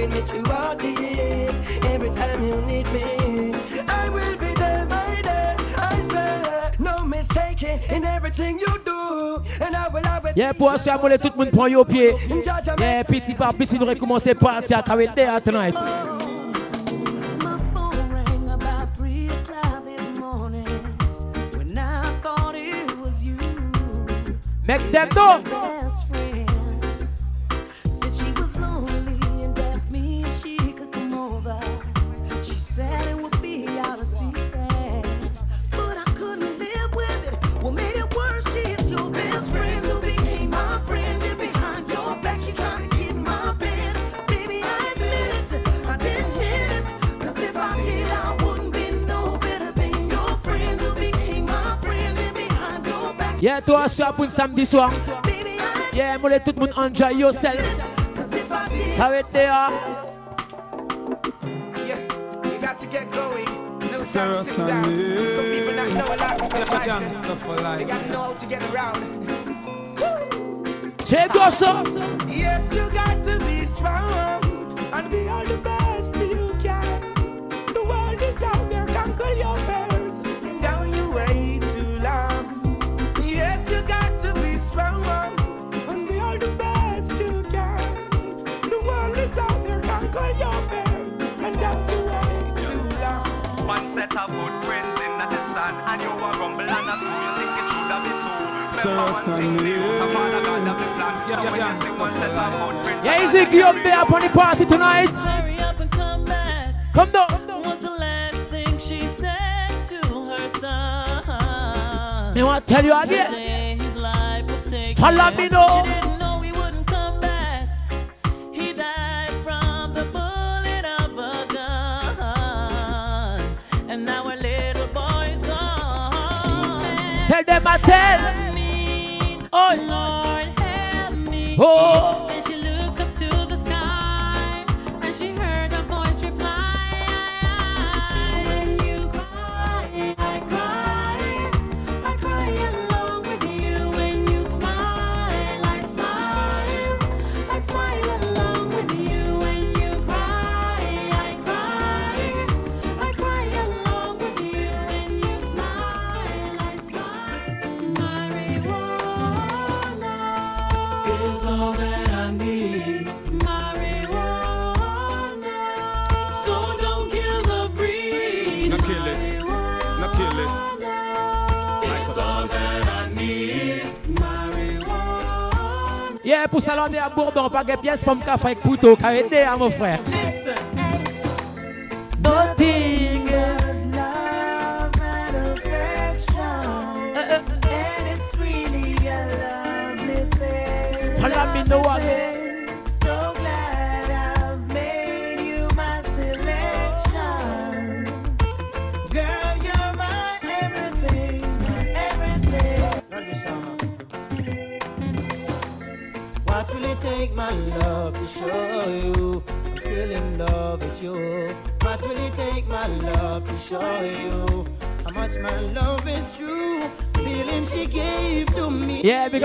loving me throughout the years. Every time you need me, I will be there, my dear. I swear, no mistaking in everything you do. And I will always Yeah, pour ça, moi, tout le monde prend au pied. Yeah, petit par petit, nous recommencer partir à There tonight. Rang Yeah, toi, soir pour samedi soir. Yeah, moi, tout le monde enjoy yourself. Cause if I did, Carré There. Yeah, you got to get going. No Stir time us to sit down. on Some people not know a lot of life. They life. gotta know how to get around. C'est quoi ça? Yes, you got to be strong and be all the best you Yeah, easy, get up there upon the party tonight. Hurry up and come back. Come down. Was the last thing she said to her son. Me want to tell you again. day his life was taken. Follow me now. 哦。Marijuana. Yeah, pour ça, on est à Bourdon, pas de pièces comme café avec pouto. Carré There, mon frère.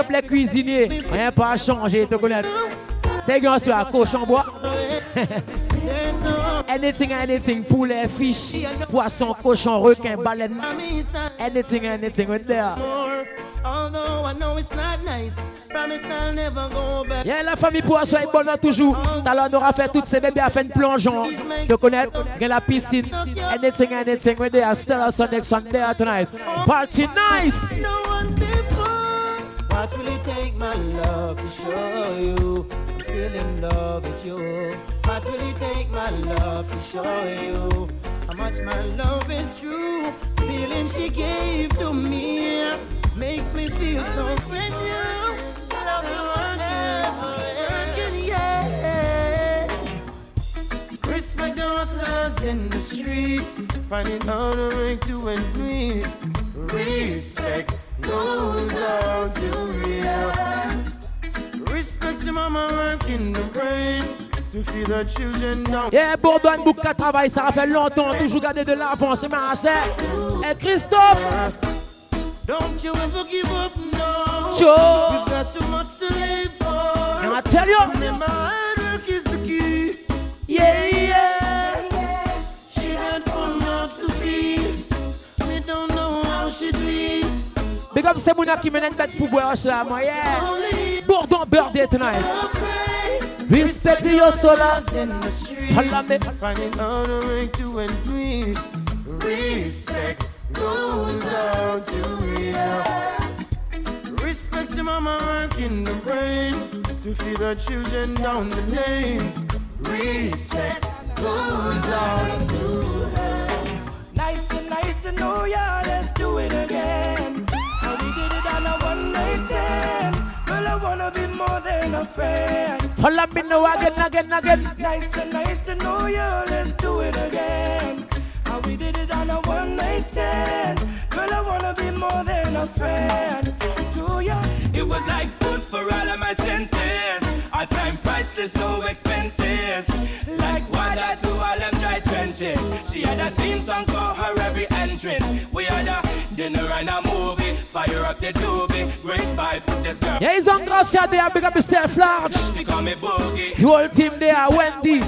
Big les cuisiniers. Rien pas te connaître. C'est grand sur la cochon bois. There's no Anything, anything, poulet, fish, poisson, cochon, requin, baleine. Anything, anything with there. Yeah, la famille poisson est bonne toujours. Alors, on aura fait toutes ces bébés à faire une plongeon. Connais? Dans la piscine. Anything, anything with there. Still on next Sunday tonight. Party nice. What will it take, my love, to show you I'm still in love with you? What will it take, my love, to show you how much my love is true? Feeling she gave to me makes me feel so brand new. The yeah. Respect the hustlers in the streets, finding how to make two ends meet. Respect goes out to. Respect your mama working the brain to feed the children down. Yeah, Bourdon Bouka travail, ça fait longtemps. Toujours garder de l'avance, c'est marché. Et Christophe? Don't you ever give up. We've got too much to live for. And I tell you. Remember, hard work is the key. Yeah, yeah. Up c'est Mouna qui mène une bête pour boire moi, yeah. Bourdon birthday tonight. Respect your me. Finding how to make two ends meet. Respect goes out to you. Respect your mama working the brain to feed the children down the lane. Respect goes out to her. Nice to nice to know ya, let's do it again. I wanna be more than a friend. Follow me now again, again, again. Nice to nice to know ya, let's do it again. How we did it on a one night stand. Girl, I wanna be more than a friend to ya. It was like food for all of my senses. Our time priceless, no expenses. Like water to all them dry trenches. A theme song for her every entrance. We had a dinner and a movie. Fire up the doobie. Great vibe from this girl. Yeah, he's on Gracia there, big up yourself, large. She call me Boogie. The whole team there, Wendy.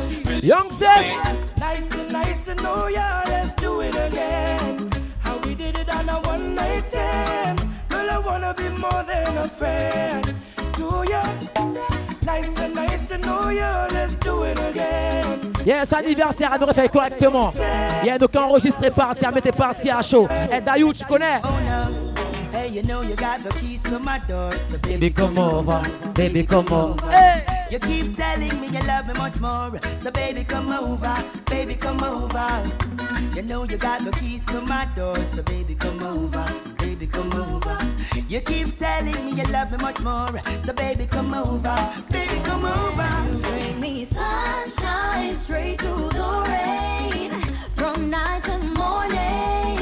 Young sis. Nice to nice to know ya, let's do it again. How we did it on a one night stand. Girl, I wanna be more than a friend to ya. Nice to nice to know ya, let's do it again. Yes, anniversaire, elle nous refait correctement. Yeah, donc enregistré parti, à mettre parti à chaud. Et Dayou, tu connais? No. Hey, you know you got the keys to my door, so baby, Baby, come over. Baby, come over. You keep telling me you love me much more. So baby, come over, baby, come over. You know you got the keys to my door. So baby, come over, baby, come over. You keep telling me you love me much more. So baby, come over, baby, come over. Bring me sunshine straight through the rain. From night to morning, I can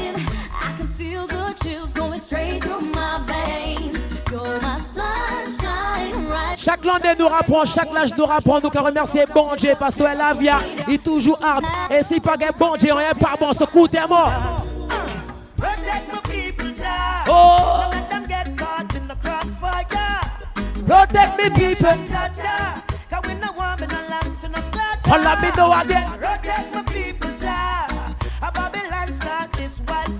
feel the chills going straight through my veins. You're my sunshine, right? Chaque landais nous rapprend, chaque lâche nous rapprend. Donc, on remercie bon Dieu parce que la vie, il toujours hard. Et si pas que bon Dieu, on est pas bon, ce coup t'es mort. Protect my people, Jah. Oh, Don't let them get caught in the crossfire. protect me people. 'Cause we no want me no lamb to no slaughter. Follow me now again. Protect my people, Jah. A Babylon start this wildfire.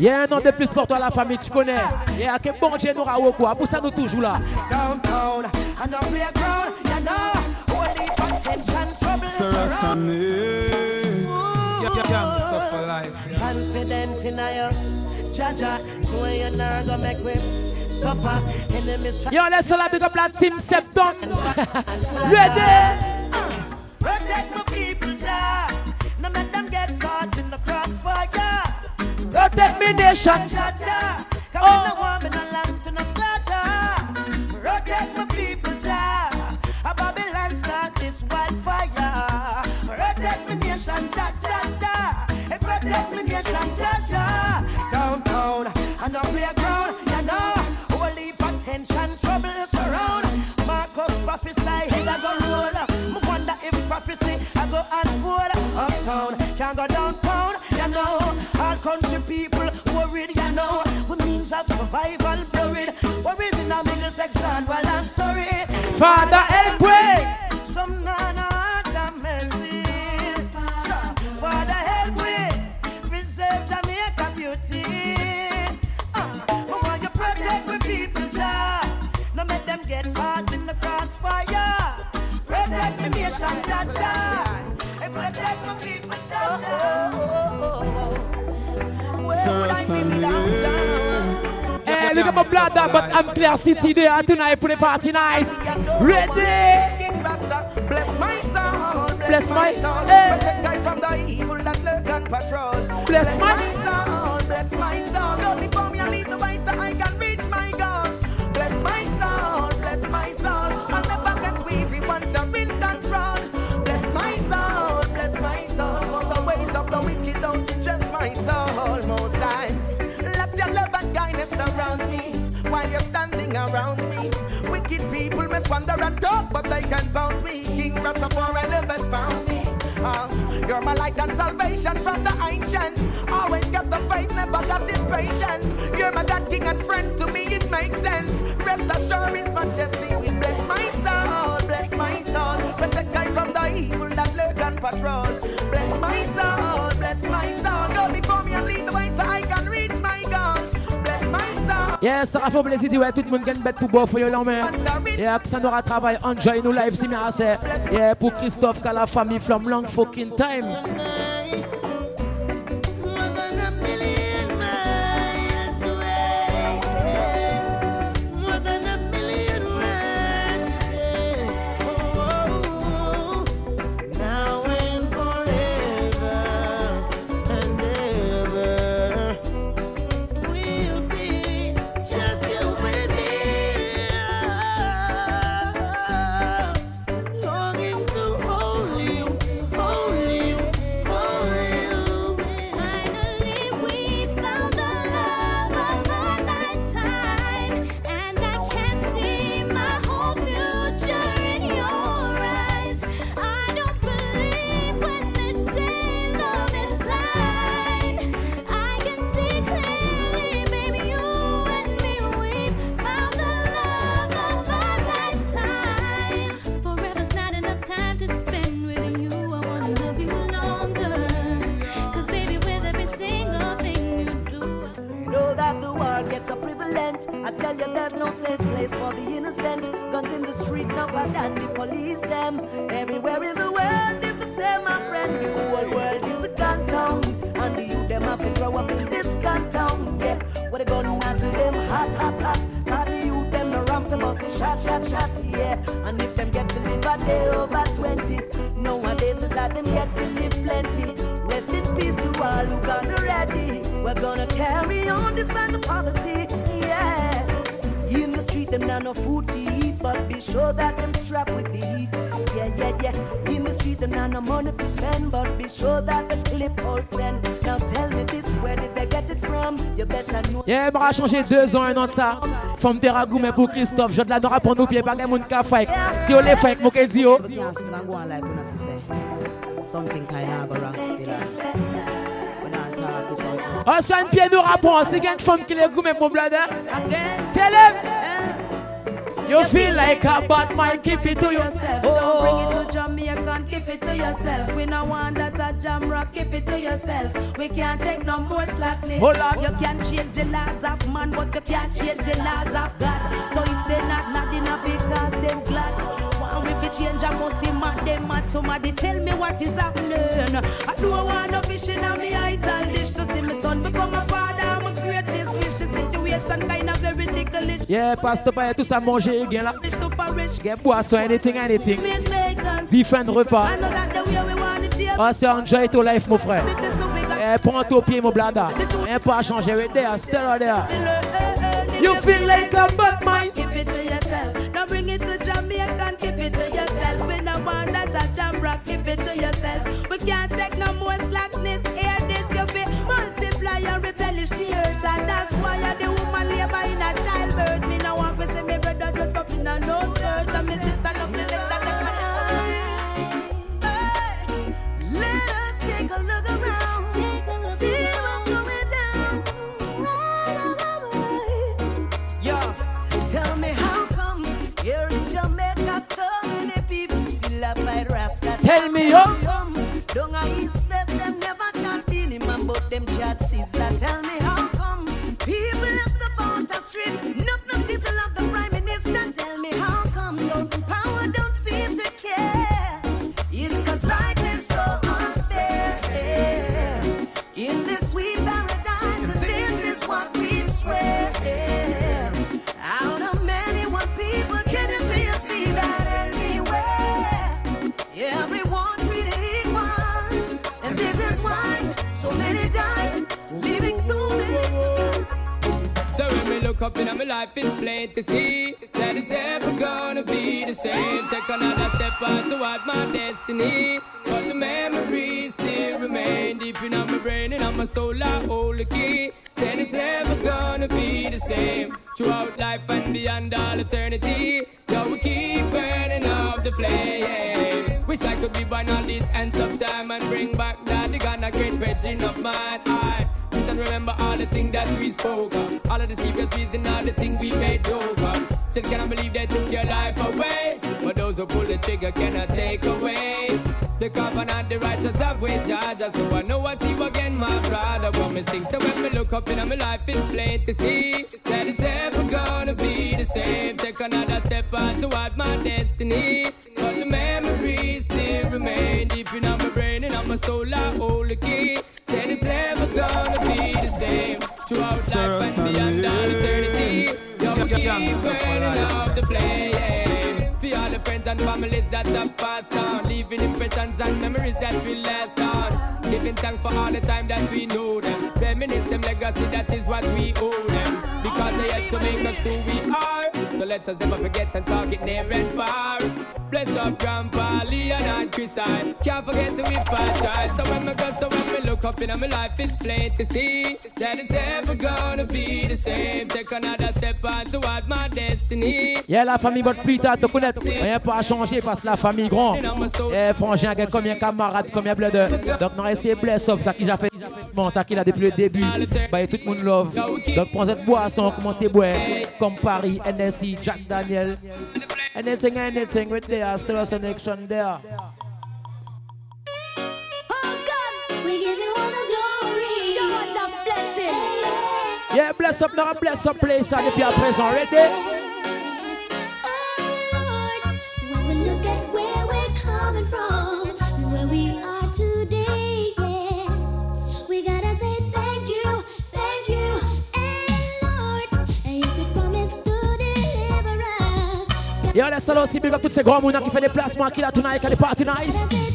Il y a un nom de plus pour toi, la famille, tu connais. Et à que bon Dieu nous rawo quoi. Pour ça, nous toujours là. downtown and up playground, you know. Holy attention, trouble surround. Gangsta for life. yeah. Confidence in your Jaja, know you're not gonna make me suffer. Enemies try Yo, laisse la big up la team septembre. Ready? protect Protect me nation. Jaja, cause Oh. we no want me no lamb to no slaughter. Protect my people, Jah. A Babylon start this wildfire. Protect me nation, Jah, Jah, Jah. Protect me nation, Jah, Jah. Downtown and up playground, you know. Holy potential trouble surround. Marcus prophesy, head I go roll. Me wonder if prophecy I go unfold. Uptown, survival blurred. Worries in the middle section, well I'm sorry. Father, help way. Some nana heart of mercy. Father, help me. Preserve Jamaica beauty. Uh, but while you protect my people, Jah, no make them get caught in the crossfire. Protect the nation, Jah, Jah. And protect my people, Jah, Jah. Where would I be downtown? Hey, look at my blood dog, but I'm clear city there tonight for the party nice. Ready? Bless my soul, Bless my- soul. Protect I from the evil that lurk and patrol. Bless my- soul, bless my soul. Don't before me, I lead the way so I can reach my goals. Bless my soul, bless my soul. I'll never get weary once you're in control. Bless my soul, bless my soul. For the ways of the wicked don't interest my soul around me, while you're standing around me. Wicked people must wander and talk, but they can't bound me. King Rastafari live found me. Uh, you're my light and salvation from the ancients. Always got the faith, never got impatience. You're my God, King and friend. To me, it makes sense. Rest assured, His Majesty will bless my soul, bless my soul. Protect I from the evil that lurk and patrol. Bless my soul, bless my soul. Go before me and lead the way so I can. Yes, ça fait plaisir de tout le monde gagne bête pour boire pour l'homme. Yeah, Xandora travaille, enjoy nous live, si bien assez. Yeah, pour Christophe, qu'à la famille from long fucking time. Than the police them. Everywhere in the world is the same, my friend. The whole world is a gun town. And the youth them have to grow up in this gun town. Yeah, what they gonna ask them hot, hot, hot. Cause the youth them the ramp them must say shot, shot, shot. Yeah, and if them get to live a day over 20, nowadays is that them get to live plenty. Rest in peace to all who gone already. We're gonna carry on despite the poverty. Yeah. In the street, them not no food eat, but be sure that them strapped with the heat. Yeah, yeah, yeah. In the street, them not no money to spend, but be sure that the clip all send. Now tell me this, where did they get it from? You better know. Yeah, m'a changé deux ans, un an de ça. Femme Teragou, mais pour Christophe, je de la dora pour nous pieds, pas de monde qui a fait. Si on les fait, mon dit when I say something kind of go wrong still. We not talk un pied nous rappons, c'est une femme qui les goût, mais mon bladder. Tell him. You feel like a bad man, keep it to yourself. Don't oh, bring it oh. to Jamaica, keep it to yourself. We no want that a jam rock, keep it to yourself. We can't take no more slackness. Hold on. You can't change the laws of man, but you can't change the laws of God. So if they not not enough because them glad. One if you change, I must see mad them mad. Somebody tell me what is happening. I don't want no fish in my eyes. I'll dish to see my son become a father. Yeah, pasteur, pas tout ça manger, gain là. To. Gain boisson, anything, anything. Different repas. I know that the way we want it here. On se enjoy ton life, mon frère. So Eh, prends ton pied, mon blada. Un pas changer, right there, still out there. You feel like a bad man. Keep it to yourself. Don't bring it to Jamaica. Keep it to yourself. We no want that a jam rock. Keep it to yourself. We can't take no more slackness. Hear this, you feel and replenish the earth, and that's why I the woman labor in a childbirth. Me no want to see me brother dress up in a no shirt, and me sister no feel like that. Let us take a look destiny. But the memories still remain deep in my brain and on my soul. I hold the key. Then it's never gonna be the same. Throughout life and beyond all eternity. Yo, we keep burning up the flame. Wish I could be born on this end of time and bring back that the Ghana great virgin of mine. I Sit and remember all the things that we spoke of. All of the secrets and all the things we made joke of. Still cannot believe they took your life away. But those who pull the with Georgia. So I know I see you again, my brother. But me think so when me look up in my life, it's plain to see that it's ever gonna be the same. Take another step on toward my destiny. But the memories still remain deep in my brain and on my soul. I hold the key. Said it's never gonna be the same. Throughout Stir life and beyond on, all eternity. Yo, we keep burning up the flame. For all the friends and families that have on, impressions and memories that will last on. Giving thanks for all the time that we know them. Reminisce legacy, that is what we owe them. Because they had to make us who we are. So let us never forget and talk it near and far. Bless up Grandpa Leon and Chris I Can't forget to we fight child. So when me go, so when me look up in my life, it's plain to see that it's ever gonna be the same. Take another step on toward my destiny. Yeah, la famille votre plus tard te connaître. Rien pas à changer parce que la famille grand. Eh, frangin, combien de camarades, combien de de. Donc, on a essayé de bless up, ça qui j'ai fait. Bon, ça qu'il a depuis le début. Bah, tout le monde love. Donc, prends cette boisson, commencez à boire. Comme Paris, NSI, Jack Daniel. Anything, anything with there, still a connection there. Yeah, bless up, now bless up place, and if you are present, ready? When we look at where we're coming from and where we are today, yes, we gotta say thank you, thank you, and Lord, and yes, you promised to deliver us. Yo, laisse là aussi, big up tous ces grands mounons qui fait des placements, qui là tonight, qui a des party nice.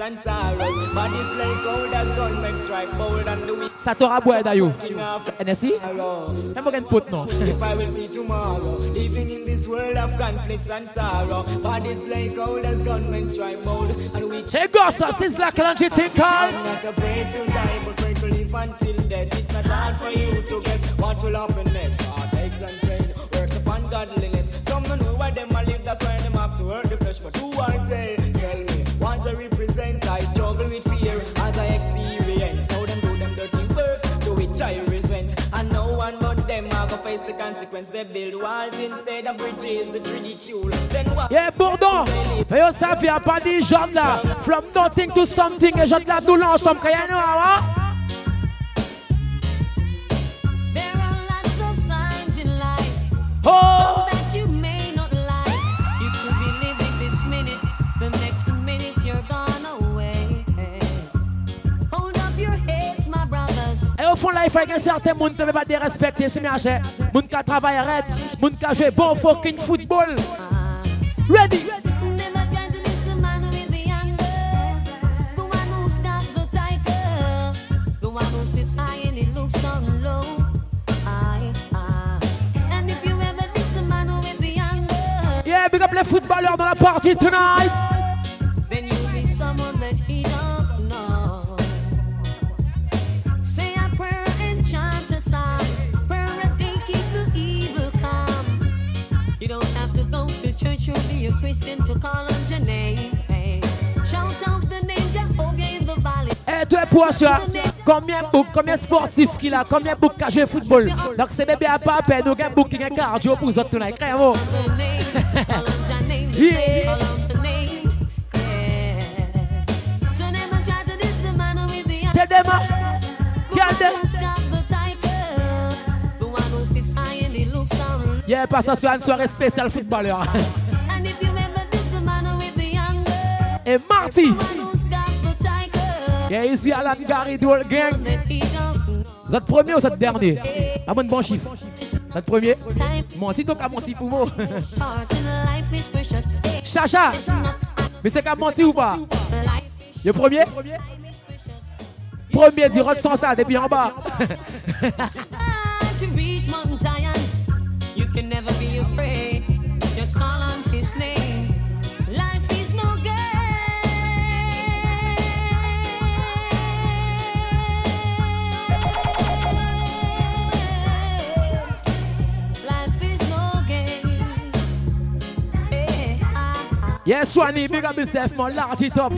And sorrows. But it's like old as gunmen strike bold and the weak t'aura boire d'ailleurs. king of NSI? sorrow. J'aime pas qu'une. If I will see tomorrow, living in this world of conflicts and sorrow. But it's like old as gunmen strike bold and we C'est gosse, c'est la calendrier thing. I'm not afraid to die, but afraid to live until death. It's not hard for you to guess what will happen next. Heartaches and pain, works upon godliness. Some know why them live, that's why them have to hurt the flesh. But who are they? Face the consequence. They build walls instead of bridges, it's ridicule. Then what? Yeah, Bourdon. Fais ça, viens pas des gens là. From nothing to something, et gens là, nous l'ensemble, qu'il y a nous, hein? Là, il faut que certains monde ne peuvent pas dérespecter, c'est bien cher. Moun qui travaille raide, moun qui joue bon fucking football. Ready? Never try to miss the man with the anger. Christian to call on your name. Hey. Shout out the name Jehovah in the valley. Et toi, pour ça, combien de boucs, combien de sportifs qu'il a, combien de boucs qui a joué football. Donc, c'est bébé à pas à peine, nous avons bouc qui a cardio pour vous tonight. Name. Yeah. Yeah. Tell them, uh, them. Yeah, passe sur une soirée spéciale footballeur. Et Marty, yeah, ici Alan Gary Dual Gang. Vous êtes premier ou vous êtes dernier? À bon bon chiffre. It's Notre premier? Menti, donc à menti pour. Hey, Chacha. Mais c'est qu'à menti ou pas? Le premier? Premier, dit rentre sans ça, depuis en bas. Yes, Swanee, big up yourself, man. Large it up.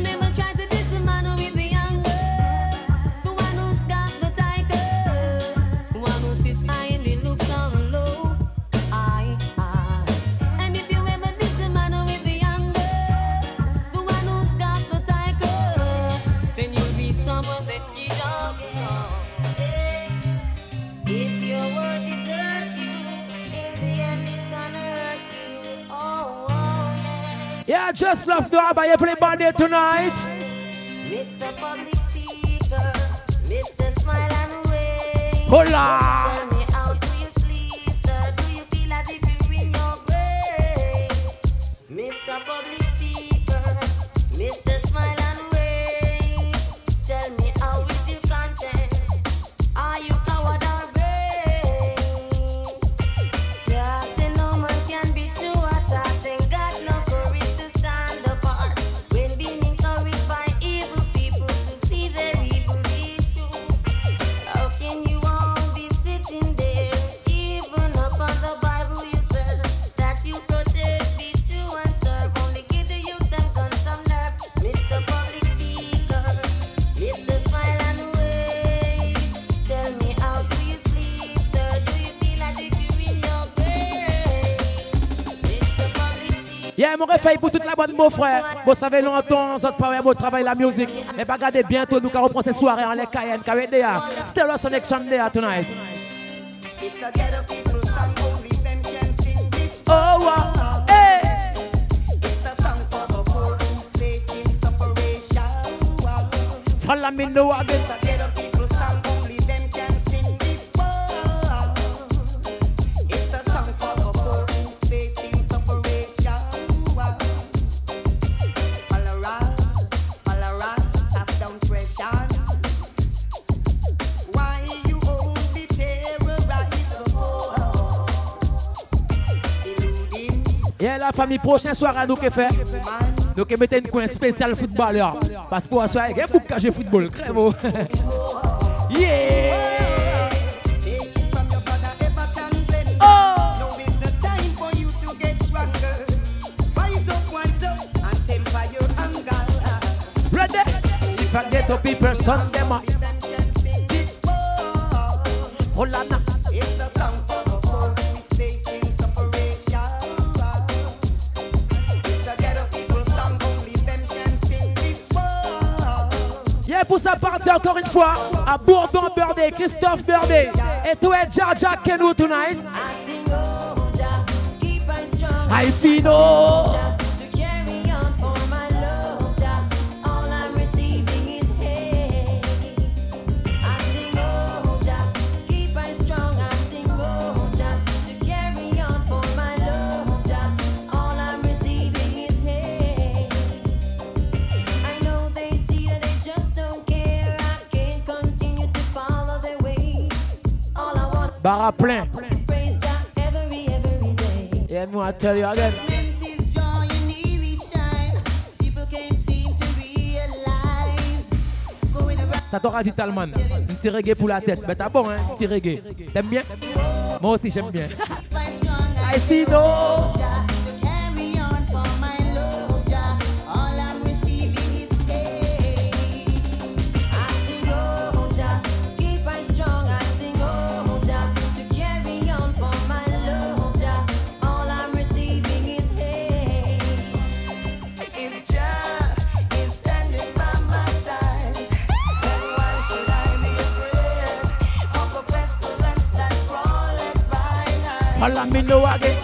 Yeah, just love the play band tonight. Mr. Public Speaker, Mr. Smile and Wave. Hola. Mon réveil pour toute la bonne beau frère. Ça fait longtemps, ça pas beau travail la musique. Pas regardez bientôt, nous allons ces soirées en les Cayenne, Carédéa. Stereo Sonic Sunday tonight. It's a ghetto people song. Oh, wow. Hey. It's a song for the poor who's facing separation. Follow me now again. La famille, prochaine soirée, nous qui fait. man. Nous qui mettons une coin spécial footballeur. Parce que pour ça, il y a beaucoup de football. Très beau. Yeah. Take it from your brother Everton Glenn. Oh. Now Pour sa partie encore une fois à Bourdon Birthday, Christophe Birthday. Et toi, Jaja Kenou tonight. I see no. Want Barra plein. Yeah, me want to tell you again. Ça t'aura dit Talman. Un petit reggae pour la tête. Mais t'as bon, hein? Un petit reggae. T'aimes bien? Moi aussi, j'aime bien. I see no. follow me know again.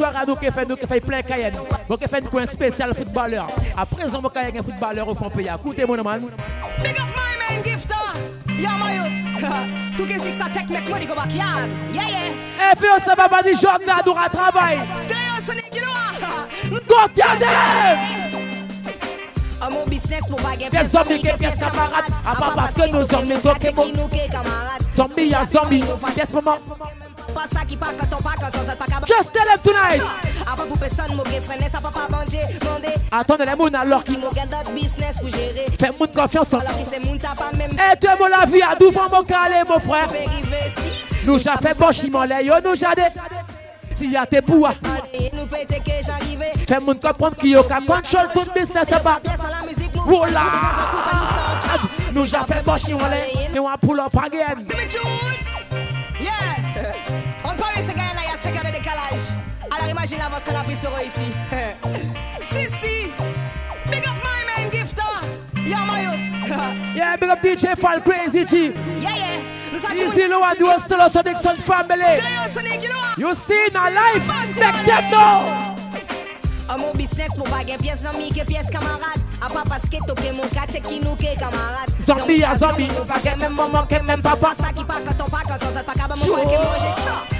Moto prochain soir à nous qui fait nous qui fait plein Cayenne. Moi qui fait un coin spécial footballeur. À présent, moi Cayenne un footballeur au fond pays. Écoutez mon man. Big up my man gifter. Yeah, my youth. 2K6 attack make money go backyard. Yeah, yeah. Fais ça va pas dire Jordan, nous à travail. Sonic, Un mon business, mon baguette. Pièce zombie, que pièce camarade. À part parce que nos bon. nous. Zombie, y'a zombie. Pièce maman. Pas ça qui part quand on part quand on s'est pas capable. Just tell them tonight. Attendez les mouns alors qui Qui nous garde d'autres business pour gérer. fait moun confiance. Pas même. Eh, tu mon la vie à devant mon calé, mon frère? Nous j'ai fait bon yo, nous. Si y'a tes bois, moun comprendre qu'il y a tout business, c'est pas. Pièce à la musique, nous. J'ai fait bon. Mais on pull up again. Yeah. On imagine l'avance qu'on a pris sur eux ici. si, si. Big up my man gifter. Yeah, youth. Yeah, big up DJ Fall Crazy G. yeah, yeah. Nous Easy low and do still us Sonic Sun family. You? You see in our life, make them know. Un mon business, mon baguette, pièce amis, que pièce camarade. À pas parce que toqué mon cas, check qui nous que camarade. Zombie à zombie, pas qu'un même maman, même papa. Pas ça qui part quand on part, quand on pas capable, mon frère qui mange.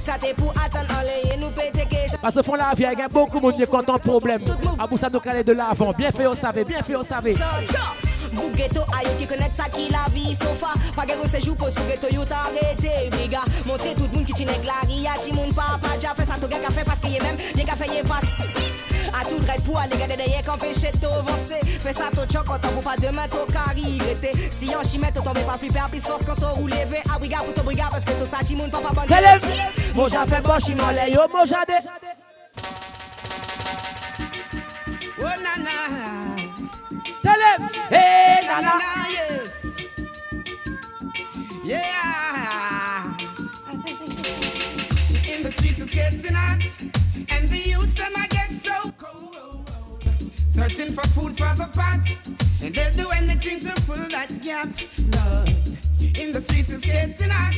Ça t'est pour attendre en l'air, nous péter que. Parce que fond la vie, il y a beaucoup de monde qui est content de problème. À bout ça nous calait de l'avant. Bien fait, on savait. Bien fait, on savait. Bougeto ayo qui connaît ça qui la vie sofa. Pas que c'est jour pose Bougeto yo t'a arrêté biga. Monter tout le monde qui t'y nègre la ria Ti moun papa déjà fait ça tout gars fait parce qu'il y a même Y'a qu'à faire y'a pas A tout pour aller garder derrière quand péché t'au avancé Fais ça tout choc quand on pour pas demain t'au carré Si on chimette t'au tombe plus peur plus force quand t'au roule levé A briga pour t'au briga parce que tout ça ti moun. Moi j'ai fait bon les yo, moi j'ai Him. Hey, Na, na, yes. Yeah. In the streets it's getting hot, and the youths them I get so cold. Searching for food for the pot, and they'll do anything to fill that gap. Lord. In the streets it's getting hot,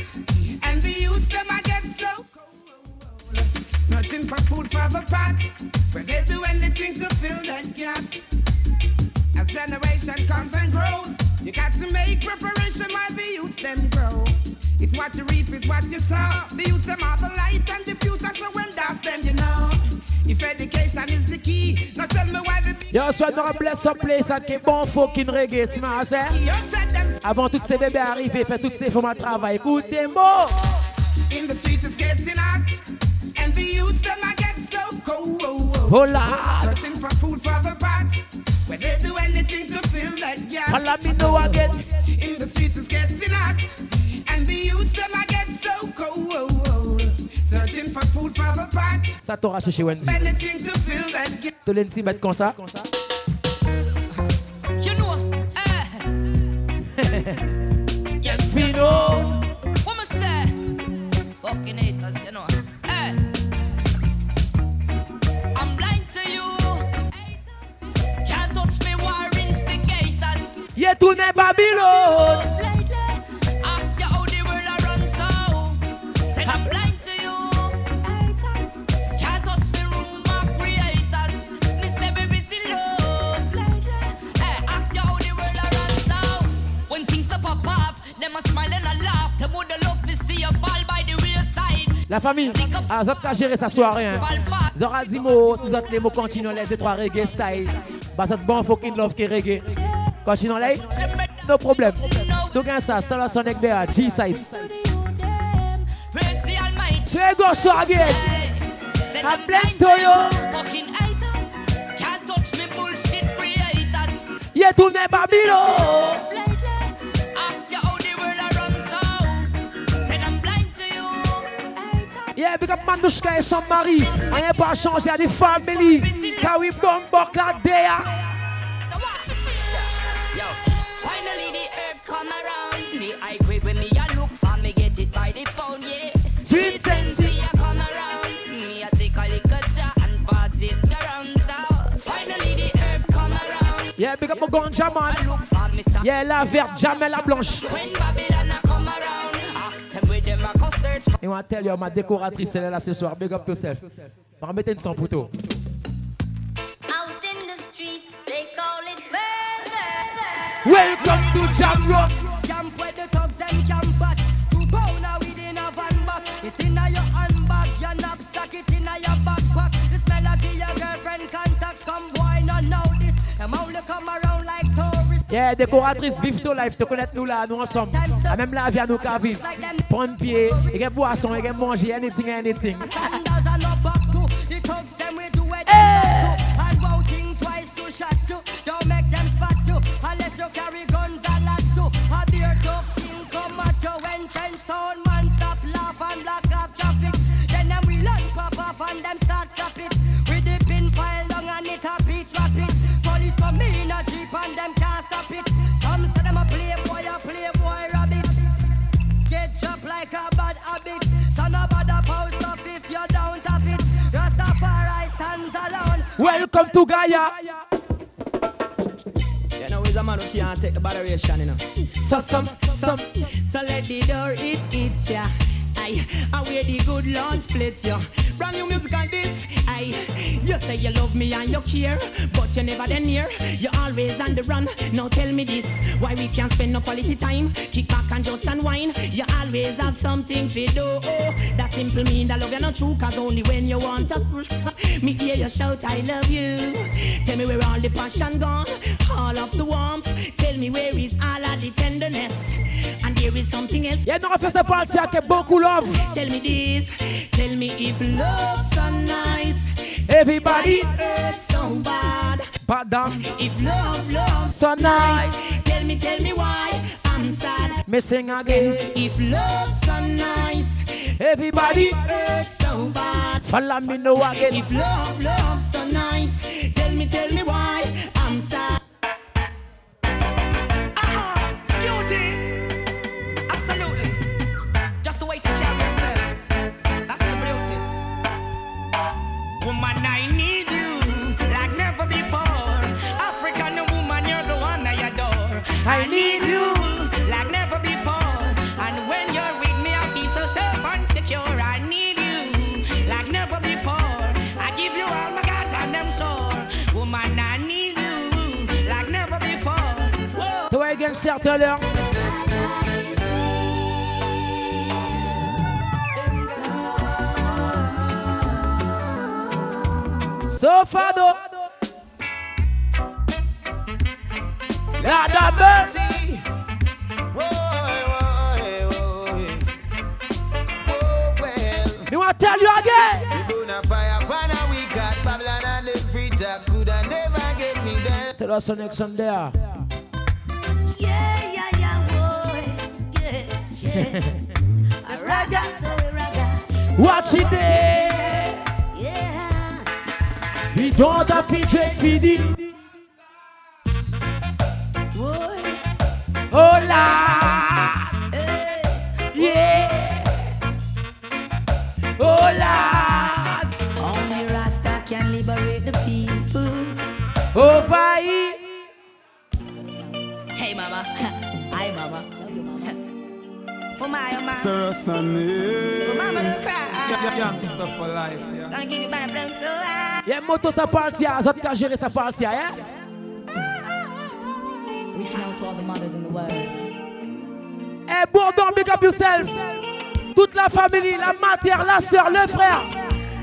and the youths them I get so cold. Searching for food for the pot, but they'll do anything to fill that gap. As generation comes and grows, you got to make preparation while the youths them grow. It's what you reap, it's what you sow. The youths them are the light and the future, so when that's them, you know? If education is the key, now tell me why the Yo, soit dans un bless up place, ça qui est bon, fucking reggae, tu m'as Avant tous ces bébés arrivés, fait toutes ces femmes à travail. Écoutez-moi. in the streets is getting hot, and the youths them I get so cold. Là. Searching for food for the where they do anything to that gap. Follow me know again. In the streets it's getting hot And the youths them I get so cold Searching for food for the pot Ça t'aura chez Wendy. Anything to fill that gap Te l'en mettre comme ça. You know, eh instigators. Y'a tourné Babylone. Lately, ask you how the world a run so. Said I'm blind to you. Haters. Can't touch me, rumor creators. Me say me busy love. Lately, hey, ask you how the world a run so. When things stop pop off, them a smile and a laugh. Them would love to see you fall by the wayside. La famille, ah, Zot a géré sa soirée. Hein. Zora dit mots, si Zot les mots continuent les deux trois reggae style. Bah, Zot bon fucking love qui reggae. Continuons les, no problème. Donc, hein, ça, c'est la Sonic Bear, G-Side. Praise the Almighty. C'est go so again. Blind blind to to you. a run so. Said Yeah, big up Manouchka et son mari. Rien pas changé à des familles. We bombok la déa. Come around. The high grade when me a look for me get it by the pound, yeah. Sweet sensei. me a come around. Me a take a little jar and pass it around. So finally the herbs come around. Yeah, big up mon ganja man. Yeah, la verte, jamais la blanche. When Babylon a come around, ask them where them a go search for. Et on va tell you, ma décoratrice, elle est là ce soir. Big up yourself. Va remettre une son poteau. Welcome to Jam Rock. Camp where the thugs and camp at. Two pounder within a van back. It inna your handbag, your knapsack, it inna your backpack. This melody your girlfriend contact. Some boy not know this. Them only come around like tourists. Yeah, décoratrice, vive ton life. Te connaître nous là, nous ensemble. Ah, même là, viens nous qu'à vivre. Prendre pied, et boisson, et manger, anything, anything. Police come in a jeep and them can't stop it. Some say them a playboy, a playboy rabbit. Get chopped like a bad habit. So no bother post stuff if you don't have it. Rastafari stands alone. Welcome to Gaia. You know, he's a man who can't take the botheration, you know. So, some, some. So let the door it hits ya. Aye, I wear the good Lord splits ya. Brand new music on this. I, you say you love me and you care, but you never then near. You always on the run. Now tell me this, why we can't spend no quality time? Kick back and just unwind. You always have something to do. Oh, that simple mean that love you not true, cause only when you want to. Me hear you shout, I love you. Tell me where all the passion gone, all of the warmth. Tell me where is all of the tenderness. And there is something else. Yeah, nous on fait ce party avec beaucoup love. Tell me this, tell me if love's so nice, Everybody, hurts so bad. But badam, If love, love's so nice. tell me, tell me why I'm sad. Me sing again. If love's so nice, Everybody, hurts so bad. follow me now again. If love, love's so nice, tell me, tell me why I'm sad. Certain l'heure. Sofado. La dame. Me want tell you again? Us next. Watch it there. Yeah. The daughter featured video. Hola. Hey. Yeah. Hola. Only Rasta can liberate the people. Over here. Hey mama, hi mama. For my oh my, Stir us on for mama it. don't cry. Youngster for life. Yeah. Gonna give you my blood so high. Yeah, moto sa party, ah. Zot ka gérer sa party, ah, yeah? Reaching out to all the mothers in the world. Eh, Bourdon, big up yourself. Toute la famille, la mère, la soeur, le frère.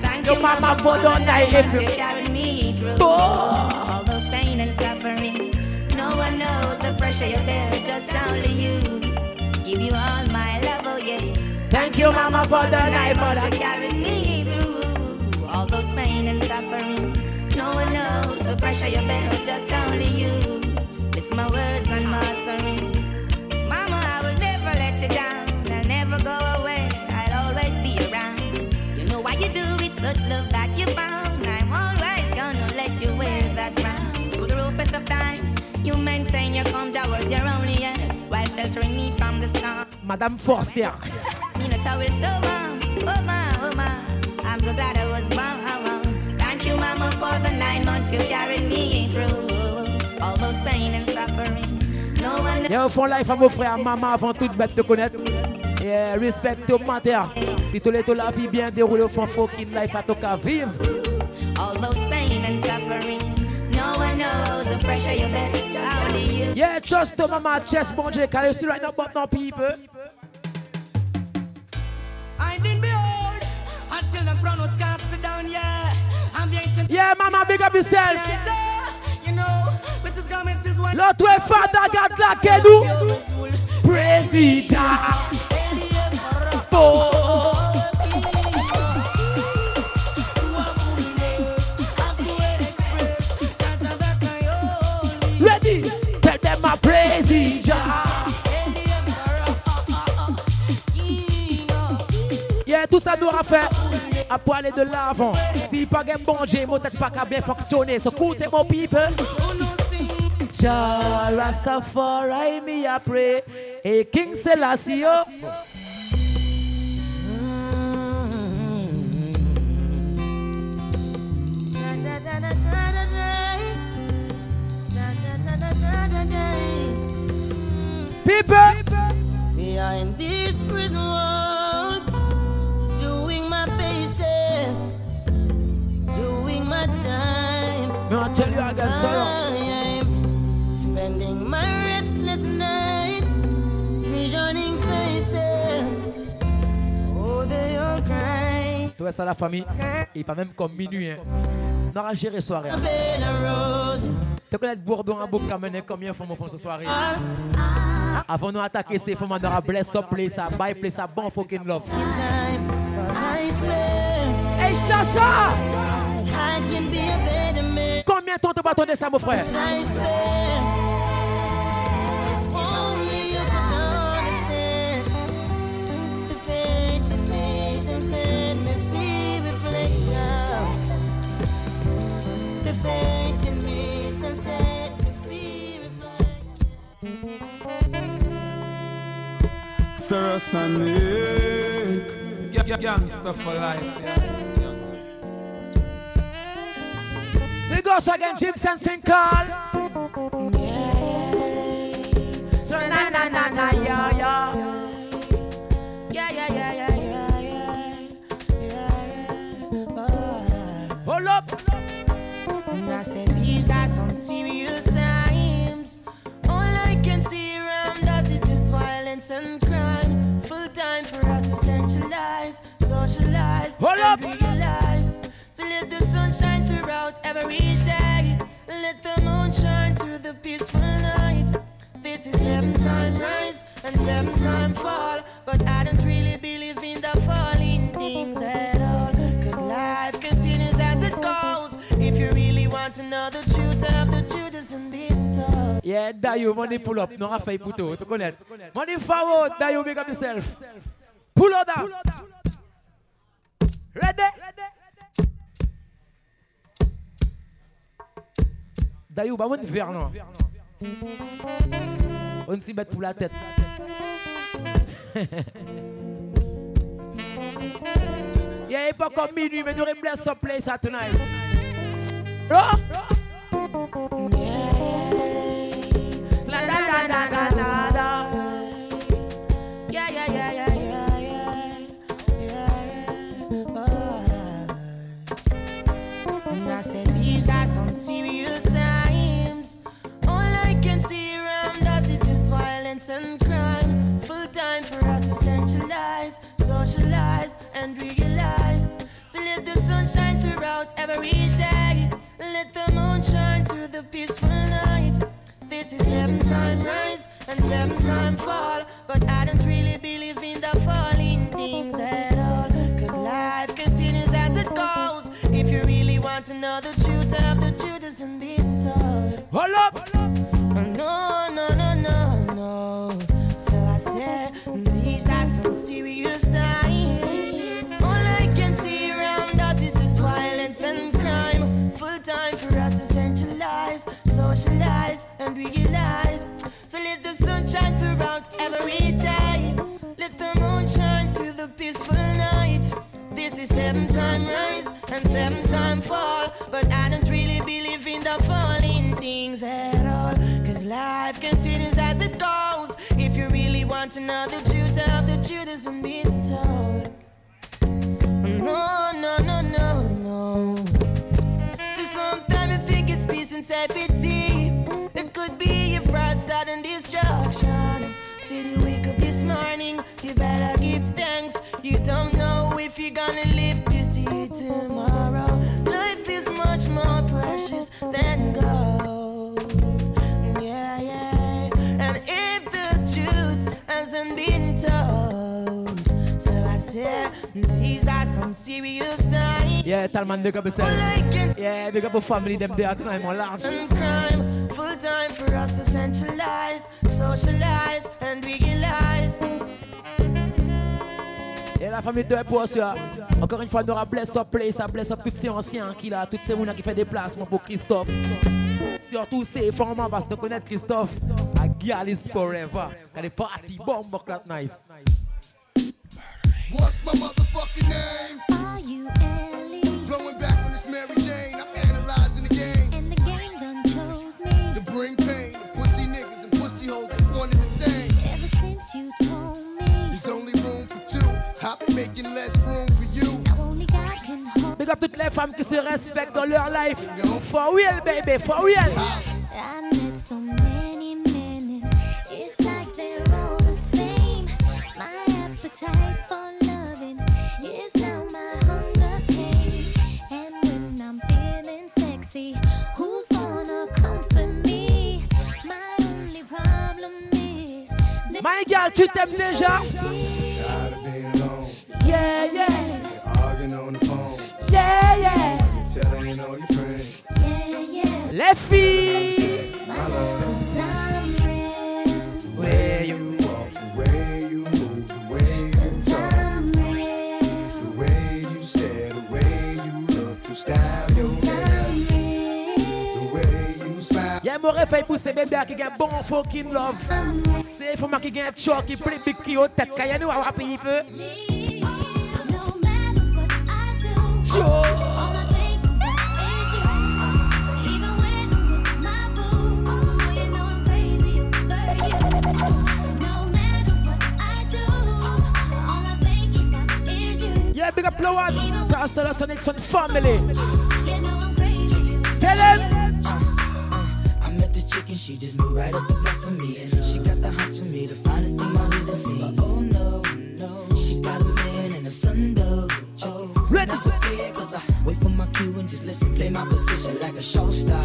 Thank you, mama mama, for for the the night if you- you carried me through. Oh. All those pain and suffering. No one knows the pressure you bear, just only you. Give you all my love, oh yeah. Thank you, mama, for the night, You mother. carried me through all those pain and suffering. No one knows the pressure you bear, just only you. It's my words and my uttering. Mama, I will never let you down. I'll never go away. I'll always be around. You know why you do it, such love that you found. I'm always gonna let you wear that crown. Through the roughest of times, you maintain your calm towards your only end while sheltering me from the storm. Madame Forster. So warm, oh my, oh my. I'm so glad I was born. Thank you, mama, for the nine months you carried me through. All those pain and suffering. No one Yo, font life à mon frère, maman avant toute bête te connaître. Yeah, respect au mater. Si tu l'es la vie bien déroulée au fond, fucking life à ton cas vivre. all those pressure, you better just ah. Yeah, trust them my chest, Bonje. Can you see right now, but now, people? And in behold, until the crown was cast down, yeah. I'm the ancient. Yeah, mama, big up yourself. You know, with his garments is one. Lord, Father God, like you. Praise Jah. Them my president. Yeah, tout ça nous aura fait à pour aller de l'avant. Si pas un bon Dieu, mon tête pas qu'à bien fonctionner. So écoutez mon people. Jah Rastafari, me a pray. Hey, King Selassie, People. Behind these prison walls, doing my paces, doing my time. Me I tell you against the I'm spending my restless nights, visioning faces. Oh, they all cry. Tu vois ça la famille Il pas même comme minuit. Hein. On aura géré soirée. Tu connais Bourdon à Bouk combien fois mon ce soirée? Avant nous attaquer ces femmes, on aura bless up place, buy place, à bon fucking love. Hey Chacha. Combien de temps tu vas attendre ça mon frère? The. Stir us and Nick. Eh. Ga- ga- Gangster for life, yeah. Gangster. So you go so again, James and Sinkal. So na na na na yeah yeah. Yeah, yeah, yeah, yeah, yeah, yeah, yeah, yeah. Hold up. And I said these are some serious times. All I can see around us is just violence and centralize, socialize, Hold and up. realize. So let the sun shine throughout every day. Let the moon shine through the peaceful nights. This is seven times rise and seven times fall. But I don't really believe in the falling things at all. Cause life continues as it goes. If you really want to know the truth of the truth isn't being told. Yeah, Dayo, money pull up. Non, Rafael Pouto, tu connais. Money forward, Dayo, make up yourself. Pull up down. Ready? Dayo, bah, verre, non? On s'y met pour la tête. il pas comme minuit, mais nous bless up place à tonight. Oh! La these are some serious times. All I can see around us is just violence and crime. Full time for us to centralize, socialize, and realize. So let the sun shine throughout every day. Let the moon shine through the peaceful nights. This is seven times rise and seven times fall. But I don't really believe in the falling things want to know the truth of the truth isn't being told. Hold up. No, no, no, no, no. So I said, these are some serious times. All I can see around us is this violence and crime. Full time for us to centralize, socialize, and realize. So let the sunshine throughout every is seven time rise and seven time fall. But I don't really believe in the falling things at all. Cause life continues as it goes. If you really want to know the truth of the truth isn't being told. No, no, no, no, no. So sometimes you think it's peace and safety. You better give thanks. You don't know if you're gonna live to see tomorrow. Life is much more precious than gold. Yeah, yeah. And if the truth hasn't been told, so I said, these are some serious times. Yeah, Talman, big up yourself. Yeah, big up your family, them there tonight, mon large. and crime. Full time for us to centralize, socialize, and realize. Et la famille de pour ça. Encore une fois, nous rappelons ça, place, ça bless up tous ces anciens qui là, tous ces gens qui fait des placements pour Christophe. Surtout ces formats parce que connaître Christophe, a girl is forever. Got the party bomb nice. What's my Big up toutes les femmes qui se respectent dans leur life. For real, baby, for real. I met so many men, My. Where you walk, the way you move, the way you talk, I'm real. the way you stare, the way you look, your style, your hair, I'm real. the way you smile. Y'a mon réveil pour ces bébés qui bon fucking love. C'est faut qui gagne choc, qui big qui au tête. Quand y'a nous. No Yeah, big up Lowan. Castle Sonic Son family. You know I'm crazy. Tell them. I met this chick and she just moved right up the block for me. And she got the hots for me, the finest thing my has seen. But oh no, no, she got a man and a son though. Oh, Ready. that's okay, cause I wait for my cue and just listen, play my position like a show star.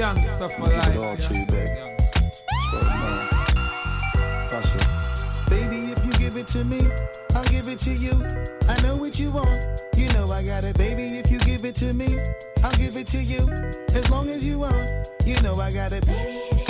Nigga. Gangsta for I'ma give life. it all to you, baby. Swear to it. Baby, if you give it to me, I'll give it to you. I know what you want. You know I got it, baby. If you give it to me, I'll give it to you. As long as you want, you know I got it. Baby,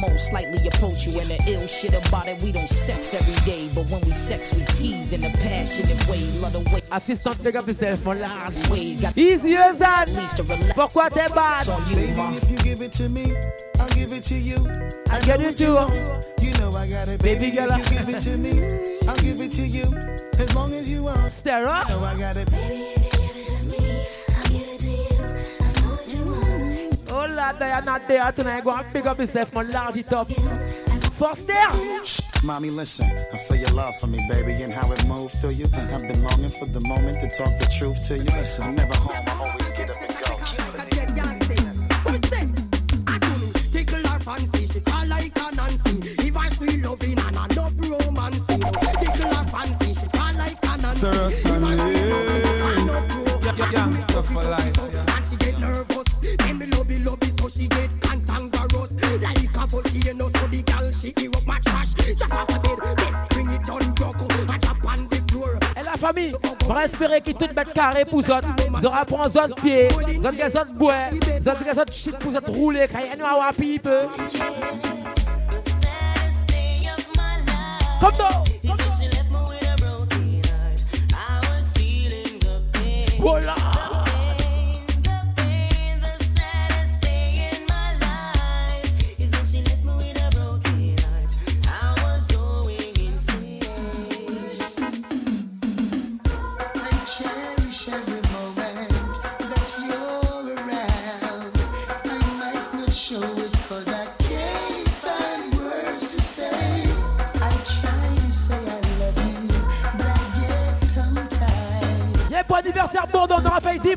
mo slightly approach you. And the ill shit about it, we don't sex every day. But when we sex, we tease in a passionate way. Love the way. Assistant, pick up yourself, my last ways. Easy as that. Pourquoi t'es bad? Baby, if you give it to me, I'll give it to you. I, I get it too. You know I got it, baby. baby girl. If you give it to me, I'll give it to you. As long as you want. Stare up. You know I got it, baby. that they are not there tonight. Go and pick up yourself, man. Large it up. Foster! Mommy, listen, I feel your love for me, baby, and how it moved through you. I've been longing for the moment to talk the truth to you. Listen, I'm never home, I always get up and go. Tickle her fancy, she call like a Nancy. If I feel loving and enough romance, you know. Tickle her fancy, she call like a Nancy. Sir, Sunny. Yeah, yeah, yeah, stuff for life. Yeah. famille. On espérer qu'ils toute mettent carré pour zone. Zora prend zone pied, zone qui zone bois, zone qui zone shit pour zone rouler. Quand il y a un pipe. Come down. Voilà.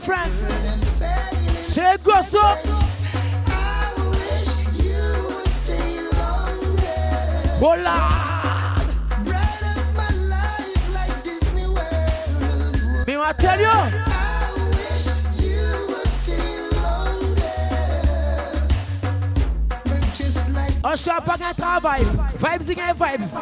friend. Say grosso. Hola. Me want tell you. On se pas un travail. Vibes, il y a vibes.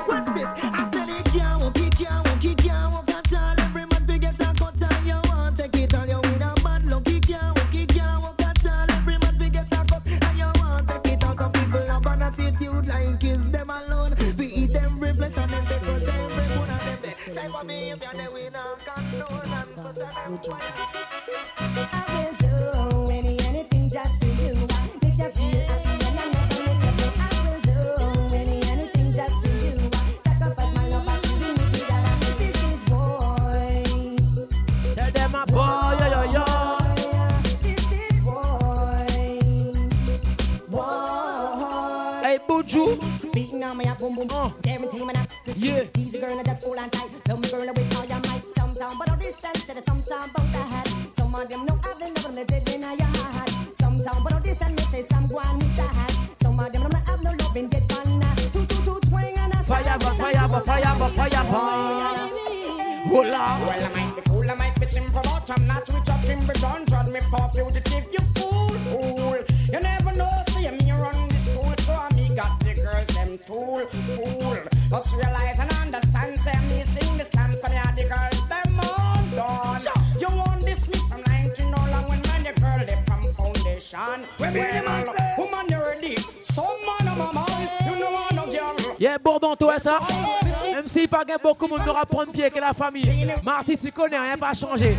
famille. Marty, tu connais, rien pas changé.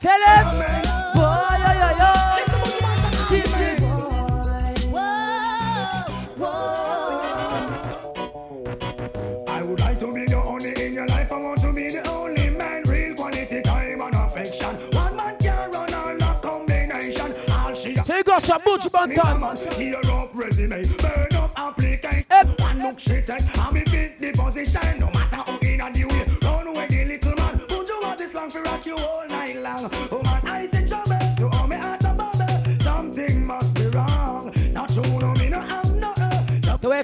Célèbre! Boy, yo, yo, yo. got some booty bantam. Tear up resume, burn up applicant. One look shit and I'm in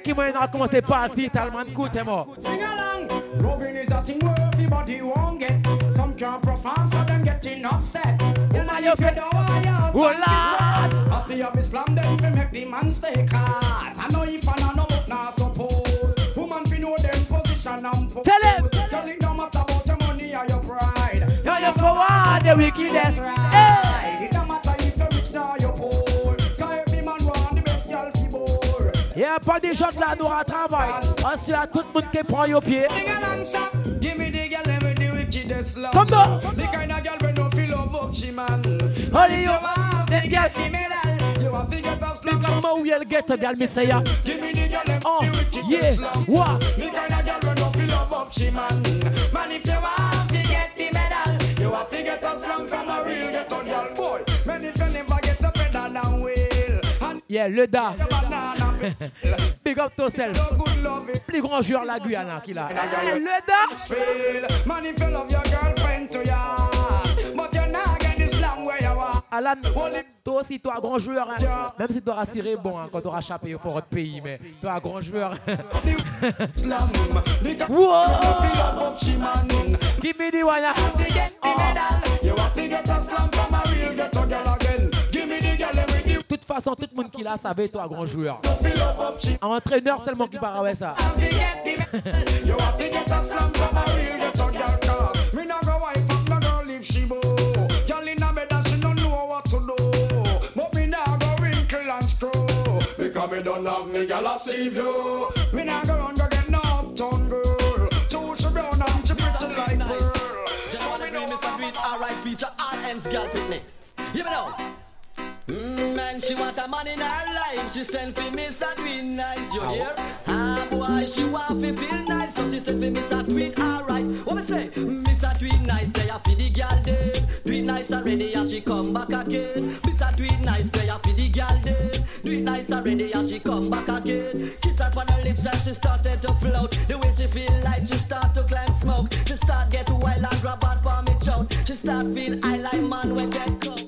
him when I come and say, Paul Sing along. Roving is a thing where everybody won't get. Some can't perform, so them getting upset. You know, you fed all your Oh, Lord. I see of Islam, then if make the man stay class. I know if I know, but not suppose. Woman, we know them position and pose. Tell him. Tell him no matter about your money or your pride. You're your forward, the wickedest. Hey. pas des gens de là nous à travail. Ah, à tout le monde qui prend au pied. Comme ça. Only you have the girl, the medal. You have to get look a girl, me say. Give me the girl, oh, yeah, feel man. If you have to get the medal, you have to get us long from a real get girl boy. Man, if you never get a pedal down wheel. Yeah, le da. Le. Big up yourself. Plus grand joueur la Guyana qu'il a. Le da. Feel, man if you love your girlfriend to ya, but you're not get the slam where you are. Alan, toi aussi, toi, grand joueur. hein. Même si tu auras ciré bon hein, quand tu auras échappé au fort de pays, mais toi, grand joueur. Man. Give me the one. Toute façon, tout le monde qui l'a savait, toi, grand joueur. feel love up she. Un entraîneur seulement qui parle ouais ça. Have to get the medal. You have to get a slam from a real ghetto girl. Cause Me no go wife up no girl if she bow. Girl in a bed and she don't know what to do. But me nah go wrinkle and screw. Because me don't have me girl a save you. Me nah go run go get no uptown girl. Too she brown and she pretty like pearl. Just wanna alright, feature all ends girl. Hear me now. Mm, man, she want a man in her life. She send for me Mr. Tweet nice, you hear? Ah, boy, she want to feel nice, so she send for me, Mr. Tweet, alright. What me say? Mr. Tweet nice, they are for the girl dead. Tweet nice already, and she come back again. Mr. Tweet nice, they are for the girl dead. Tweet nice already, and she come back again. Kiss her on her lips, and she started to float. The way she feel like she start to climb smoke. She start get wild and grab out for me chout. She start feel I like man when get coke.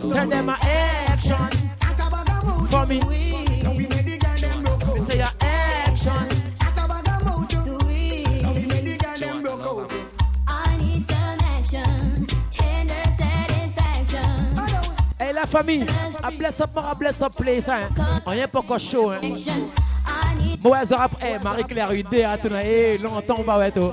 Tell them my action At a bag of mouth. for me. Now we make the girl them broke out. Say your action. At a bag of mouth. Sweet. Now we make the girl them broke out. I need some action. Tender satisfaction. Hey la famille, a bless up, bless up place. Hein. On y est pas encore chaud. Hein. I aura hey, Marie-Claire, une idée à tout. Hey, longtemps, on va ouais, tout.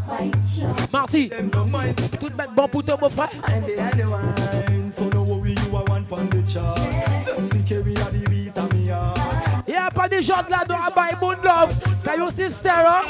Marty, tout bête bon pour toi, mon frère. And they are the wine. So no worry, you are one pon the chart. Sexy carry a the beat of me heart. Il n'y a pas de gens là dans la baille, mon love. Ça y est, sister, hein?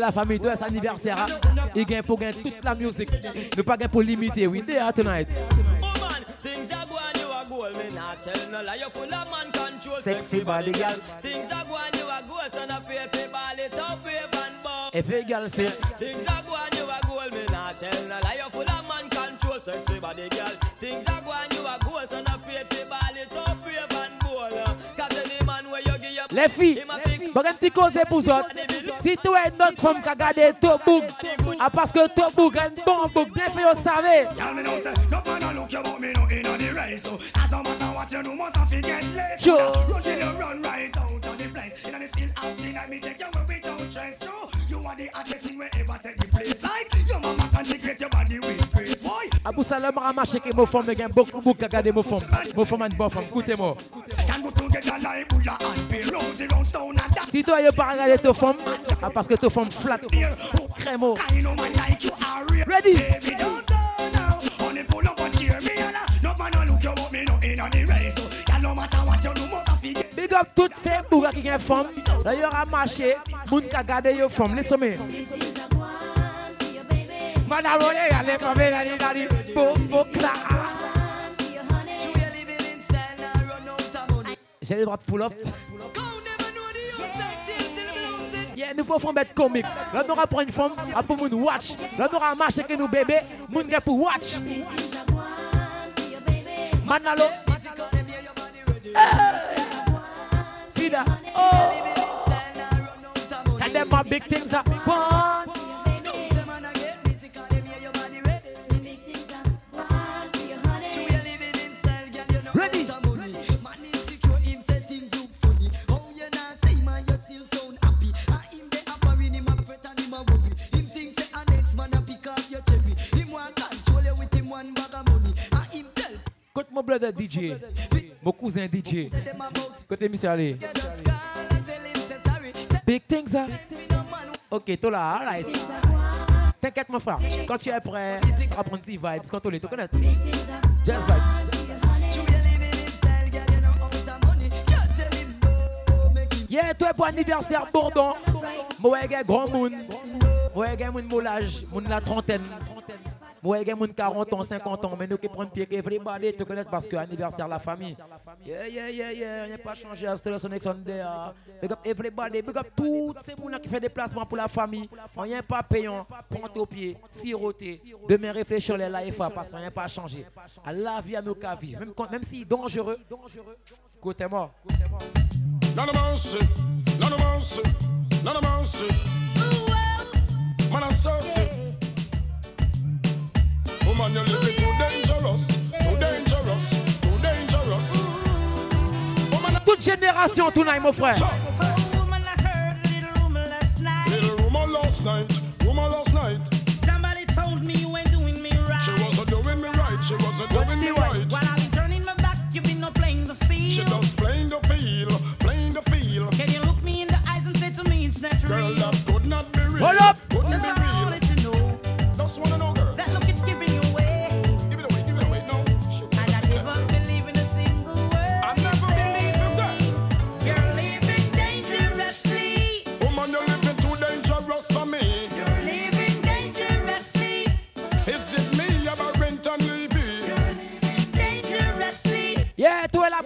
La famille, de cet anniversaire, hein. il gagne pour gagner toute la musique. Ne pas gagner pour limiter, oui, there tonight. Woman, things are going, you are gold, me not tell no lie. You full of man control, Sexy body, girl. Things are going, you are gold, son of paper, ball it up, wave and bump. Effet égal, c'est. Things are going, you are gold, me not tell no lie. You full of man control, sexy body, girl. Les filles, un petit cause pour autres. Si tu es notre femme qui a gardé ton bouc, ah, parce que ton bouc a un bon bouc, bien fait, vous savez. Abou Salam a marché que mon femme, a beaucoup beaucoup qui a gardé mon femme. Écoutez-moi. And and. Si toi, tu pas regardé ton femme, ah, parce que ton femme flat. Ready? And and Big up toutes ces bougas qui une femme. D'ailleurs, à marché, moun qui a gardé une femme. Laissez-moi. Madame, J'ai le droit de pull up. Yeah, nous pouvons mettre comique. Là, nous pour une femme, pour moun watch. Là, nous marché que nous bébé, moun qui pour watch. Manalo. Fida. And them my big things are mon brother DJ, mon cousin DJ, côté monsieur Ali. Big things are. Ok, toi là, alright. T'inquiète mon frère, quand tu es prêt, on va vibes, quand on les, tu connais. Just vibe. Yeah, toi pour anniversaire Bourdon. Moi, grand monde. Moi, j'ai mon moulage, mon la trentaine. Moi, j'ai mon 40 ans, 50 ans. Mais nous qui prenons pied, everybody, tu connais parce que anniversaire la famille. Yeah, yeah, yeah, yeah. Pas changé à ce son Sunday. Big up ces gens qui font des placements pour la famille. Rien pas payant, prendre au pied, siroter. Demain réfléchir les life parce que rien pas changé. La vie à nos cas. Même, si dangereux, côté-moi. None of mercy, none of mercy, Woman, you're living too dangerous, too dangerous, too dangerous. Toute génération tonight, mon frère. Little rumor last night, rumor last night. Somebody told me you ain't doing me right. She wasn't doing me right, she wasn't doing me right. While I'm turning my back, you been not playing the field. She just playing the field, playing the field. Can you look me in the eyes and say to me it's not Girl, that could not be real. Hold up. Couldn't That's be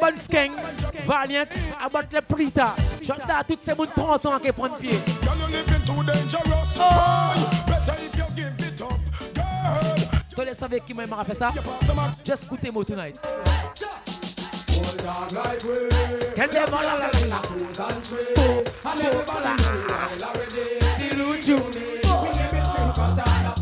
Bonne skeng, Valiant, abat le prita. À toutes ces moun 30 ans qui prennent pied. Toi les savez qui m'a fait ça? Just écoutez moi tonight. Quel démon la la la la. Bo, bo, la.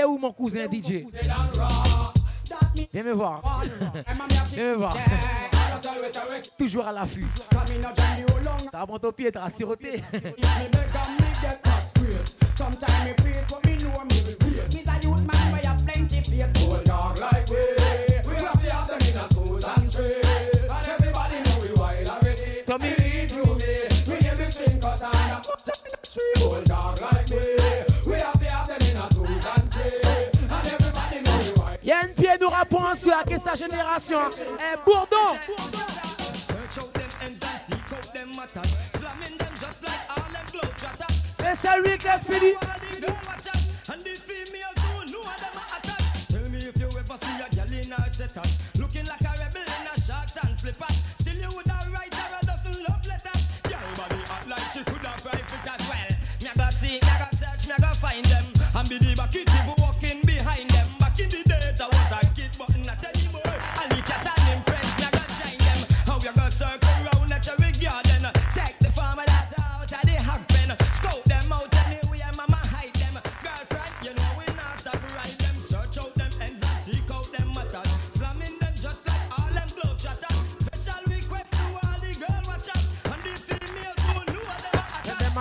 est où mon cousin DJ? Viens me voir. Viens me voir. Toujours à l'affût. T'as mon ton pied, t'as siroté. Me me me me- me, me if you ever see a girl in her setup looking like a rebel in a you would have a dozen love letters. Like she could have as well. Me go see, me go search, me go find them. And be the back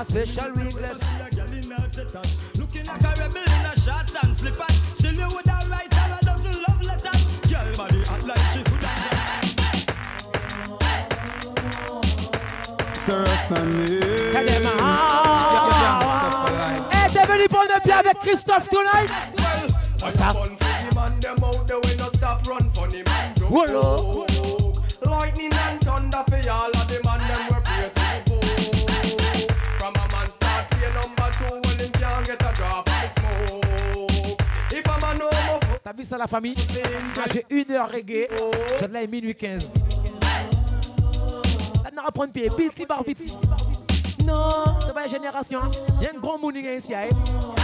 special weakness. Looking like a rebel in a shorts and slippers. Still you would have write her a dozen love letters. Girl body hot like she could have Stir and Tell them, ah. Eh, t'es venu prendre un pied avec Christophe tonight? What's up? man them out there we no stop run funny man joke. Wolo. Lightning and thunder for all T'as vu ça la famille? Moi j'ai une heure reggae, je l'ai minuit 15. Là, on va prendre pied, petit par petit. Non, c'est pas une génération. Il y a un grand monde ici. hein.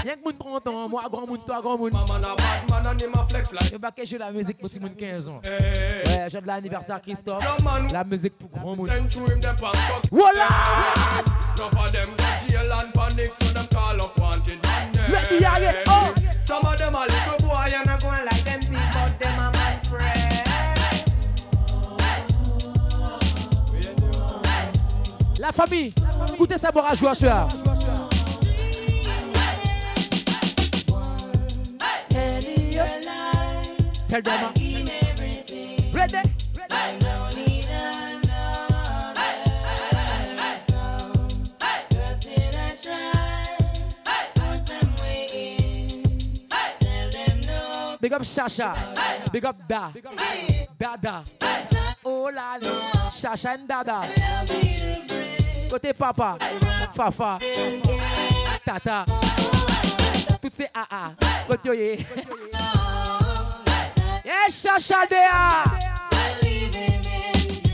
Il y a un monde 30 ans, moi grand monde, toi grand monde. man and him a flex like. Je vais pas jouer la musique pour petit monde 15 ans. Hey. Ouais, j'ai de l'anniversaire Christophe. La musique pour grand monde. Voilà! Enough of them go jail and panic, so them call up wanted man there. Ready, yeah, yeah, oh. Some of them a little boy and a going like them but them a man friend. La famille, écoutez ça, boire à joie ce soir. Tell them. Ready? Big up Shasha. Big up Da. Dada. Oh là là. Shasha and Dada. Côté papa. Fafa. Tata. Toutes ces AA. Côté yoye. Yes, Shasha there.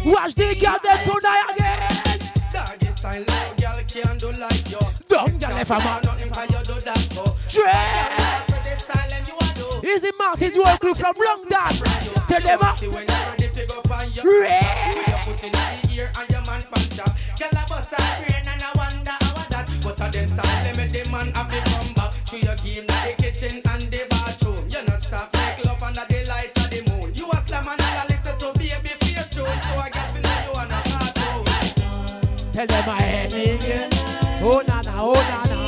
Watch the girl them tonight again. Doggy style, no girl can do like you. Don't girl if out. Nothing can you do that go. For you. Easy crew from long time. Tell them you're ready to go on your Red. When you put in the ear your up. Girl a bust and I wonder how that. But a them them make the man have to come back. To your game in the kitchen and the bathroom. You no stop make love under the light of the moon. You a slam and I listen to baby face tune. So I get to know you on a cartoon. Tell them I ain't nigga. Oh na na, oh na na.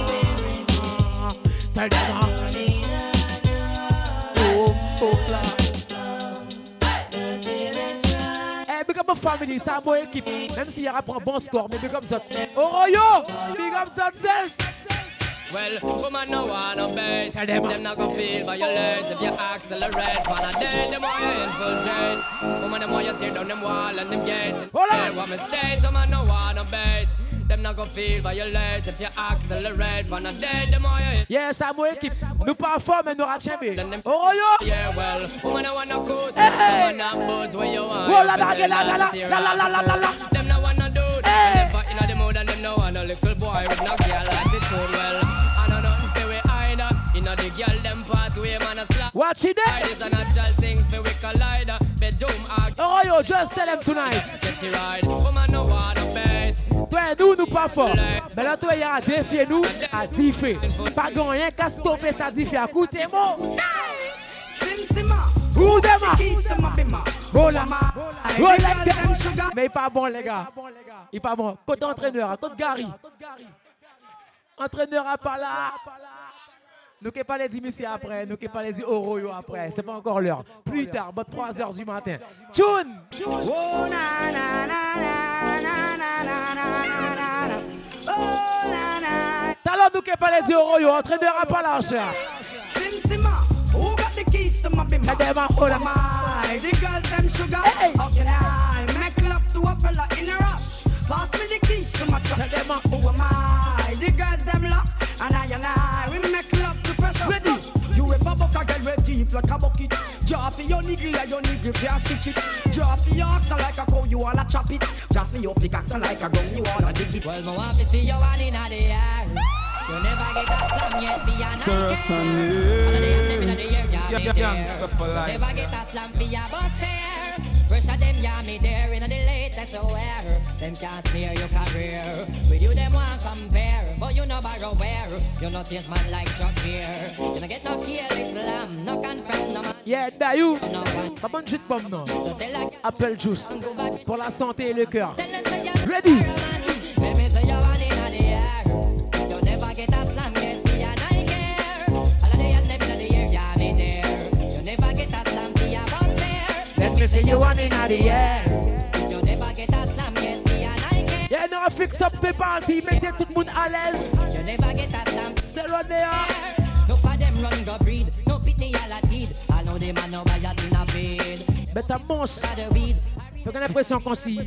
Tell them uh, Oh, oh, la. Double Family, c'est un beau équipe. Même s'il y aura un bon score, mais big up Zot. Oroyo, big up Zot Well, woman no wanna bait. Tell them. Them not gonna feel violent if you accelerate. Wanna date them while you infiltrate. Woman them while you tear down them wall and them gates. Hold on. What me state, woman no wanna bait. Them not gonna feel violent if you accelerate. Wanna date them while you Yes, bon équipe. Nous fort, mais nous ratchabé. Oh, oh Royo! Yeah, well, woman I wanna coat. Hey. Woman not boat where you want. Oh, la, la, la, la, la, her to tear la, la, la, la, the la, la. soul. Them no wanna do. Hey. Never inna the mood and them no want a little boy with no girl attitude. Well, either. Inna the girl them pathway man a slap. Watch it there. It's a natural thing for we collide. Bedroom argue. Oh, Royo, just tell them tonight. Get it right. Woman no wanna bait. Toi et nous, nous pas fort. Mais là, toi, il y a défier nous à differ. Pas grand rien qu'à stopper ça differ. Sim Sima. That. sugar. Mais il pas bon, les gars. Il pas bon. Côté entraîneur, côté Gary. Entraîneur à pas là. Nous ne pas les dire après, nous ne pas les Oroyo après. C'est pas encore l'heure. Plus tard, 3 heures du matin. Tune! Oh na na na na na na Oh na na. Talon nous ne pas les dire entraîneur à Palache. Sim Sima, who got the keys to my bimba? The girls them sugar. How can I make love to a in a rush? Pass me the keys to my truck. The girls them lock, and I and I we make. Ready? You ever buck a girl with deep like a bucket? Draw for your niggle and your niggle can't stitch it. Draw for your oxen like a cow, you wanna chop it. Draw for your pickaxe like a gun, you wanna dig it. Well, me want to see you all in the air. You never get a slam yet for your Stir Nike. us on All of them them in the air, yeah, Yeah, me yeah, there. gangsta for You life. Never get a slam for your bus fare. Pressure them, yeah, me there in the latest wear. Them can't smear your career. With you, them want compare. But you know borrow where. You not chase man like Chuck here. You no get no kill Islam, no confront no man. Yeah, Dayou. Pas bonne chute pomme, non. Apple Juice. Pour la santé et le cœur. Ready. See you one in the air. You never get a slam yet. Yeah, now fix up the party. Mettez tout le monde à l'aise. You never get a slam. Still on there. No for them run go breed. No all a. I know them a no buy a monstre. T'as qu'on a l'impression qu'on s'y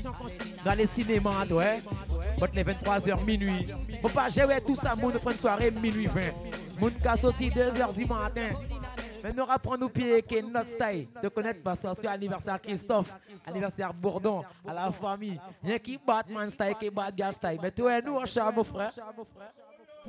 dans les cinémas, hein? Les 23h, minuit. Faut pas gérer tout ça, moun, soirée, minuit 20. Moun qui a sorti 2h du matin. Mais nous rappelons nous pieds qui notre style. De connaître pas ça, c'est anniversaire Christophe, anniversaire Bourdon, à la famille. Rien qui Batman style, qui bat girl style. Mais toi, nous, on mon frère.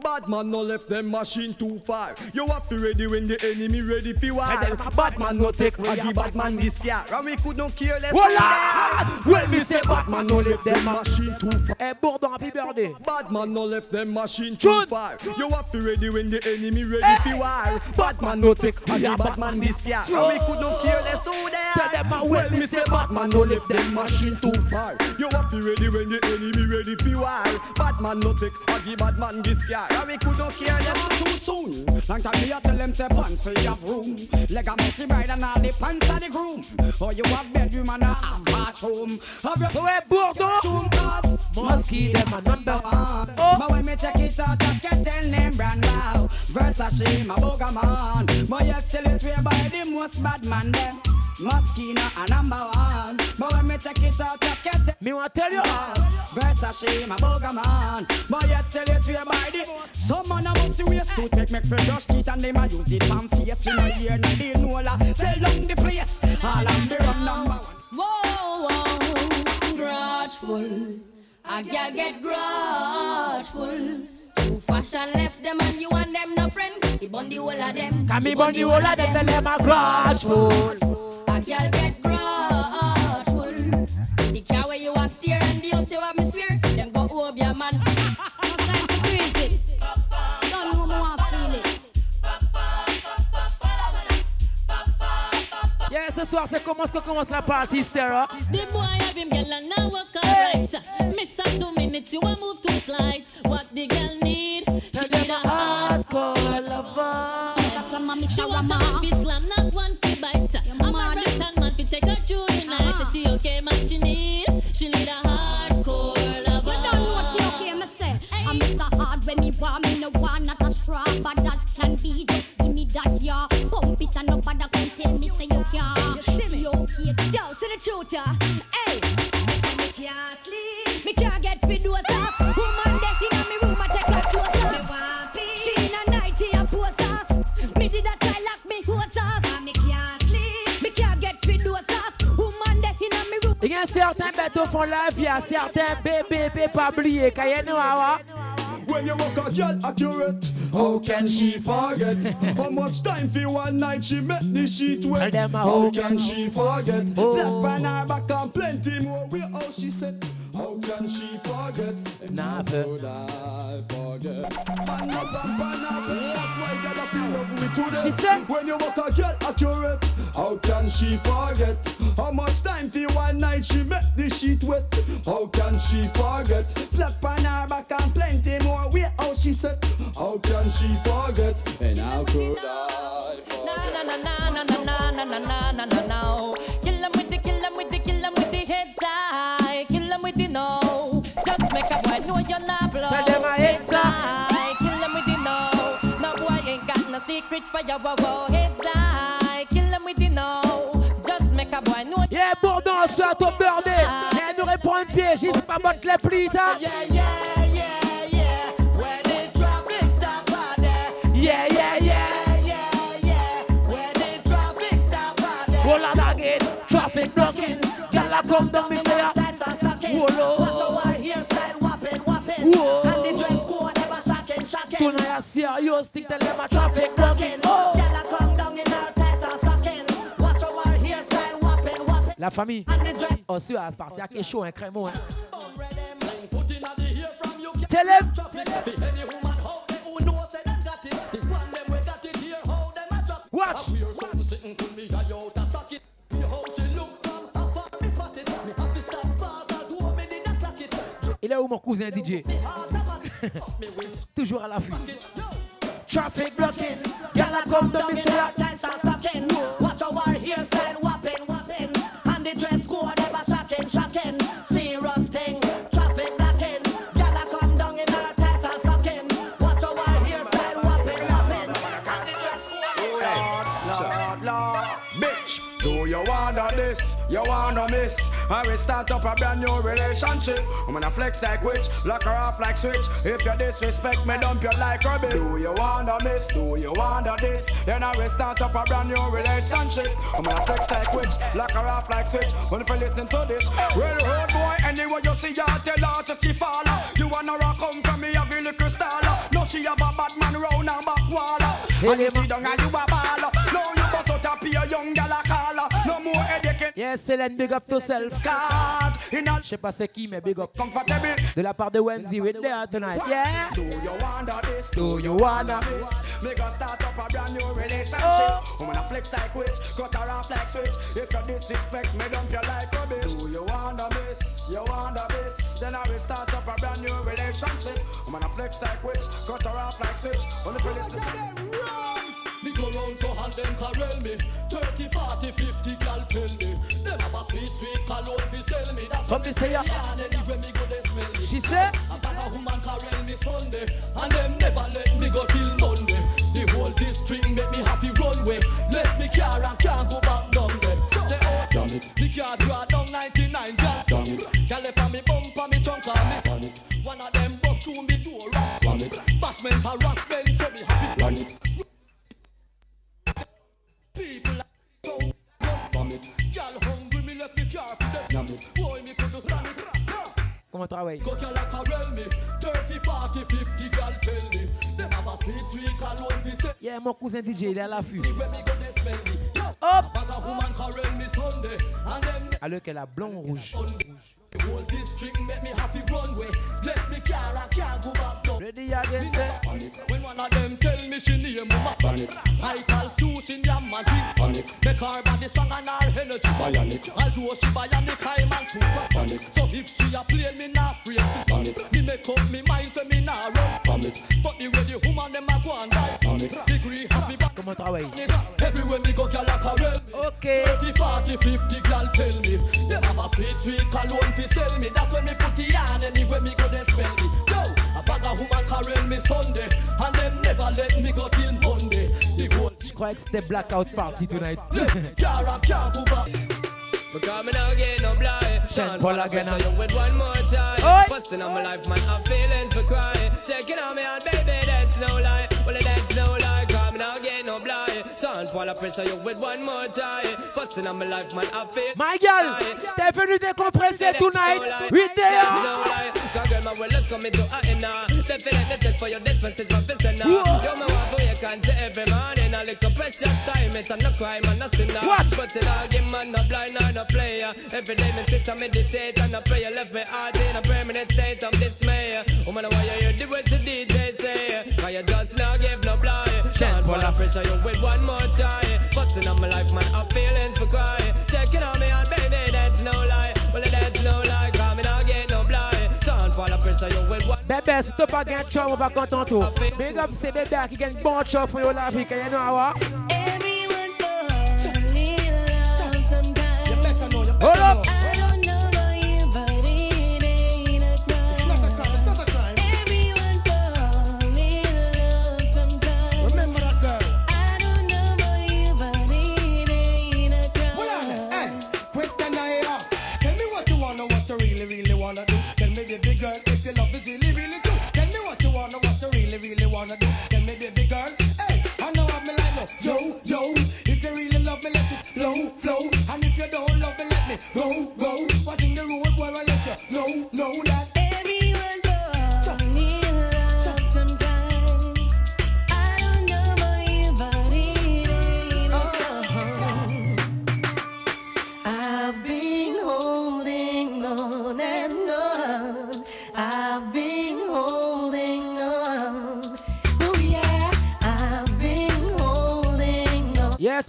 Bad man no left them machine too far. You have to ready when the enemy ready fi war. Bad man no take I give bad man this car. And we could not care less. Voila! Well me say bad man no left them machine too far. Eh, Bourdon, happy birthday. Bad man no left them machine too far. You have to ready when the enemy ready fi war. Bad man no take I give bad man this car. And we could not care less who they Tell them a are. Well me say bad man no left them machine too far. You have to ready when the enemy ready fi war. Bad man no take I give bad man this car. And we could not care less too soon. Long time me a tell them say pants for your room. Leg a messy bride and all the pants of the groom. Or you have bedroom and a half bathroom. Have your Ouais, Bourdon. Musky, them a number one. But when me check it out, just get ten name brand wow. Versace, my boga man. But you sell it way by the most bad man them. Moschino a number one. But when me check it out, just get ten. Me want tell you. Versace, my boga man. But you sell it way by the. Some man a must waste to take make for brush teeth and them a use it from face. You know here, no they know la. Sell down the place. All of the run number one. Whoa, whoa, grudgeful. A girl get grudgeful. Two fashion left them and you and them no friend. He bun the whole of them. Come me bun the whole of them, tell them a grudgeful. A girl get grudgeful. The car where you have steer and the house you have me swear. Them go over your man. Ce soir, c'est comment qu'on commence la party, Stera. The boy have him girl and now work alright. Miss her two minutes, you a move too slight. What the girl need? She need a hardcore lover. She want a man fi slam, not one fi bite. I'm a right hand man fi take her through the night. Ah. The okay man she need, she need a hardcore lover. You don't know what okay, me say. I miss a hard when me want me no want not a straw, but as can be. Just give me that yeah. Pump it and nobody can tell me say you can't. 叫谁的主角？哎。Il y a certains bêtes au fond de la vie, certains bébés pas oublier. Quand il y a nous, ah, When you walk a girl accurate, how can she forget? how much time for one night she met the sheet wet? How can she forget? Left on her back and plenty more. We how she said, how can she forget? And how could I forget? Man up and man up, that's why girl up in love with today. She said, when you walk a girl accurate, how can she forget? How much time for one night she met the sheet wet? How can she forget? Flap on her back and plenty more. Wait, how she said, how can she forget? And how could I forget? Na na na na na na na na na na na. with the know. Just make a boy know you're not blow. Tell them I kill them with. No boy ain't got the. Just make a. Yeah, ce à ton répond un piège, il se les Yeah, yeah, yeah, yeah. When they drop stop. Yeah, yeah. Traffic knocking, come down me say ah. Whoa, Watch our hairstyle whopping, whopping. Whoa. And the dress code ever shocking, shocking. Tonight I see how you stick tell them a traffic blocking. Oh. Girl, I come down in her tights and stocking. Watch our hairstyle whopping, whopping. La famille, on suit à partir à quelque chose, un crémeau. Hein. Tell him. Watch. Il est où mon cousin DJ Toujours à l'affût. Traffic blocking. Girl, I come down tights stocking. Watch our hairstyle whopping, whopping. And the dress code ever shocking, shocking. Serious thing, traffic blocking. Girl, I come down in her tights and stocking. Watch our hairstyle whopping, whopping. And the dress code Lord, Lord, bitch. Do you wanna this? You wanna miss? I will start up a brand new relationship. I'm gonna flex like witch, lock her off like switch. If you disrespect me, dump you like rubbish. Do you wanna miss? Do you wanna this? Then I will start up a brand new relationship. I'm gonna flex like witch, lock her off like switch. When if you listen to this, well, road boy, anyway you see her, tell her to see follow. You wanna rock come from me, have a little style. No, she have a bad man round her back wall. And you see down and you a baller. No, you bust a young gal a caller. No more headache. Yes, Hélène, big up yourself. Je sais pas c'est qui, mais big up. De la part de Wendy, we're there tonight. Yeah. Do you wanna this? Do you wanna this? Me gonna start up a brand new relationship. Oh. I'm gonna flex like witch, cut her off like switch. If you disrespect me, dump you like rubbish. Do you wanna miss? You wanna miss? Then I will start up a brand new relationship. I'm gonna flex like witch, cut her off like switch. Only for listen to them run. Me go round so hand them carel me. 30, 40, 50 gal tell me. Them have a sweet, sweet cologne fi sell me. That's what me say ya. And anywhere me go they smell me She say A bag of woman carel me Sunday. And them never let me go till Monday. The whole district make me happy runway Left me car and can't go back down there. Say oh damn it. Me car draw down 99 gal Damn it. Gal left on me bumper me trunk on me. One of them bust through me door. Slam it. Bashment harassment so Damn it Gal hungry me left me car for them Damn it Boy me could just ram it Comment travaille Go gal a carel me 30, 40, 50 gal tell me Them have a sweet, sweet cologne fi say Yeah, mon cousin DJ, il est à l'affût. Hop Alors qu'elle a blanc ou rouge. Me Ready again, When one of them tell me she I call man Make her body strong and her energy. Bionic. Although she bionic I'm and supersonic. So if she a play me not afraid. Panic Me make up me mind say me not run. Panic But the way the woman them a go and die. Panic Degree happy back. Comment travaille Everywhere me go gal a carel Okay. 30, 40, 50 gal tell me. Them have a sweet, sweet cologne fi sell me. That's when me put it on anywhere me go they smell me. Yo, a bag of woman carel me Sunday. And them never let me go till Monday The whole Je que c'était blackout party tonight. car I can't go back Because me now get no blind. Sean Paul again, So huh? you with one more time. Oi. Busting on my life, man. I'm feeling for crying. Checking on me out, baby. That's no lie. Well, that's no lie. Cause me now get no blind. Sean Paul, I pressure you with one more time. Busting on my life, man. I'm feeling. My girl, t'es venu décompresser tonight. We there. Cause girl, my well, let's come into a inner. Definitely take for your defense, it's officer now. Whoa. You're my wife, who you can say every morning. A little precious time, it's a crime and a sinner. What? But till I give man, no blind or no player. Every day me sit and meditate and I pray. Left me heart in a permanent state of dismay. Woman, why you hear the words the DJ say? Cause you just not give no blind. Sean Paul, I pressure you with one more time. Busting on my life, man, I'm feelings for crying. Checking on me out, baby, that's no lie. Well, that's no lie, Bébé, si t'as pas gagné de chum, on va content tout. Big up, c'est bébé qui gagne bon chum pour yo la vie, que you know how. Everyone falls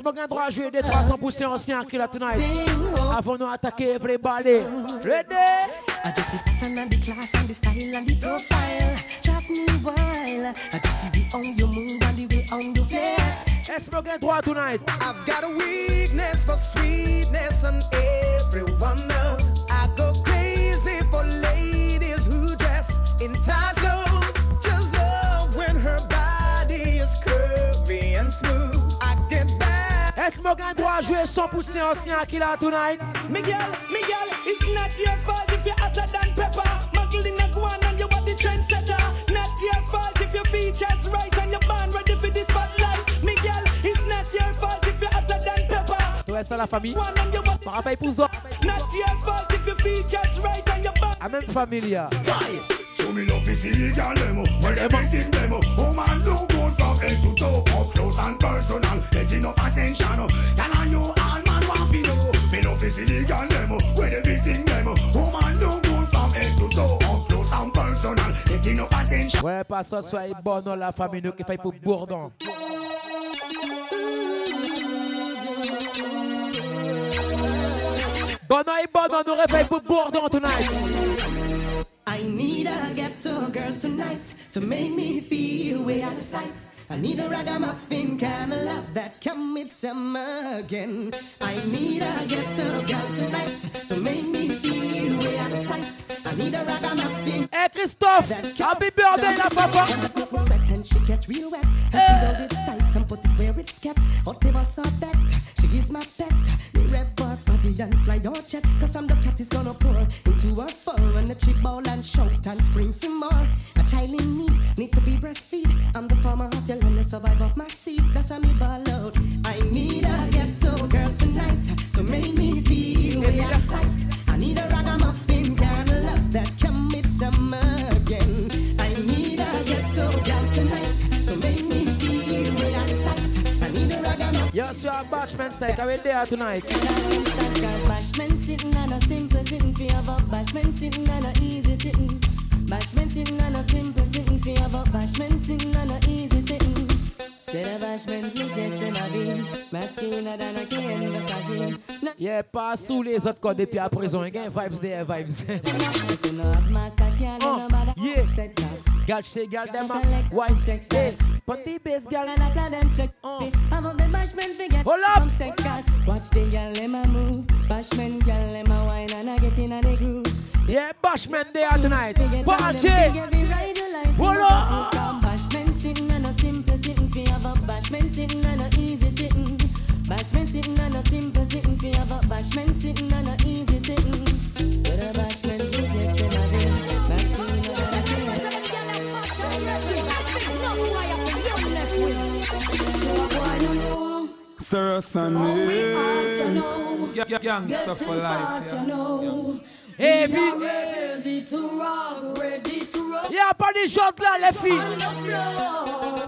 Morgan droit à jouer des 300% anciens qui là tonight. Avant nous attaquer everybody. Ready? I just see pattern and the class and the style and the profile. Drop me while I just see the how you move and the way how you flex. Let's Morgan droit tonight. I've got a weakness for sweetness and everyone else. I go Est-ce Morgan droit à jouer 100% ancien là tonight? Miguel, Miguel, it's not your fault if you're hotter than pepper. Muggle in a guan and you are the trendsetter. Not your fault if your features right and you're born ready for the spotlight. Miguel, it's not your fault if you're hotter than pepper. Toi, c'est la famille. Parapay Pouzo. Not your fault born. La même famille. là. Show me love is illegal demo. When everything demo. Woman do good from head to toe Up. Close and personal Get enough attention Girl and you all man want to know. Me love is illegal demo. When everything demo. Woman do good from head to toe Up. Close and personal Get enough attention. Ouais, pas ça, soit bon dans la famille, nous qui fait pour Bourdon. Bon, non, bon, non, nous réveille pour Bourdon tonight. I need a ghetto girl tonight to make me feel way out of sight. I need a ragamuffin kind of love that can meet summer again. I need a ghetto girl tonight to make me feel way out of sight. I need a ragamuffin. Hey Christophe, happy birthday la papa. Sweat and she get real wet and she hold it tight and put it where it's kept. Hot saw that. She is my pet. Me rev her body and fly on jet. Cause I'm the cat is gonna pour into her fur and the cheek ball and shout and scream for more. A child in need need to be breastfeed. I'm the farmer of your survive of my seat, That's why me ball out. I need a ghetto girl tonight to make me feel way out of sight. I need a ragamuffin kind of love that can meet summer again. I need a ghetto girl tonight to make me feel way out of sight. I need a ragamuffin. Yes, you are Batchman Snake. Are we there tonight? Bashman sitting on a simple sitting for have a bashman sitting on a easy sitting. Bashman sitting on a simple sitting for have a bashman sitting on a easy sitting. Yeah, pas sous les autres de et puis à prisão. gain vibes des vibes. oh, yeah, gal chez gal dem why check? day, but the bass, gal and I got them flex. Oh, uh. avant the bashman they get Hold up. some sex guys. Watch the gal them a move, bashman gal them a wine and I get in a the groove. Yeah, bashman they are tonight. Party. Hold up. Bashman sing bashman sitting and a easy sitting. Bashman sitting and a simple sitting fi have a bashman sitting and a easy sitting. With a bashman who gets them a day. Masculine than a king. Stir us and Oh, Gangster for life. yeah. Heavy. We are ready to rock, ready to rock. Y'a pas des jantes là, les filles.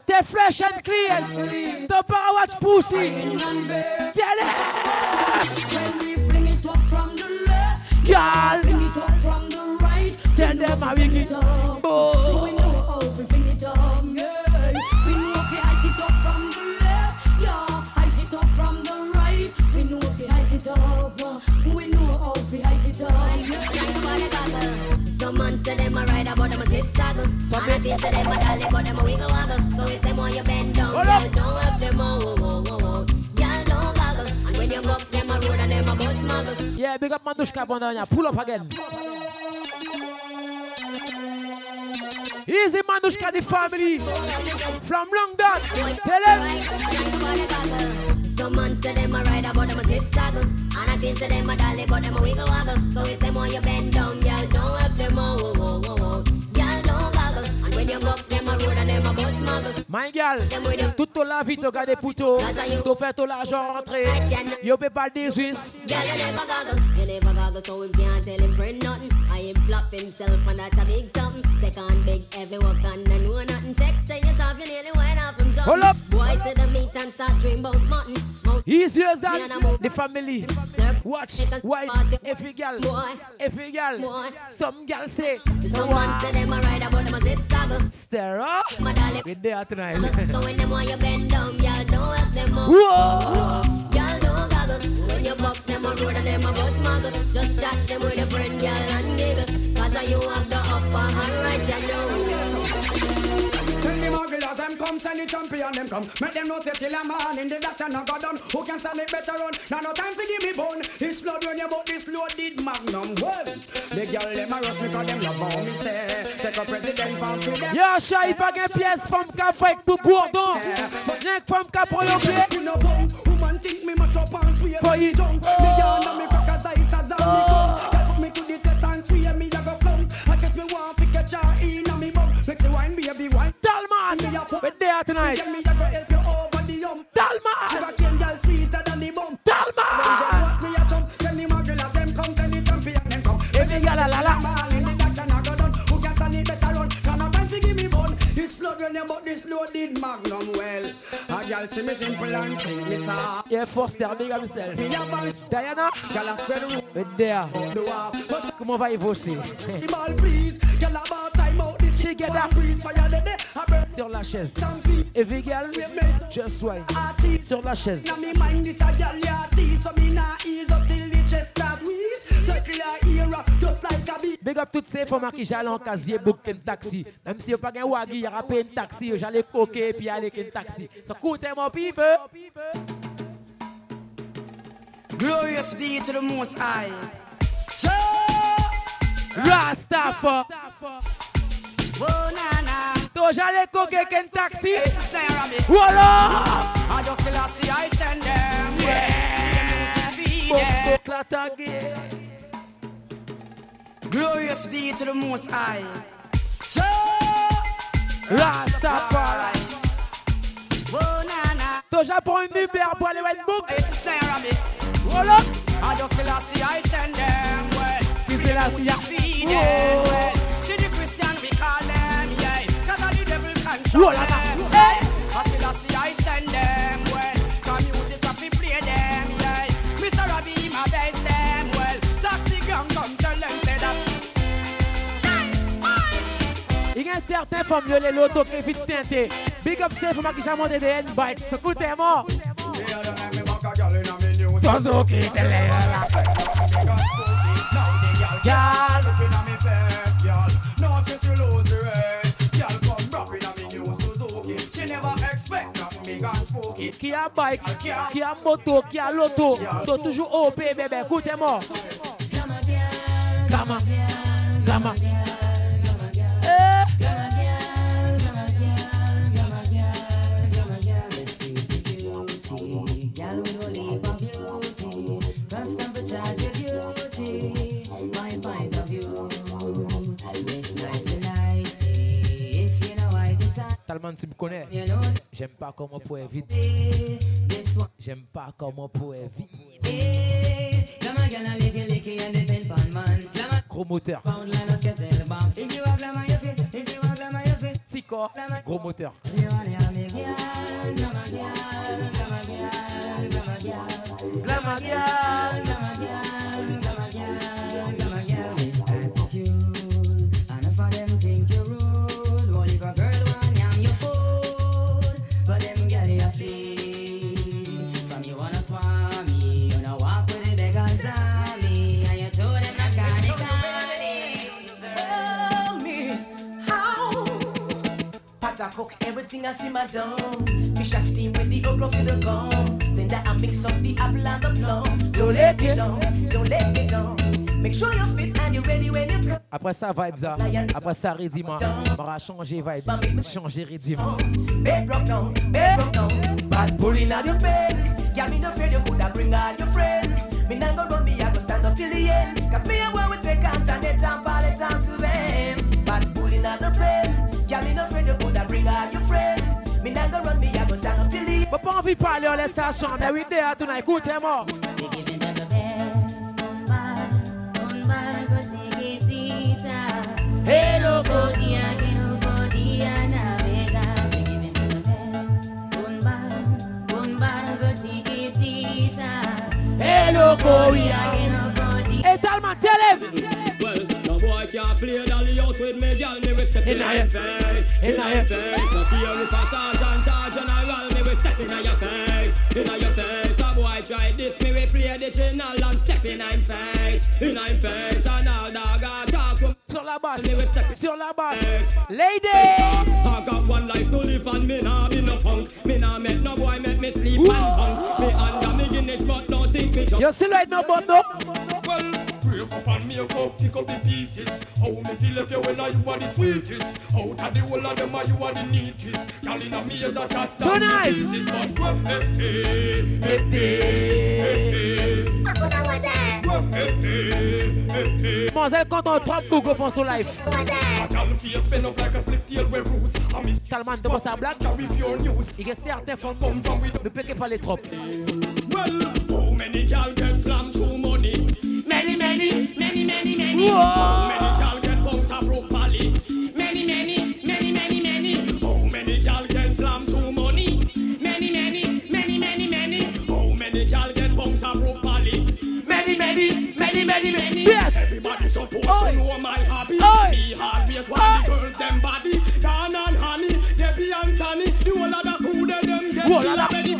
T'es fresh and clean. T'as pas watch pussy. C'est Y'all. Tell them how we get. Oh. Say them a ride about them a slip saddle. And I think say them a dolly but them a wiggle waggle. So if them want you bend down, girl don't have them whoa whoa whoa whoa. Girl don't goggle. And when you buck them a road and them a bus muggle. Yeah, big up Mandushka Bondanya. Pull up again. Easy Mandushka, the family. From London. Tell them. Some man say them a ride about them a slip saddle. And I think say them a dolly but them a wiggle waggle. So if them want you bend down, girl don't have them a whoa whoa whoa whoa. Girl don't goggle. And when you buck them a road and them a muggle. My gal, toute la vie, tu gardes pour. Tu fais tout l'argent rentrer. Yo, peux pas des Suisses. Girl, you never goggle, you never goggle, so we can't tell him friend nothing. I him flop himself and that's a big something. Take on big, every and I know nothing. Check, say yourself, you nearly went off from. Hold up. Boy, say the meat and start dream about mutton. Easy as that. The family. Watch, why? Every girl, every girl, some girl say, Someone say them a ride about them a zip saga. Stare up. My darling. There tonight. So when them want you bend down, y'all don't help them up. Whoa. Y'all don't goggle. When you buck them a road and them a bus muggle. Just chat them with a friend, y'all and giggle. Cause you have the upper hand right, you know. Send the mugglers, them come, send the champion, them come. Make them know say till a man in the doctor no go done. Who can stand it better run? Now no time to give me bone. It's flood when you bought this loaded magnum. Well, the girl them a rush because them love how me say. Take a president from to them. Yo, chat, pas qu'un pièce, qu'a fait pour Bourdon. Rien que femme qu'a prolongé. You know bum, woman think me mash up and swear For it. Me yarn and me crackers ice as a me come. Girl put me Dalma, we there tonight. Dalma, Dalma. Every girl a la la. Me me big. Diana, girl a. There. Comment va-y aussi? Sur la chaise. girl, just. Artist. Sur la chaise. Ya. Big up toutes ces femmes qui j'allais en casier booker un taxi. Même si vous pas un wagi, il y aura pas un taxi. J'allais coquer puis aller un taxi. So écoutez mon pipe. Glorious be to the most high. Rastafa. Oh, un taxi. It's a snare of me. Voilà. I just still see I send them. Yeah. Glorious be to the most high. Rastafari. Oh, na. To j'apprends une Uber pour aller of me. Voilà. I just still see I send them. Well, Qui c'est la sia? Control tell. Il y a certains lotos qui vite teinté. Big up femmes qui j'ai monté des N-bike. So écoutez-moi. Suzuki, at me since you Qui a bike, qui a moto, qui a loto. To toujours OP, bébé. Écoutez-moi. Gama, gama. Connais. J'aime pas comment pourrait vite. J'aime pas comment pourrait vite. Gros moteur. Gros moteur. I cook everything I see my dome. Fish I steam with the okra for the gum. Then that I mix up the apple and the plum. Don't let it down, don't let it down. Make sure you're fit and you're ready when you come. Après ça, vibe ça. Après ça, rythme. On va changer vibe. Changer rythme. Bed rock down, bed rock down. Bad pulling out your bed. Yeah, me no fear you coulda bring all your friends. Me not go run me, I go stand up till the end. Cause me and one we take Antoinette and Suzanne. Bad pulling out the bed. Girl, me no friend you coulda bring out your friend. Me not go run, me I go stand up till the. But pas envie de parler, on laisse ça chanter. Oui, there tonight, écoutez-moi. They giving them the best. My, oh my, cause they get it out. Hey, no, go, dia, no, na, vega. They giving the best. Oh my, oh my, cause they it out. Hey, no, go, dia, boy can't play dolly house with me, girl. Me step in your your- face, in your your- face. No fear if a sergeant or general, me will step in your face, in your face. A boy try this, me will play the channel and step in him face, in him face. And all dog a talk to Sur la basse, me will step in sur la basse. Lady! I got one life to live and me nah be no punk. Me nah make no boy make me sleep and punk. Me under me Guinness but don't think me jump. You still like no? Well, break up and make up, pick up the pieces. How me feel if you when I you are the sweetest? Out of the whole of them, are you are the neatest? Girl in a me as a chat pieces. But hey, hey, hey, hey, hey. Mademoiselle, quand on trompe, Google font son life. A girl face spin up like a split tail with roots. I miss Talman, tu penses à blague? Il y a certains femmes ne pas les trop. Well, how many gal many, many. Gal get bounced up properly? Many, many, many, many, many. How many gal get slammed through money? Many, many, many, many, many. How many gal get bounced up properly? Many, many, many, many, many. Yes. Everybody supposed Oi. to know my hobby. Oi. Me hard ways while the girls them body. Gone and honey, Debbie and Sunny. The whole of the food they them get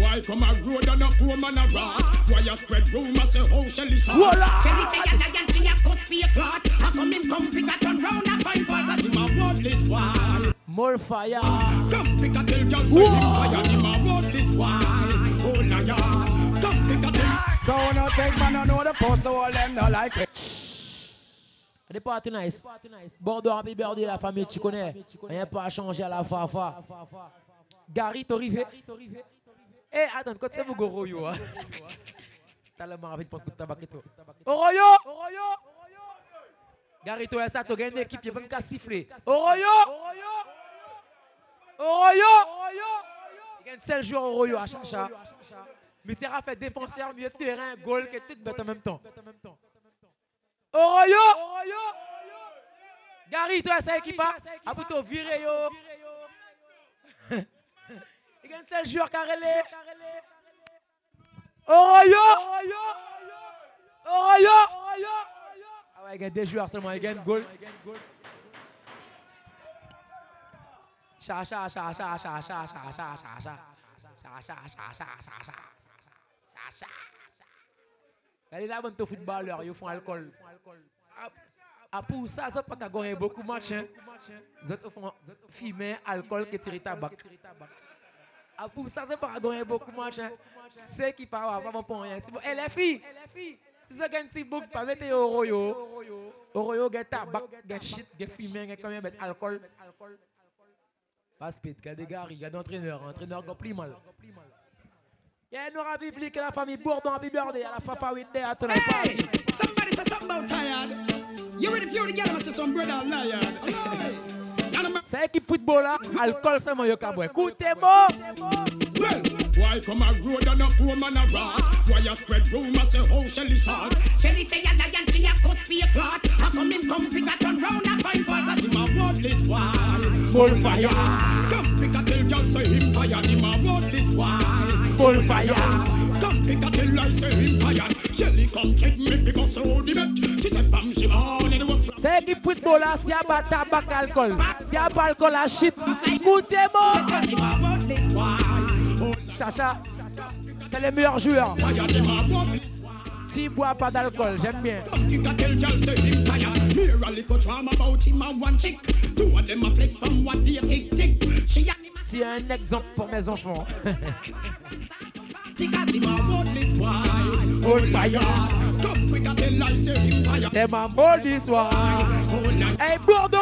Why come a road and a poor man a rat? Why you spread rumors say how Shelly saw? Voila! Shelly say a lion she a cuss be a clot How come him come pick a turn round and find Cause him a worthless one More fire. Come pick a tell John say him fire him a worthless one Oh lion Come pick a tell So no take man, know the post, so all them no like it. Parties nice. Bordeaux, happy birthday la famille, tu connais. Rien pas à changer à la fafa. Gary, t'es arrivé. Eh, ah, attends, quand ça eh, ah, hein. vous goroyo, hein? T'as la main avec ton coup de tabac et tout. Oroyo! Oroyo! Garito, y'a ça, t'as gagné une équipe, y'a même qu'à siffler. Oroyo! Oroyo! Oroyo! Il gagne 7 joueurs Oroyo à Chacha. Mais c'est fait défenseur, milieu de terrain, goal, qui est bête en même temps. Oroyo! Oroyo! Garito, y'a ça, équipe, après t'as viré, yo. Un seul joueur carrelé. Oroyo! Oroyo! Ah ouais, il y a deux joueurs seulement, il y a un goal. Cha cha cha cha cha cha cha cha cha cha cha cha cha cha cha cha cha cha cha Allez là, bon, footballeur, ils font alcool. Ah, Ah, pour ça, ça pas qu'à gagner beaucoup de matchs. Hein. Ils font alcool, tabac. Ah, ça c'est pas gagner beaucoup machin. C'est qui eh, pas avoir pas rien. Et si ça gagne petit pas au royo. Au royo, get tabac, get shit, get fumé, get combien mettre alcool. Pas speed, regardez Gary, regardez entraîneur mal. Il y a Nora la famille Bourdon à à la Fafa à Somebody say something about tired. You ready for you to some brother. C'est équipe football là, alcool seulement yo ka boy. Écoutez-moi. Well, why come a road and a poor man a rat? Why you spread rumors say oh, how Shelly sauce? Shelly say a lion, she a cuss be a clot. How come him come pick a turn round and find fault? Cause him a worthless one. Full fire. Come pick a tell John say him tired, him a worthless one. Full fire. Come pick a tell I say him tired. Shelly come check me because so the bet. She say fam she born in the wolf. C'est équipe football là, s'il y a pas tabac, alcool. S'il y a pas alcool, la shit. Écoutez-moi. Chacha, t'es le meilleur joueur? S'il boit pas d'alcool, j'aime bien. C'est un exemple pour mes enfants. T'es ma Hey Bordeaux!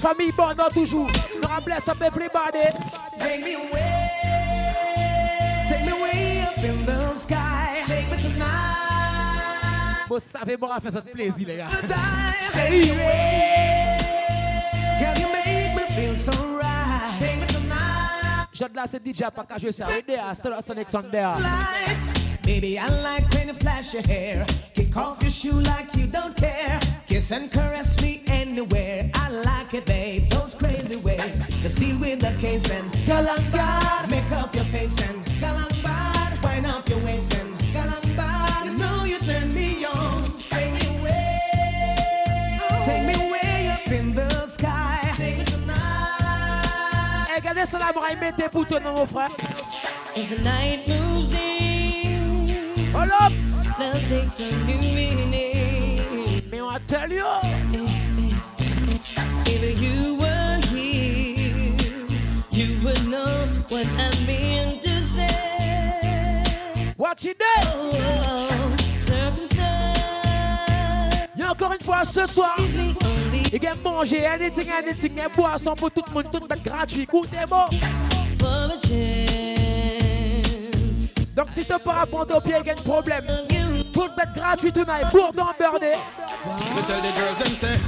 Famille Bondon toujours. Nous bless up everybody. Take me away. Take me way up in the sky. Take me tonight. Vous savez, moi, fait ça de plaisir, les gars. Take me away. Girl, you make me feel so right. Take me tonight. Je là, c'est DJ jouer ça. Oui, there, still a Sonic Sound there. Baby, I like when you flash your hair. Kick off your shoe like you don't care. Kiss and caress me anywhere. I like it, babe. Those crazy ways. Just deal with the case and galang Make up your face and galang bad. Wind up your waist and galang bad. You know you turn me on. Take me away. Take me way up in the sky. Take me tonight. Hey, regardez ça là, moi, mettez pour toi, mon frère. As the night Hold up. love takes a new meaning. Mais on tell you. If you were here, you would know what I mean to say. Watch it there. Oh. Et encore une fois, ce soir, il y a manger, anything, anything, il y a boisson pour tout le monde, tout monde gratuit. Écoutez-moi. Donc si tu peux apprendre au pied, il y a un problème. Tout le monde gratuit tonight. Bourdon Birdé. Me tell the girls and say,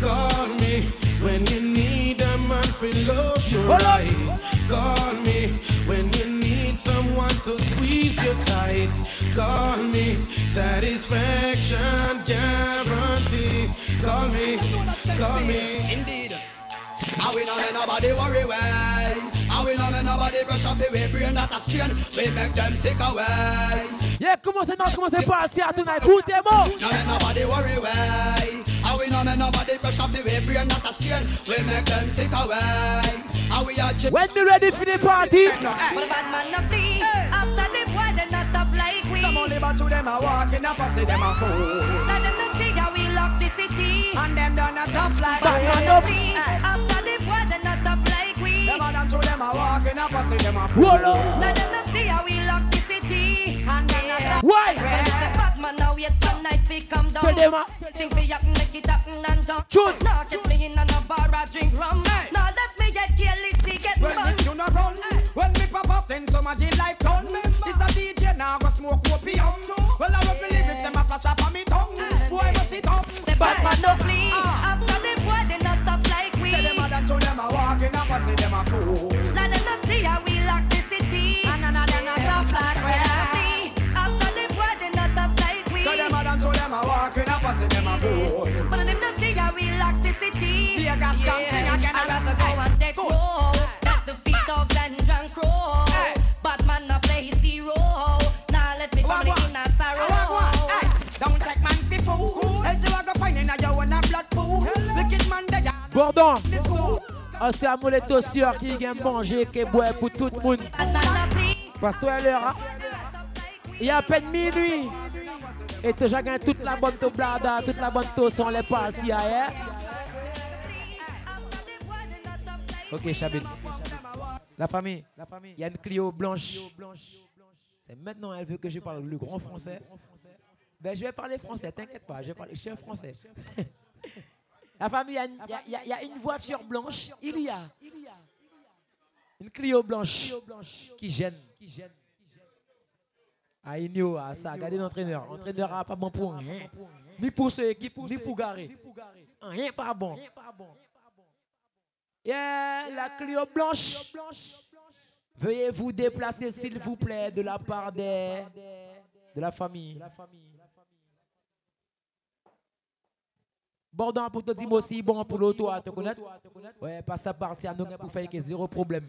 call me when you need a man for love you Hold up. right. Call me when you need someone to squeeze you tight. Call me, satisfaction guarantee. Call me, call me. Indeed. I will not let nobody worry way. I will not let nobody brush off the way brain that a strain. We make them sick away. Yeah, come commencez non, commencez pas à tirer tonight. Écoutez-moi. Not let nobody worry way. I will not let nobody brush off the way brain that a strain. We make them sick away. And we are just When we ready for the party. But a bad man no flee. After the boy, they not stop like we. Some only but to them a walking up and say them a fool. Let them not see how we lock the city. And them done a tough like Bad man no we. After hard and show them a walk in a pussy, them a fool. Now them see how we lock the city. And. Why? Batman now we come down. Tell them a. Think we up make it and down. Shoot. Now get me in a bar drink rum. Now let me get careless, get fun. You run, when pop up, then life city. Tear gas can sing again, I'd rather hey, go on deck good. row. At the feet of Glenn and Crow. Bad man not play his hero. Now let me family in a sorrow. Don't take man fi fool. Else you a go find in a you and a blood pool. Wicked man they are Bourdon. this fool. Ah, c'est qui vient manger, qui boit pour tout le monde. Parce que toi, l'heure, hein? il y a à peine minuit. Et tu as gagné toute la bonne to blada, toute la bonne to son les parties hier. Ok, Chabine. La famille, la famille. Il y a une Clio blanche. C'est maintenant elle veut que je parle le grand français. Ben, je vais parler français, t'inquiète pas, je vais parler, je suis un français. La famille, il y a une- y, y a- voiture blanche. Il y a une Clio blanche qui gêne. Ah, il y a ça. Regardez l'entraîneur. L'entraîneur n'a pas bon pour rien. Ni pour ce équipe, ni pour garer. Rien pas bon. Yeah, la Clio blanche. Veuillez vous déplacer, s'il vous plaît, de la part des, de la famille. Bordon pour te dire aussi, bon pour l'auto à te connaître. Ouais, pas ça partir, nous pour faire que zéro problème.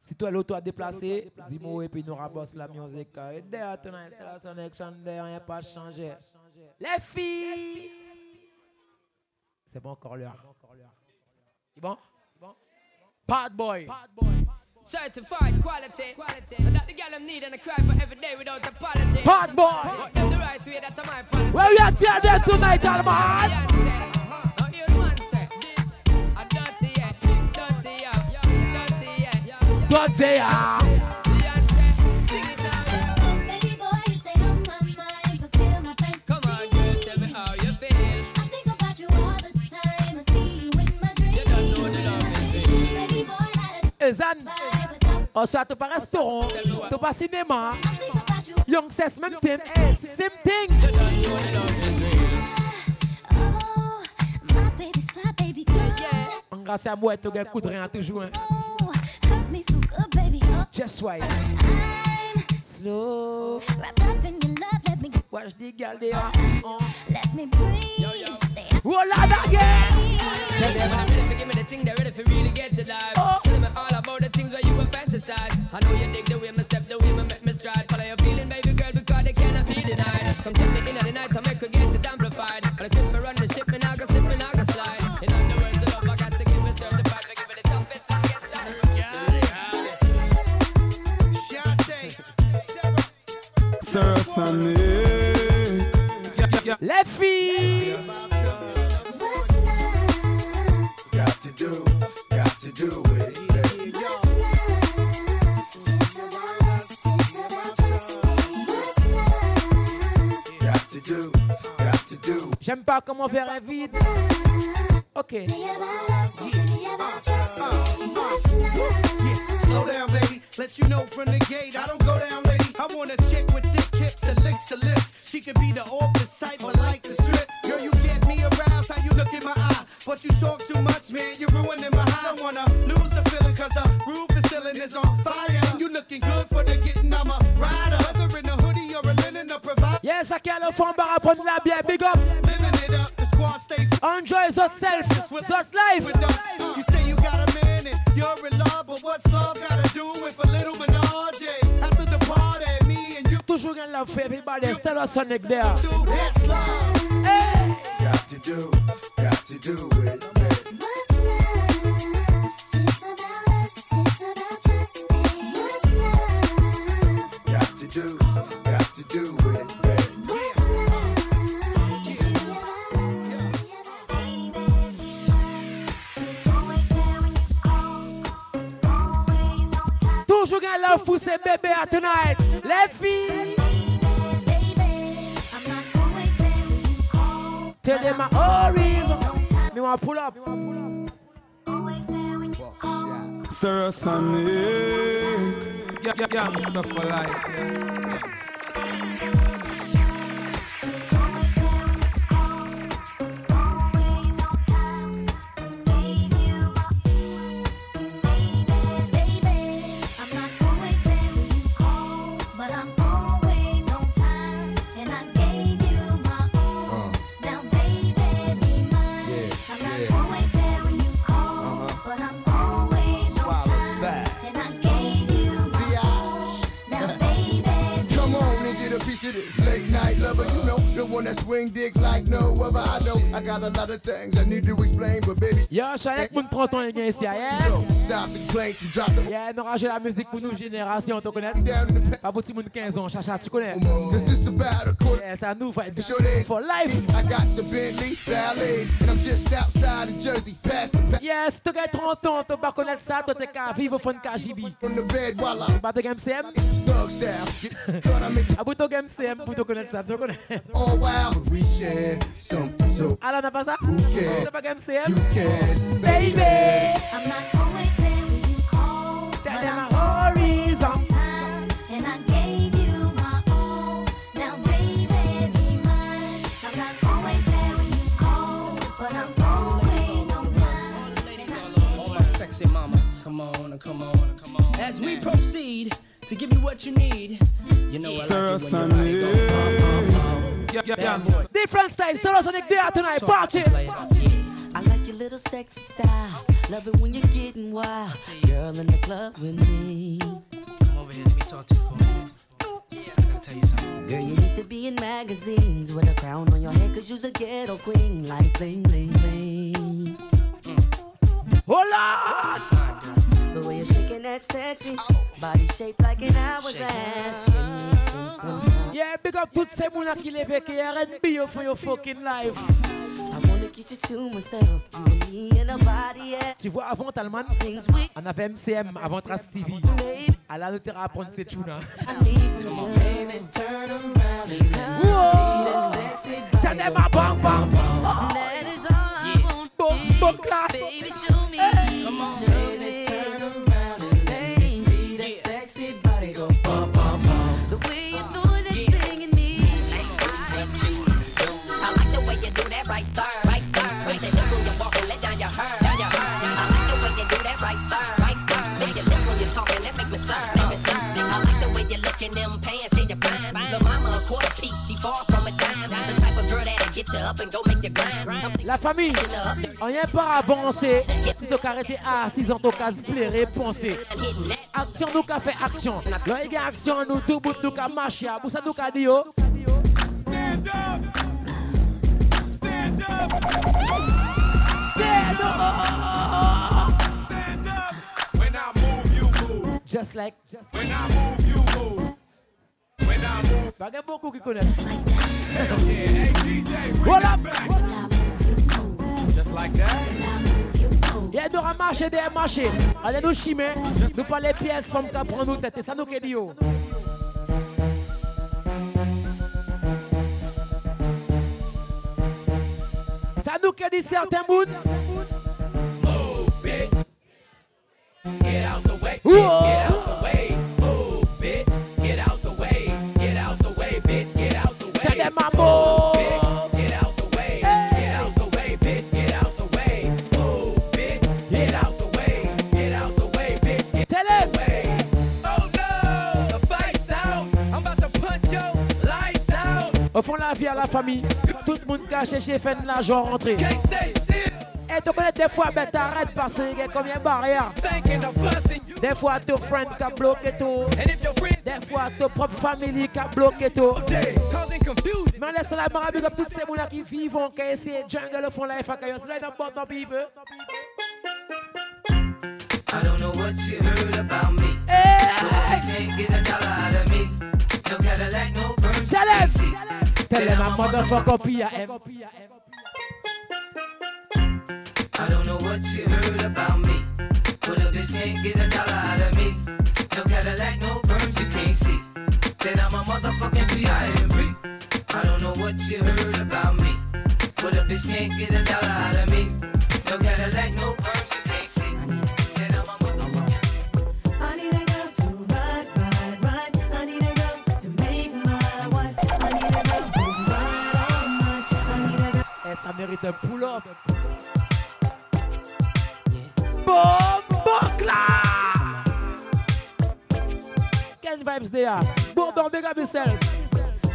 Si toi l'auto a déplacé, dis-moi et puis nous rabosse la musique. Et ton rien pas changé. Les filles! C'est bon encore l'heure. C'est bon? Bad boy. Certified quality. quality. And that the girl them need and I cry for every day without apology. Bad boy. But them the right way, that's my policy. Where we at here then tonight, Alman? Now hear the man say, this a dirty, yeah, dirty, yeah, Ezan. Oh, soit pas restaurant, tu pas cinéma. Young says même thing, eh, same thing. En grâce à moi, tu as un coup de rien toujours. hein. Just why. Slow. Watch the girl there. Uh. Let me breathe. Roll out again. Tell them when I'm ready for give me the thing, they're ready for really get to life. Tell me all about the things where you were fantasize. I know you dig the way me step, the way me make me stride. Follow your feeling, baby girl, because they cannot be denied. Come take me in at the night, I make her get it amplified. But I quit for run the ship, me now go slip, me now go slide. In other words, the love I got to give it certified. For give it the toughest and get Stir us on it. Les filles. J'aime pas comment faire un vide. Ok. Slow down, baby. Let you know from the gate. I don't go down, lady. I want a chick with thick hips and licks her lips. She could be the office type, but like the strip. Girl, you get me aroused. How you look in my eye? But you talk too much, man. You're ruining my high. I wanna lose the feeling, cause the roof is ceiling is on fire. And you looking good for the getting. I'm a rider. Yes, I can't fond bar à prendre la bière. Big up. Living it up. The squad stay Enjoy yourself. That life. with us. You say you got a man and you're in love, but what's love gotta do with a little menage? After the party, me and you Toujours in love for everybody. Still a Sonic there. two, that's love. Got to do, got to do it. In love for ces bébés à tonight. Les filles. Tell them my horizon. Me want pull up. Stir us on it. Gangsta for life. But this. The that swing dick like no other. I know I got a lot of things I need to explain, but baby, Yo, je suis avec mon 30 ans et gain ici, yeah? stop the complaints and drop the. Yeah, nous ranger la musique pour nous, génération, tu connais? Pas pour monde 15 ans, chacha, tu connais? This is about a quarter. Yeah, à nous, they- For life. I got the Bentley Ballet, and I'm just outside of Jersey, past the Yes, tu as 30 ans, tu pas connaître ça, toi t'es qu'à vivre au fond de KGB. on the bed while I Pas de game CM? thug style. Get, thought I make this Ah, ton game CM, pour te connaître ça, tu connais? while, but we share something so. Alan n'a pas ça? Who can? always there when You can, baby. I'm not always there when you call. but I'm horizontal. Sexy mamas, come on, come on, come on. As we proceed to give you what you need, you know I like it when your body. Different styles, Sonic there tonight, party! I like your little sexy style. Love it when you're getting wild. Girl in the club with me. Come over here, let me talk to you for a minute. I gotta tell you something. Girl, you need to be in magazines with a crown on your head, cause you's a ghetto queen. Like bling, bling, bling. Hola! The way you're shaking that sexy body shaped like an hourglass. Yeah, big up toutes ces mounas qui lèvent qui R&B for your fucking life. I wanna get you to myself, you and me and nobody else. Tu vois, avant Talman, on avait MCM avant Trace TV. Elle a noté à apprendre ces tunes. hein. Tell them a bang bang. Want. Boom, boom, clap. Baby, show me. Come on, baby, in them pants, she you fine. The mama a quarter piece, she far from a dime. The type of girl that'll get you up and go make you grind. La famille, rien pas avancer. Si tu arrêté à 6 ans, tu as pleurer, penser. Action, nous qu'a fait action. Là, il y a action, nous tout bout, nous qu'a marché. Pour ça, nous qu'a dit, oh. Stand up. Stand up. Stand up. Just like, just When I move, you move. When I move. Beaucoup qui connaissent. Hell yeah. Hey DJ, bring Voilà. that back. Just like that? Marcher, des marcher. Allez nous chimer. Nous pas les pièces, femmes qui prennent nous tête. C'est ça nous dit, oh. Ça nous dit certains bouts. Get out the way, bitch, get out La à la famille. Tout le monde caché chez fait de l'argent still. Et tu connais des fois, ben t'arrêtes parce qu'il y a combien de barrières? Des fois, ton friend qui a bloqué tout. Des fois, ton propre famille qui a bloqué tout. Mais laisse la marabie comme toutes ces gens qui vivent, essaient de jungle font Kayo. C'est là, dans bon people. I don't know what you heard about me. Hey! But you can't get a dollar out of me. No Cadillac, no perms, Tell. AC. Tell them I'm motherfucker PIM. Eh? I don't know what you heard about me. But a bitch can't get a dollar out of me. No Cadillac, no perms, you can't see. Then I'm a motherfucking P.I.M.P. I don't know what you heard about me. But a bitch can't get a dollar out of me. Mérite un pull-up. Bon, bon, là! Quelle vibes they are? Bon, don't big up yourself.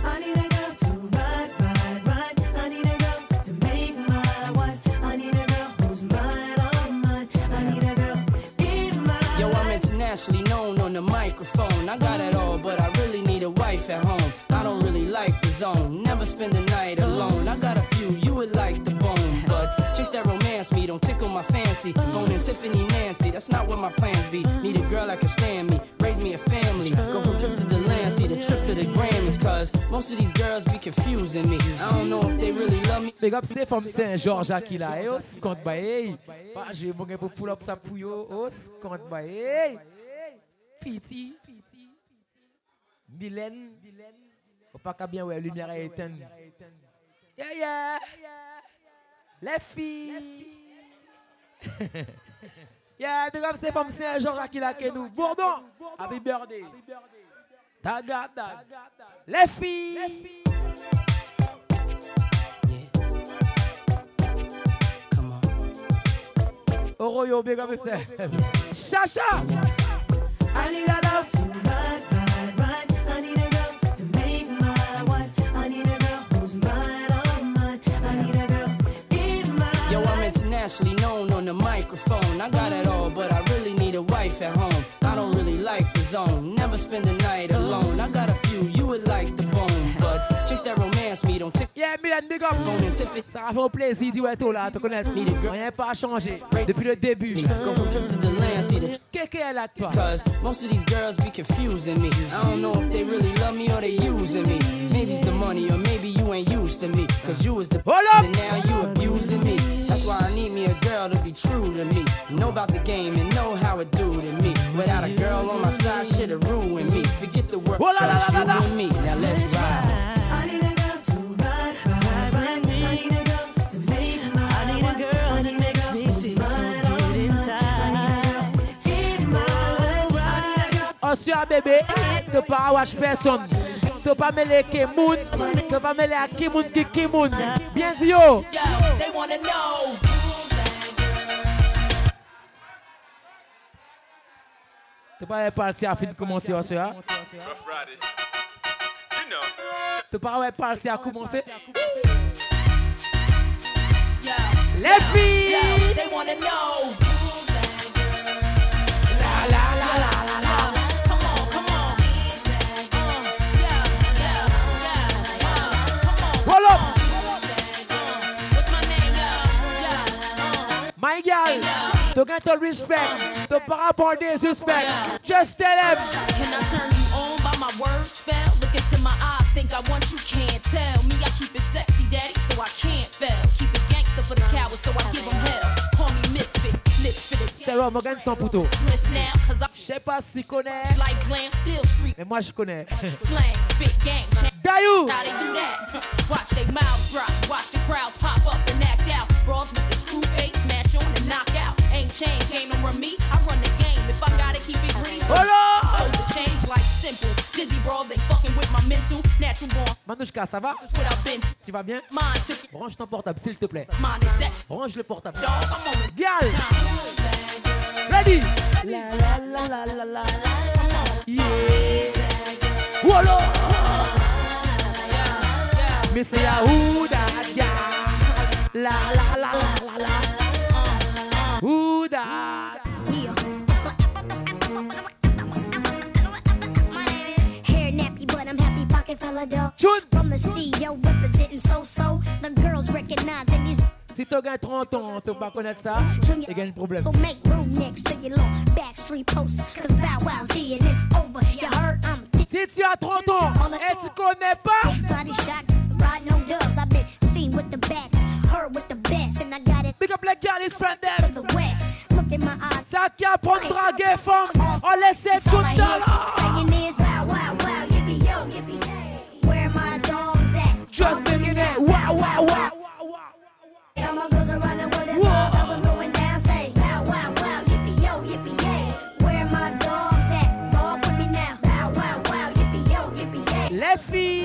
I need a girl to ride, ride, ride. I need a girl to make my wife. I need a girl who's right on mine. I need a girl in my Yo, I'm internationally known on the microphone. I got it all, but I really need a wife at home. I don't really like the zone, never spend the night alone. Fancy. Boning Tiffany Nancy, that's not what my plans be. Need a girl that can stand me, raise me a family. Go from trips to the land, see the trip to the Grammys, cause most of these girls be confusing me. I don't know if they really love me. Big up, c'est from Saint-Georges à qui là. Eh, oh, compte ba, hey. Pas j'ai pour pull up sa pouyo. Oh, compte ba, hey. Piti. Mylène. Faut pas qu'à bien, ouais, lumière est éteinte. Yeah, yeah. Les filles. yeah, big up, c'est from Saint-Georges qui que nous. Bourdon. Happy birthday. Tagada. Les filles. Oroyo, big up yourself. I need a girl to ride, ride, ride. I need a girl to make my wife. I need a girl who's right on mine. I need a girl in my Yo, I'm internationally known on the microphone. I got it all, but I really need a wife at home. I don't really like the zone, never spend the night alone. I got a few, me don't tick. Yeah, Milan, big up. Ça faire un plaisir d'y être là, te connaître. Rien pas changé depuis le début. Go from trips to the land, see the Qu'est-ce qu'elle a toi? Cause most of these girls be confusing me. I don't know if they really love me or they using me. Maybe it's the money or maybe you ain't used to me. Cause you was the Hold up. and now you abusing me. That's why I need me a girl to be true to me. Know about the game and know how it do to me. Without a girl on my side, shit'll ruin me. Forget the work, Hold on, but it's la, you la, la, la. and me. Now let's ride. Life. Ossia bébé, te pas watch personne. Te pas mêler Kimoun, te pas mêler à Kimoun qui Kimoun. Bien dit yo. T'es pas parti à fin de commencer, aussi, hein? T'es pas parti à commencer? Les filles! To get the respect, rapport des suspects, just tell them. Can I turn you on by my words spell? Look into my eyes, think I want you, can't tell. Me, I keep it sexy, daddy, so I can't fail. Keep it gangster for the cowards, so I give them hell. Call me misfit, lips for the là, Morgan sans poteau. list now, cause I Je sais pas si connais, like glam, still street mais moi je connais. slang, spit gang, change. Dayou! How they do that? Watch they mouths drop, watch the crowds pop up and act out. Brawls with the Ain't no run me, I run the game. If I gotta keep it greasy, Hold on! supposed to change like simple. Dizzy brawls ain't fucking with my mental, natural born. Manouchka, ça va? What I've been, Tu vas bien? mine took it, Branche ton portable, s'il te plaît. mine. Range le portable. Dog, I'm on! Ready? La la la la la la. Yeah! Wolo! That girl? La la la la la la. Who that? Hair nappy, but I'm happy pocket fella though. Chun! From the CEO representing so so. The girls recognizing these Si gagnes 30 ans, tu pas connaître ça, un problème. So make room next to your little backstreet post. Cause Bow Wow's here and it's over. You heard I'm Si tu as 30 ans et tu connais pas, body shot, ride no dubs. I've been seen with the baddest, heard with the best, and I got Big up les girlies friend them. Ça qui a pour draguer on laisse tout dollar. Just wow, wow, wow. All my girls around the world, that's all going down. Say, wow, wow, wow, yippee, yo, yippee, yay. Where my dogs at? Me now. Wow, wow, wow, yippee, yo, yippee, yay. Les filles.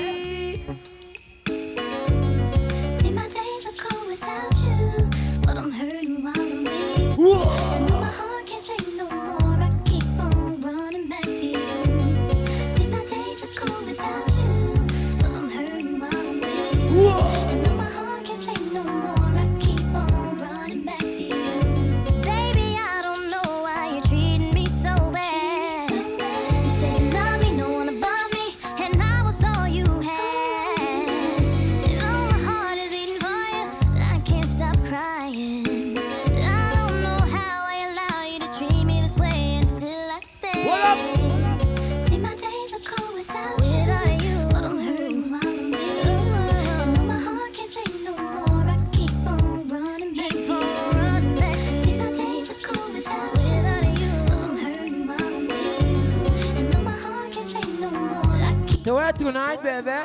Tonight, baby.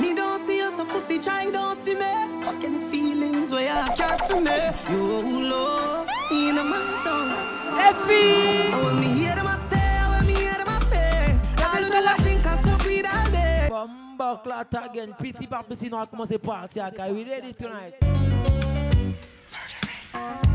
Me don't see you, so pussy try don't see me. Fucking feelings where you care for me. You low in my song. Les filles, I want me hear them I say, I want me hear them I say. I do I drink and smoke weed all day. Bumbo clat again, petit par petit, nous allons commencer par partir. We ready tonight? Chun!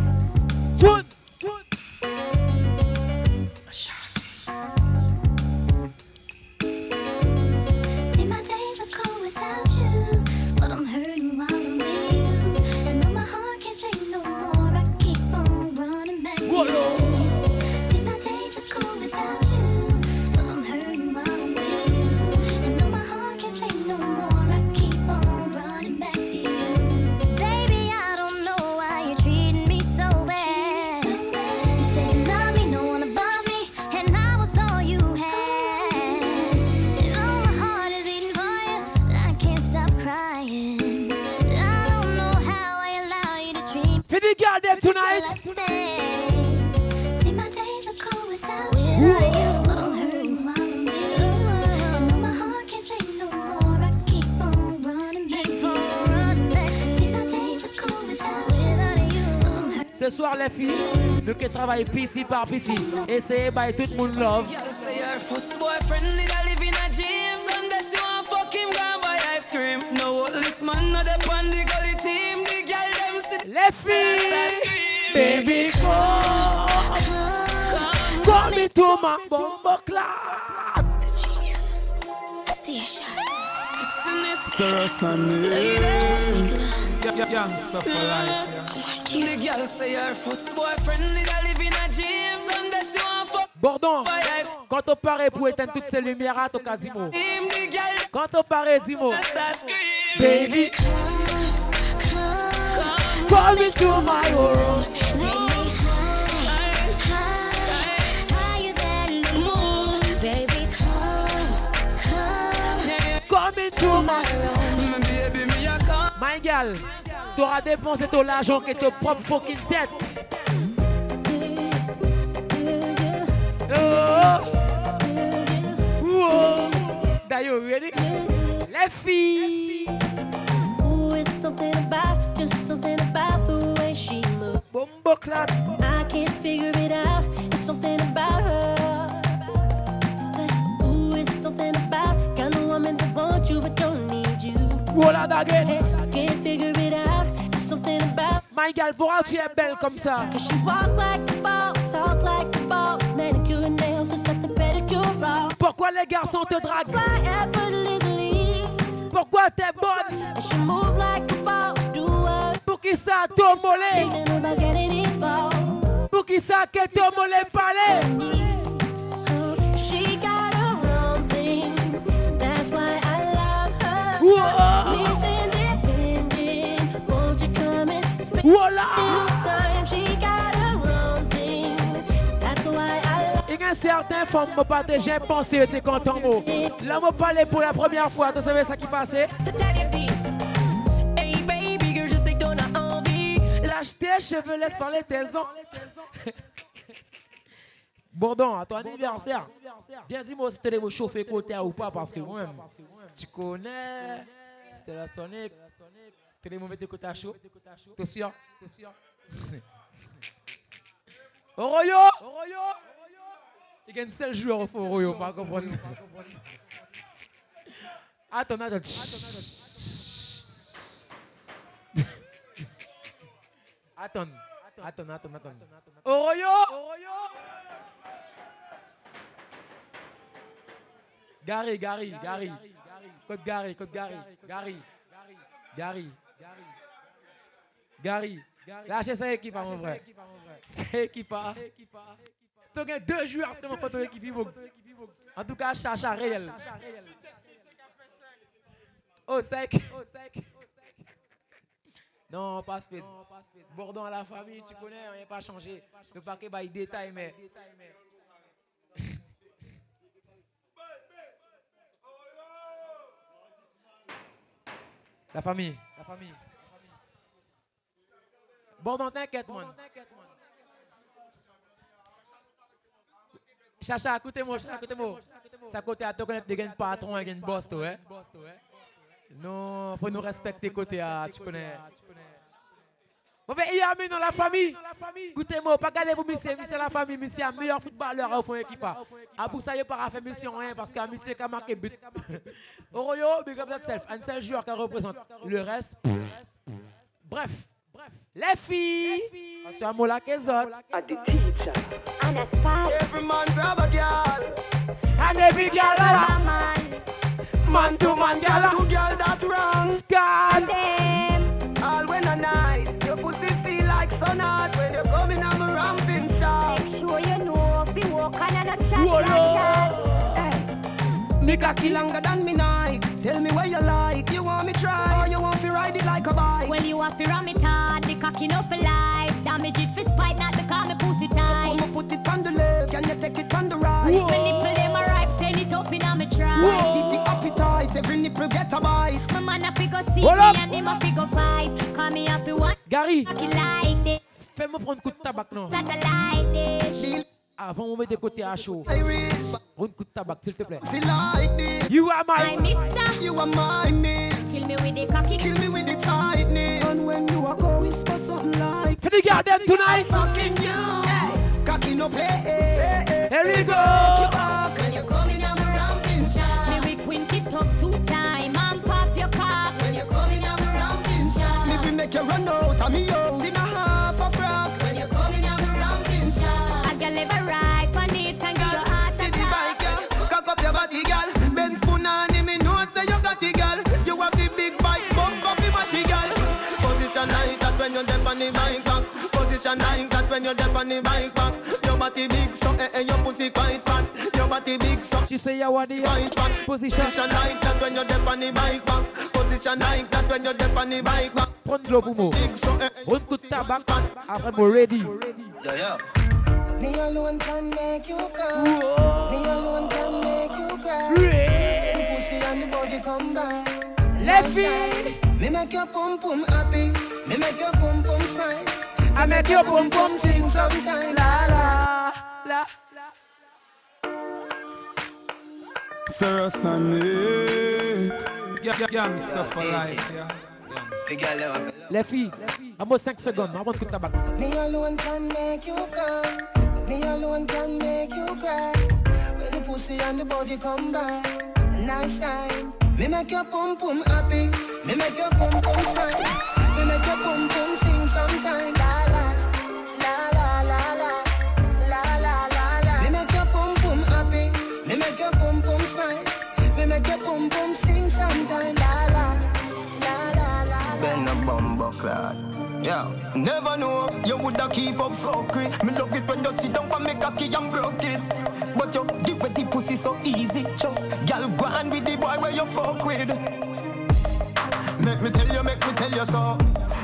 Ce soir, les filles, nous qui travaillons petit par petit, essayez by tout le monde love. Les filles, baby, come, come to my bumbo club. Station. Sarah Sunday. Youngster for life. The girl say her first boyfriend did a live in a. Sunday she want fuck. Bordon, quand on paraît pour éteindre toutes ces lumières, à ton cas, dis-moi. Quand on paraît, dis-moi. Baby, come into my world. Come into my world. My girl, t'auras dépensé ton argent que ton propre fucking tête. Oh. Whoa. D'ailleurs, ready? Les filles. Ooh, it's something about, just something about the way she moves? Bumbo clap. I can't figure it out. It's something about her. Say, ooh, it's something about? Kind of woman that wants you but don't need. Roll out again. I can't figure it out. It's something about. My girl, pourquoi tu es belle comme ça? Cause she walk like a boss, talk like a boss, manicure and nails, just set the pedicure off. Pourquoi les garçons te draguent? Fly effortlessly. Pourquoi t'es bonne? And she move like a boss, do what? Pour qui ça ton mollet? Ain't about getting involved. Pour qui ça que ton mollet? Love Il y a certaines femmes qui pas déjà pensé, t'es content. Là, m'a parlé pour la première fois, tu savais ça qui passait? Je. Lâche tes cheveux, laisse parler tes ans. Bourdon, à ton anniversaire, bien dis-moi si tu allais me chauffer côté ou pas, parce que moi-même, tu connais, c'était la Sonic, allais me mettre côté à chaud, t'es sûr? T'es sûr? Oroyo! Oroyo! Il y a un seul joueur au Oroyo, pas comprendre. Attends, attends. Attends, attends, attends, attends. Oroyo! Gary, Gary, Gary. Code Gary, code Gary, Gary. Gary. Gary. Lâchez ça équipe, mon frère. C'est équipe. Tu as deux joueurs seulement pour ton équipe. En tout cas, Chacha réel. Oh, sec. Non, pas speed. Bourdon à la famille, tu connais, on n'a pas changé. Ne pas que des détails, mais. La famille, la famille. Bourdon, t'inquiète, man. Chacha, écoutez-moi, Chacha, écoutez-moi. Ça côté à toi connaître des patron un boss, toi, hein? Non, faut nous respecter côté à, tu connais. Bon, ben, il y a mis dans la famille. Écoutez-moi, pas garder pour monsieur, monsieur la famille, monsieur meilleur footballeur au fond équipe. À pour ça, il pas fait mission rien parce qu'un monsieur qui a marqué but. Oroyo, big up yourself. Un seul joueur qui représente. Le reste, bref. Les filles, c'est un mot là qu'elles autres. Every man grab a girl. And every girl a Man to man girl Two girl that wrong. Scan All you're coming on my ramping shot. Make sure you know be walking on a Me cocky longer than me night. Tell me where you like. You want me try or you want to ride it like a bike? Well, you have to ram it hard, the cocky no for life. Damage it for spite, not because me pussy tight. So Put my foot it on the left, can you take it on the right? When nipple them a ripe, send it up in a me try. Titty appetite, every nipple get a bite. My man a fi go see Hold me up. and him a fi go fight. Call me a fi what? Gary, Cocky like this, fais-moi prendre un coup de tabac, non? that I like this. Avant, ah, on met des côtés à chaud. Iris, Un coup de tabac, s'il te plaît. see like this. You are My my. mister, You are my miss. kill me with the cocky. Kill me with the tightness. And when you are go whisper something like, For the goddamn tonight. Fucking you. hey, cocky no play. Here we go. Position like that when you're deaf on the bike back. Your body big so eh eh your pussy quite fat. Your body big so She say you want the quite fat. position. Position like that when you're deaf on the bike back. Position like that when you're deaf on the bike back. Prends de l'eau pour moi. Big so eh Un coup de tabac. Après, moi, ready. Yeah, yeah. Me alone can make you come. Me alone can make you cry. The pussy and the body come by. Left Nice feet. Me make your pum pum happy. Me make your pum pum smile. I make your pum pum sing sometime. La la la. Stir us and Nick. Gangster for life, yeah. Les filles, à moi 5 secondes, avant de coup de tabac. Me alone can make you come. Me alone can make you cry. When the pussy and the body come by. Nice time. Me make your pum pum happy. Me make your pum pum smile. Me make your pum pum sing sometime. La la. La la la la. La la la la. Me make your pum pum happy. Me make your pum pum smile. Me make your pum pum sing sometime. La la. La la la la. Ben a bumbo clot. Yeah, never know you woulda keep up fuckery. Me love it when you sit down for me cocky and broke it. But you give me the pussy so easy, chop. Girl, go on with the boy where you fuck with. Make me tell you, make me tell you so.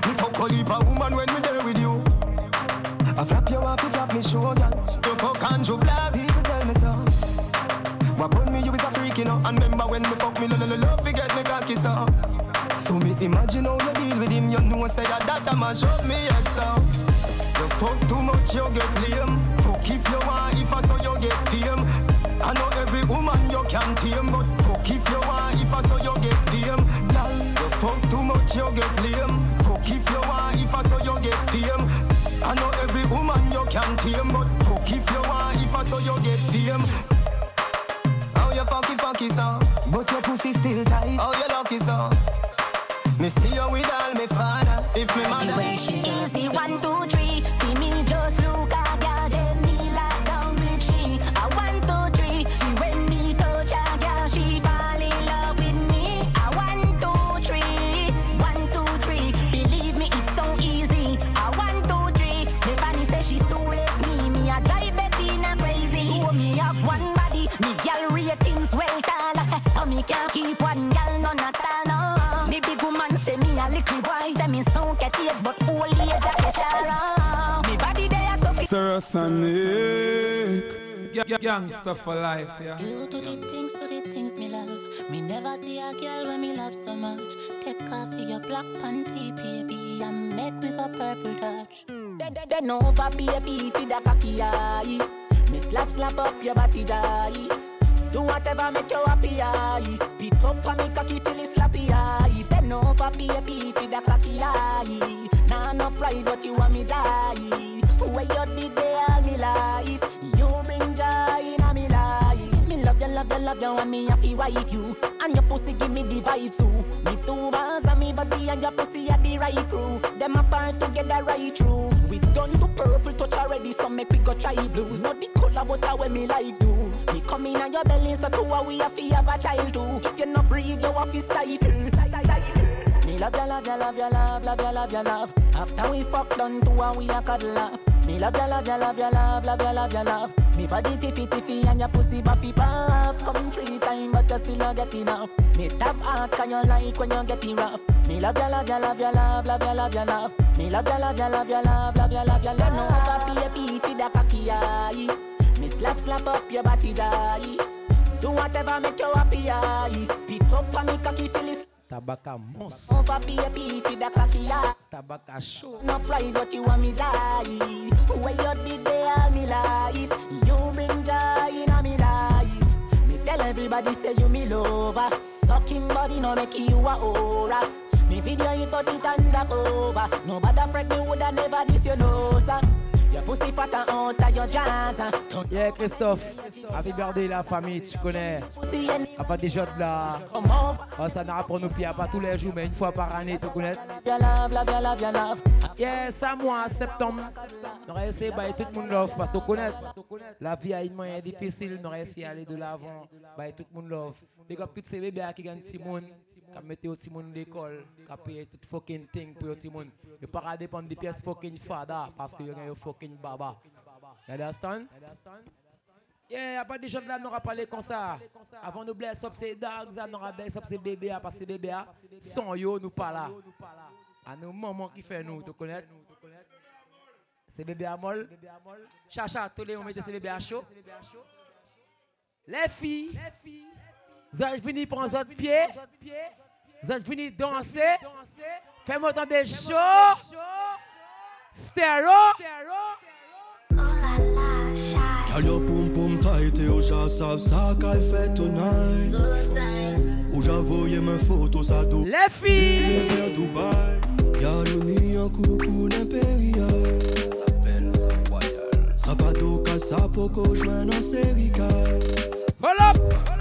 Me fuck a heap of woman when me there with you. I flap you off, you flap me girl. You fuck Andrew Black, people tell me so. What burn me, you is a freak, you know. And remember when me fuck me, lo lo lo love, forget me cocky so. So me imagine how you deal with him, you know say that that a mash up me head so. You fuck too much, you get lame. Fuck if you want, if I saw you get fame. I know every woman you can tame, but you get lame. Fuck if you want, if I saw you get fame. I know every woman you can tame, but fuck if you want, if I saw you get fame. How you funky funky so, but your pussy still tight. How you lucky so? Me see you with me can't keep one girl none at all. No. Me big woman say me a little boy. Say me so catchy but old age a catch her. Me body there so fit. Stir us and Nick. Gangster for life, yeah. You do the things, do the things me love. Me never see a girl when me love so much. Take off your black panty, baby, and make me go purple touch. Then, then, then over baby fi da cocky eye. Me slap slap up your body jai. Do whatever make you happy eye. Spit up on me cocky till it's slappy eye. Then over baby fi da cocky eye. Nah no pride but you want me die. Where you did they all me life. You bring joy in me life. Me love you, love you, love you, and me happy wife you. And your pussy give me the vibes too. Me two bars and me body and your pussy are the right crew. Them apart together right through. We done to purple touch already, so make we go try blues. Not the color, but how when me like do. Me come in on your belly, so two a we have to have a child too. If you not breathe, you have to stifle. Me love ya, love ya, love ya, love, love ya, love ya, love. After we fuck done, two a we a cuddle up. Me love ya, love ya, love ya, love, love ya, love ya, love. Me body tiffy tiffy and your pussy buffy puff. Come three times, but you still not get enough. Me tap hard, can you like when you getting rough? Me love ya, love ya, love ya, love, love ya, love ya, love. Me love ya, love ya, love ya, love, love ya, love ya, love. No over baby, fi da cocky eye. Slap slap up your body jai. Do whatever make you happy eye. Spit up on me cocky till it's Tabaka mons. over baby, fi da cocky eye. Tabaka show. No pride, but you want me die. Where you did they all me life. You bring joy in me life. Me tell everybody say you me lover. Sucking body no make you a aura. Me video you put it but it undercover. Nobody fret me woulda never this you know sir. Your pussy fat and out of your jazz. Yeah, Christophe. Happy birthday, la famille, tu connais. A pas des jeux de là. Oh, ça n'aura pour nous pieds, pas tous les jours, mais une fois par année, tu connais. Yes, à moi, septembre. On aurait essayé de tout le monde love parce que tu connais. La vie a une moyen difficile, on aurait essayé d'aller de l'avant. Bah, tout le monde love. Big up toutes ces bébés qui gagnent petit Quand mettez au petit monde d'école, qui paye tout fucking thing pour petit monde. Et pas dépendre des pièces fucking fada parce que vous avez fucking baba. You understand? Yeah, y'a pas des gens là n'aura parlé comme ça. Avant nous blesse up c'est dogs, on aura blesse up c'est bébé parce que bébé sans yo nous pas là. À nos mamans qui fait nous, tu connais? C'est bébé à molle? Chacha, tous les moments c'est bébé à chaud. Les filles, êtes venus prendre votre pied. Êtes venus danser. Fais-moi des shows. Stéro. Girl, your pum pum tight et au ja savent ça qu'elle fait tonight. Où j'avoue mes photos ça doux. Les filles. Désert Dubaï. Girl, on y coucou l'impérial. En.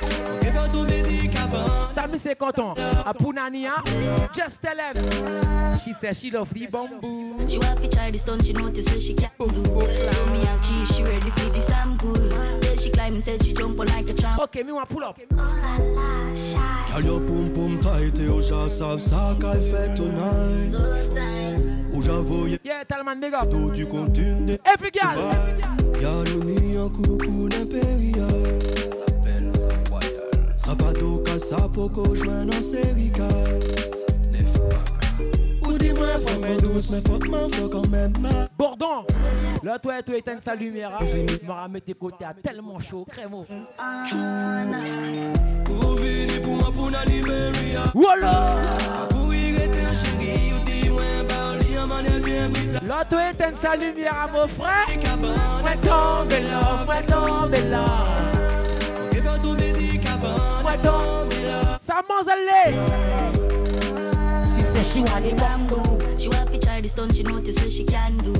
Sami c'est content. A Punania. Just tell him. She said she love the bamboo. She want to try the stunt, she notice she can't do. So me and cheese, she ready for the sample. Then she climb instead, she jump on like a tramp. Okay, me want pull up. Girl, your pum pum tight et au ja savent ça qu'elle fait tonight. Où j'avoue Yeah, Talman, big up. D'où tu continues Every girl. Girl, on y a coucou l'impérial. Sapato casapoco joint en sérical. Ou douce, mais fuck mon fuck quand même. Bordon. Là, toi, tu éteins sa lumière. M'aura mis tes côtés à tellement chaud. Crémo. Ou vini Liberia. Chéri, ou bien. Là, éteins sa lumière à mon frère. Tombe là, tombe tombe là. Ça She said she want the bamboo. She want to try the stunt, she notice so she can do.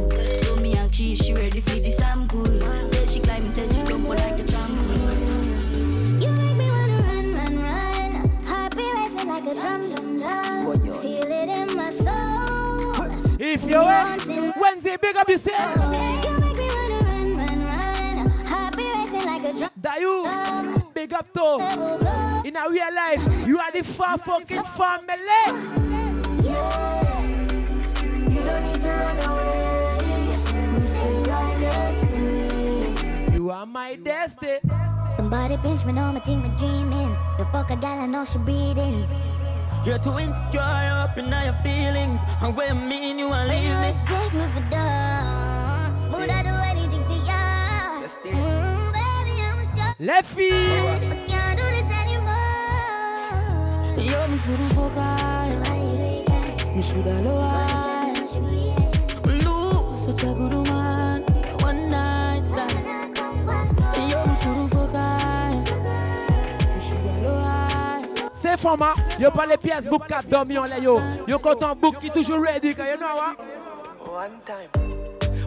So me and cheese, she ready for the sample. Then she climb instead, she jump on like a trampoline. You make me wanna run, run, run. Heart be racing like a drum, drum, drum. Feel it in my soul. If you win, Wednesday, big up yourself. You make me wanna run, run, run. Heart be racing like a drum. Dayu, big up to. In a real life, you are the far fucking family. You don't need to run away. You stay right next to me. You are my destiny. Somebody pinch me on my team, I'm dreaming. The fuck a gal I know she breathing. You're too insecure up in all your feelings. And when I mean you want But leave you me. respect me for dumb. Would I do anything for ya? Mm, baby, I'm sure. Les filles. C'est format. Yo pas les pièces book 4 dormi en yo. Yo content book qui toujours ready. Cause you know what? One time.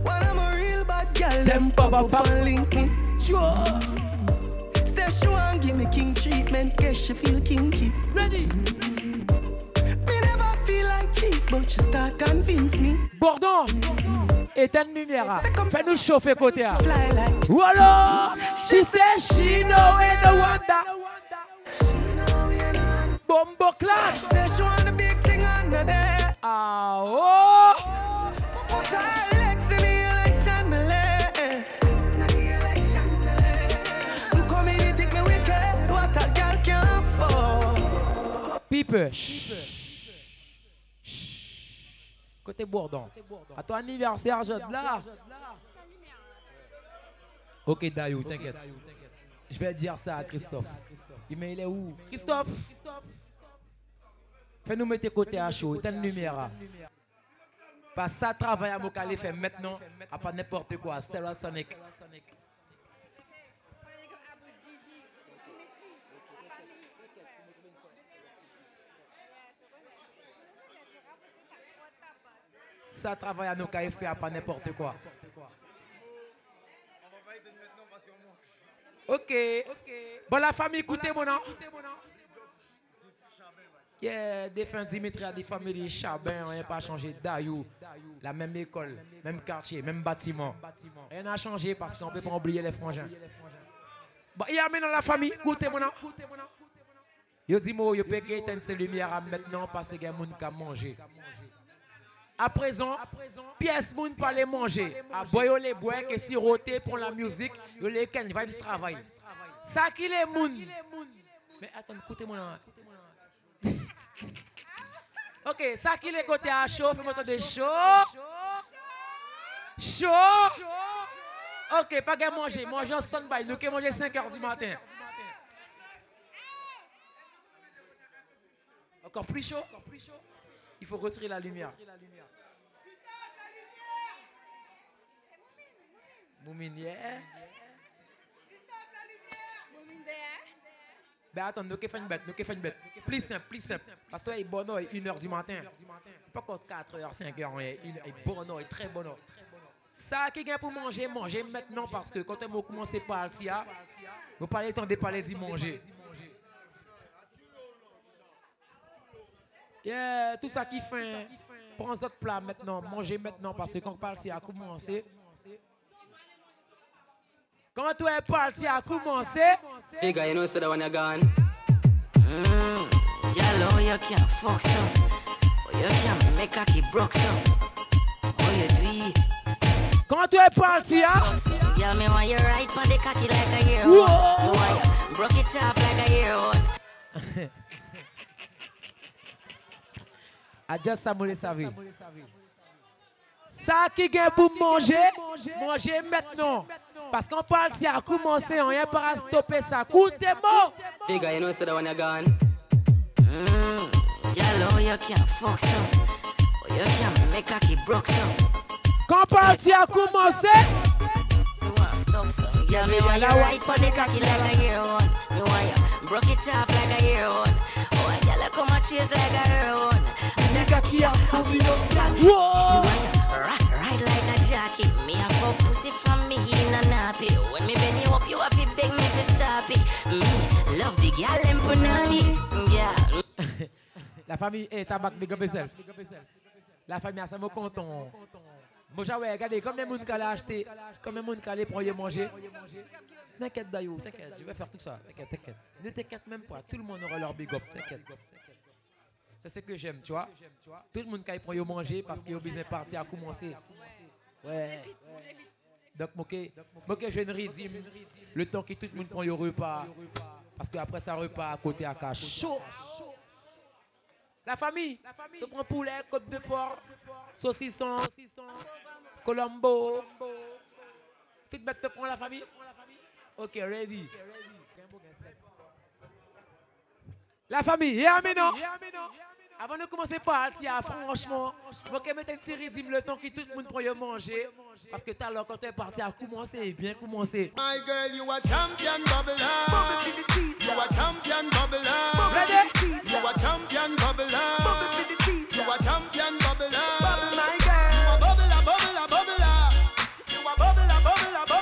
When I'm a real bad girl, them pop up and link me. Say she want give me king treatment, guess she feel kinky. Ready? Me never feel like cheap, but she start convince me. Bordon. Éteins une lumière. Fais-nous chauffer côté. Voilà. She said she know ain't no wonder. Bombo clap. Say she Chut. Côté Bourdon. À ton anniversaire, je de là. Ok, Dayou, t'inquiète. Je vais dire ça à Christophe. Mais il est où? Christophe Fais-nous mettre côté à chaud, une lumière. Pas ça travail à Mokale fait maintenant, à pas n'importe quoi. Sonic. Ça travaille à nos cas à pas n'importe quoi. Ok. Bon, la famille, écoutez mon nom. Yeah, défunt Dimitri a des familles Chabin, rien pas changé. Dayou, la même école, même quartier, même bâtiment. Rien n'a changé parce qu'on peut pas oublier les frangins. Bon, il y a maintenant la famille, écoutez mon nom. Yo dis moi, yo peut éteindre ces lumières maintenant parce qu'il y a des gens qui manger. À présent, pièce moun pas les manger. À boyo les bois que siroter pour la musique, yo les ken vibes travail. Ça qui les moun. Mais attends, écoutez mon Ok, ça qui les côté à chaud, fais-moi de chaud. Chaud. Ok, pas de manger, manger en stand-by. Nous qui manger 5 h du matin. Encore plus chaud. Il faut retirer la lumière. Moumine, yeah. Ben attends, nous qui faisons une bête, nous qui faisons une bête. Plus simple, plus simple. Parce que là, il est bon heure, 1h du matin. Pas encore 4h, 5h, il est bon heure, très bon heure. Ça qui gagne pour manger, manger maintenant parce que quand on commence par le vous parlez temps de parler d'y manger. Yeah, tout ça qui fait, prends votre plat maintenant, mangez maintenant parce que quand on parle, a commencé. Quand tu es parti à commencer, Hey guy, you know so that when you're gone. Mm, yellow, you can't fuck some. Oh, you can't make a kid broke some. Oh, you do? It. quand tu es parti? Girl, me want you right on the cocky like a hero. Whoa. You broke it off like a hero. Adieu Samuel Savi. Ça qui gagne pour manger, manger maintenant. Parce qu'on parle si à commencer, on vient pas à stopper ça. Écoutez-moi. Hey guy, you know so that when you're gone? Mm, yellow, you can't fuck some. You can't make a kid broke some. Quand on parle si à commencer, Yeah, me want you right on the cocky like a hero. Me want you broke it off like a hero. Oh, girl, you come and chase like a hero. La famille est tabac, big up. La famille a ça me content. Moi, j'ai regardez, combien de monde a acheté, combien de monde pour y manger. T'inquiète, Dayou, t'inquiète, je vais faire tout ça. T'inquiète, même pas, tout le monde aura leur big up. C'est ce que j'aime, tu vois. Tout le monde qui a pour y manger parce qu'il a besoin de partir à commencer. Ouais. Donc, que je ne rédime le temps que tout le monde prend le repas. Parce qu'après ça, repas à côté à cache. Chaud. La famille, tu prends poulet, côte de porc, saucisson, colombo. Toute bête te prend la famille? Ok, ready. La famille, yeah, mais non. Avant de commencer par le tia, franchement, je mettre un petit rythme le temps que tout le monde à manger. Parce que tout à l'heure, quand tu es parti à commencer, bien commencer. My girl, you a champion bubbler. You a champion bubbler. You a champion bubbler. You a champion bubbler. My You a bubbler, bubbler, bubbler. You a bubbler, bubbler, bubbler.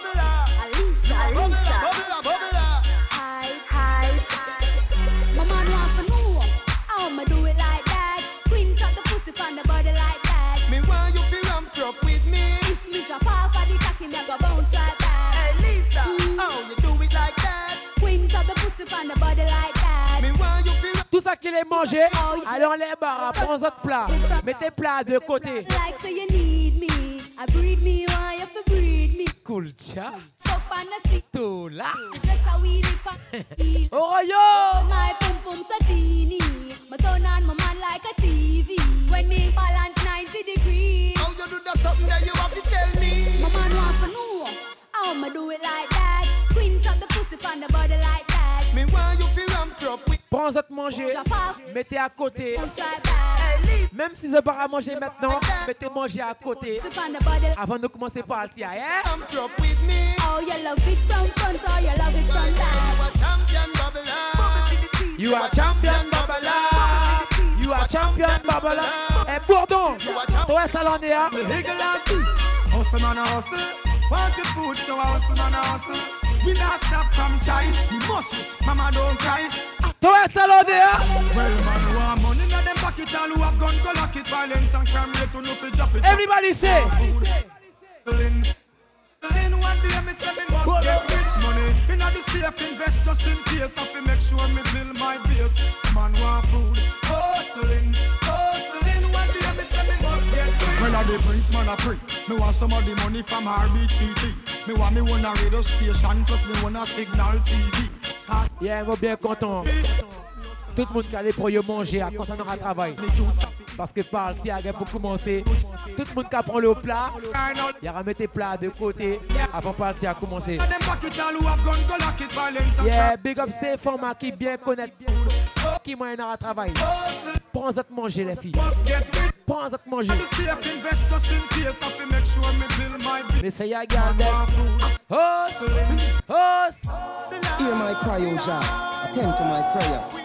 Ça qu'il est mangé, alors les barres, prends votre plat. Mettez plat de côté. You need me. I breed me, why you fi me? Cool chat. Fuck on the. Tout là. A wee uh, Oh yo! My pum pum so teeny. Me turn on my man like a TV. When me balance 90 degrees. How you do that something that you have to tell me? My man want to know how me do it like that. Queen up the pussy on the body like that. Prends votre manger, mettez à côté. Même si je pars à manger maintenant, mettez manger à côté. Avant de commencer par le tia, hein? Oh, you love it from front or you love it from back. You are champion Babala. You are champion Babala. Et Bourdon. Toi, salonné, hein? Hustle man a hustle. Want the food, so I hustle man a hustle. We not stop from trying. We must it. Mama don't cry. Toi, salonné, hein? Well, man, want money in them pocket. All who have gun, go lock it. Violence and crime rate, no fi drop it. Everybody say. Hustling. Hustling one day, me say me must get rich money. Inna the safe, invest just in case. I fi make sure me build my base. Man want food. Hustling, hustling. Well, I the prince man a pray. Me want some of the money from RBTT. Me want me one a radio station plus me one a signal TV. Yeah, moi bien content. Tout le monde qui allait pour y manger, à quand ça n'aura travail? Parce que parle, si a pour commencer, tout le monde qui prend le plat, il y aura mettre plat de côté avant parle si à commencer. Yeah, big up ces formats qui bien connaissent qui moyen à travail. Prends à te manger les filles. Prends à te manger. Mais c'est ya garde. Host. Hear my cry, O Jah. Attend to my prayer.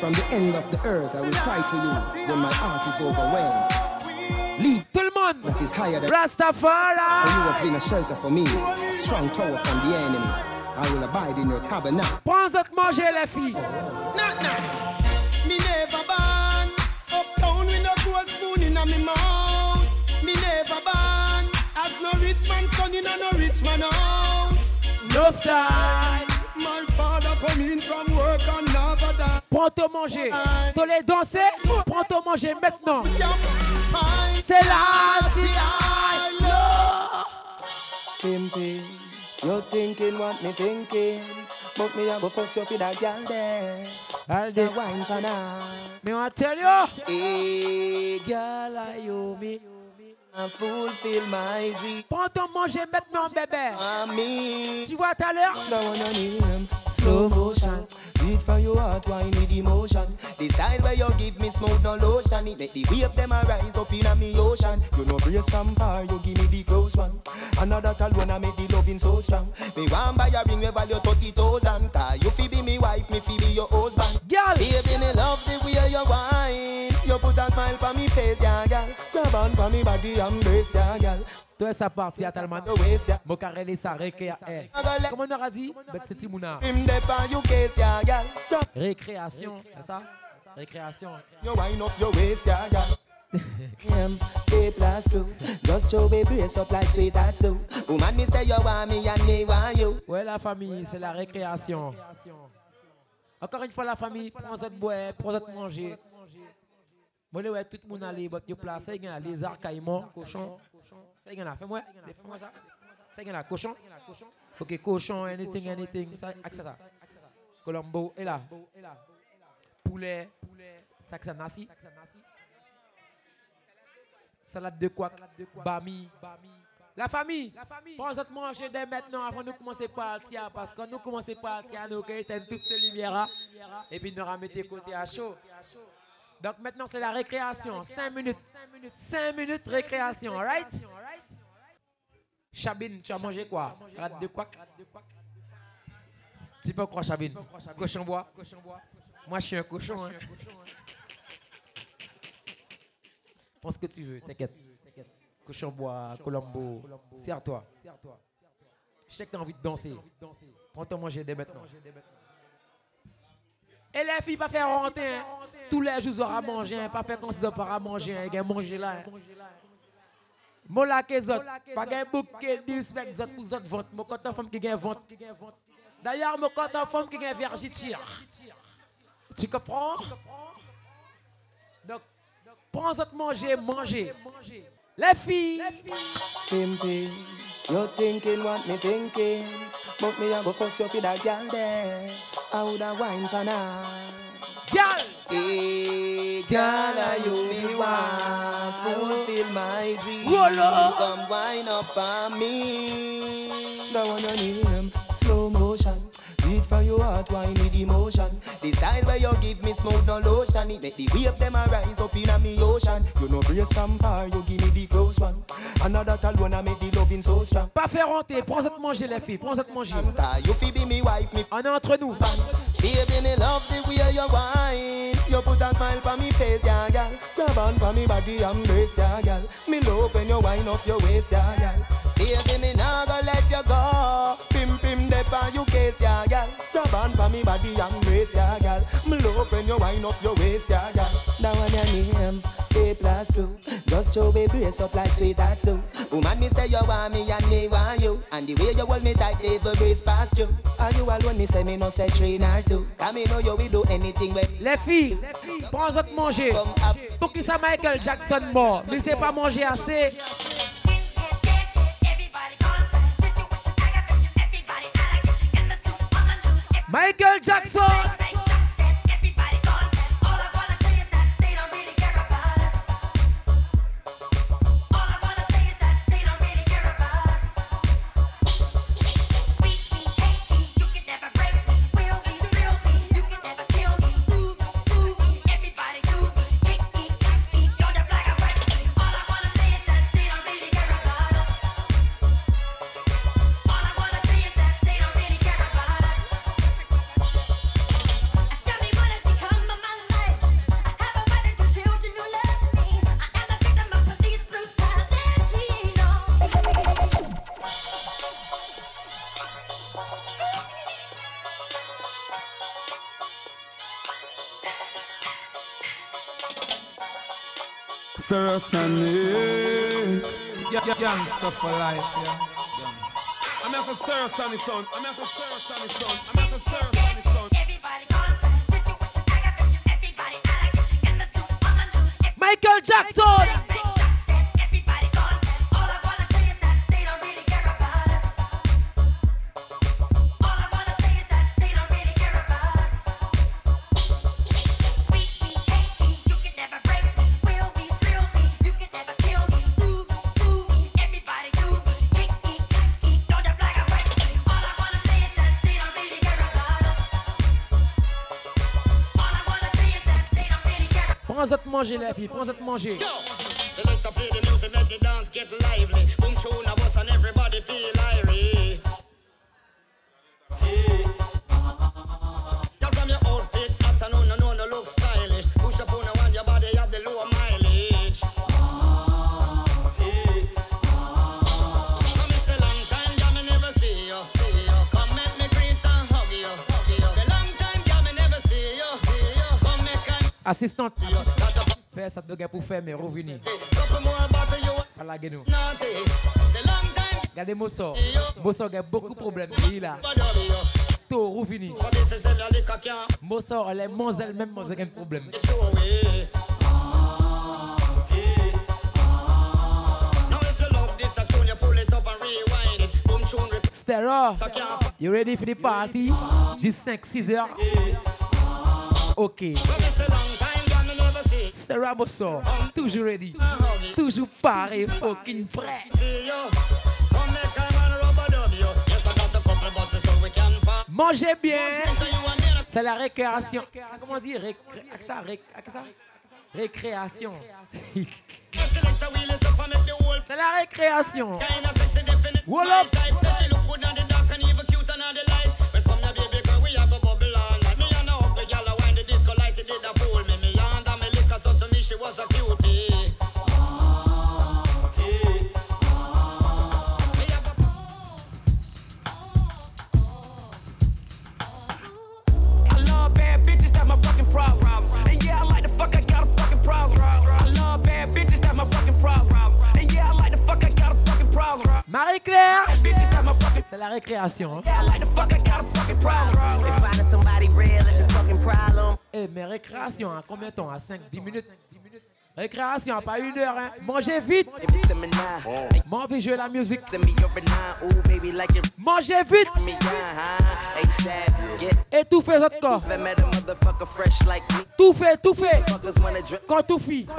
From the end of the earth, I will cry to you when my heart is overwhelmed. Lead Tout that is higher than Rastafari. For you have been a shelter for me, a strong tower from the enemy. I will abide in your tabernacle. Prends à manger les filles. Oh, oh. Not nice. Me never born uptown with no gold spoon in me mouth. Me never born as no rich man son in a no rich man house. No style. My father come in from Prends te manger. Tu les danser. Prends te manger maintenant. C'est là, c'est là. Pimpin', you thinking what me thinking, but me a go fuss you for that girl there. Alde. The wine pan her. Me want tell you. Hey, girl, I you me? I fulfill my dream. Prends ton manger maintenant, bébé. me. Tu vois tout à l'heure? Slow motion. Beat for your heart, wine with emotion. The style where you give me smooth no lotion. It make the wave them a rise up in a me ocean. You know brace from far, you give me the close one. Another call when I make the loving so strong. Me want buy a ring we value thirty thousand. Cause you fi be me wife, me fi be your husband. Girl, baby me love the way you wine. You put a smile face. Grab on body, embrace. Toi, ça parti à Talman. Mokarele, ça récréa. Comment on aura dit? Bet c'est Timouna. Récréation, c'est ça? Récréation. You wind up your waist, yeah, girl. Him, A plus two. Just show me brace up like sweet as do. Woman, me say you want me and me want you. Ouais, la famille, c'est la récréation. Encore une fois, la famille, prends ça de boire, prends ça de manger. Moi, ouais, tout le monde a les bottes de place. Il y a les arcs, caïmans, cochons. Ça, il y a. Fais-moi, fais-moi ça. Ça, il y en a. Cochon. Ok, cochon, anything, anything. Ça, accès ça. Colombo, et là. Poulet. Ça, ça nasi. Salade de quoi Bami. La famille, prends votre manger dès maintenant avant de commencer par le tia, parce que quand nous commençons par le tia, nous éteignons toutes ces lumières et puis nous remettons côté à chaud. Donc maintenant c'est la récréation, 5 minutes. 5 minutes récréation, alright? Chabine, tu as mangé quoi? Salade de quoi? Tu peux croire Chabine? Cochon bois? Moi je suis un cochon. Hein. Prends ce que tu veux, t'inquiète. Cochon bois, Colombo, serre-toi. Je sais que tu as envie de danser. Prends ton manger dès maintenant. Et les filles, pas faire rentrer. hein. Tous les jours, ils auront mangé. hein. Pas faire comme si ils n'auraient pas mangé. hein. Ils mangé là. hein. Mola ke zot, pas gen bouk ke disrespect zot pour zot vente. Mo kontan femme qui gen vente. D'ailleurs, mo kontan femme qui gen vergiture. Tu comprends? Donc, prends zot manger, manger. Les filles. Pimpin', you thinking what me thinking, but me a go fuss you for that girl there. I woulda wine pan her. Girl, hey, girl, are you me want fulfill my dream? Come wine up on me. That one on him, slow motion. For your heart, wine with emotion. The style where you give me smooth no lotion. It make the wave them a rise up in a me ocean. You know brace from far, you give me the close one. Another call when I make the loving so strong. Pas faire rentrer, prends ça de manger les filles, prends ça de manger. You fi be me wife, me On est entre nous. Baby, me love the way you wine. You put a smile on me face, yeah, gal. Grab on for me body, embrace, yeah, gal. Me love when you wine up your waist, yeah, gal. Baby, me nah go let you go. Dep on you case, yeah, gal. Grab on for me body, yeah, gal. Me love when you wind up your waist, yeah. That one your name, A plus two. Just show me brace up like sweethearts do. Woman, me say you want me and me want you. And the way you hold me tight, even breeze past you. Are you alone? Me say me no say two. Know you will do anything when Les filles, prends autres manger. Pour qui ça Michael Jackson mort Mais c'est pas manger assez. Michael Jackson. Gangster for life, yeah. I'm here for stir sonic sound. I'm here for stir sonic sound. I'm here for stir sonic sound. Michael Jackson. Manger les filles, prends autres manger. Select play the music, make the dance get lively. Boom tune a and everybody feel irie. From your outfit, afternoon, no, no, no look stylish. Push up on the one, your body have the mileage. Assistante. Fais ça de gars pour faire gueule, nous. Regardez Mosso. Mosso a beaucoup de problèmes. Il a. Tout revenu. Mosso, elle est Moselle, même Moselle a un problème. Repeat. Stero, you ready for the party? Just 5-6 heures? Ok. Stero Mosso, toujours ready. Toujours paré, fucking prêt. Mangez bien. C'est la récréation. Comment ça Récréation. C'est la récréation. Problem. And yeah, I like the fuck, I got a fucking problem. I love bad bitches, that's my fucking problem. And yeah, I like the fuck, I got a fucking problem. Marie-Claire. C'est la récréation. Hein? Yeah, I like the fuck, I got a fucking problem. If finding somebody real is a fucking problem. Eh, mais récréation, à combien de temps? À 5, 10 minutes? Récréation, pas une heure, hein. Mangez vite. La musique. Like it. Mangez vite. ASAP. Yeah. Étouffez votre corps. Tout fait, tout fait. Quand tout fit.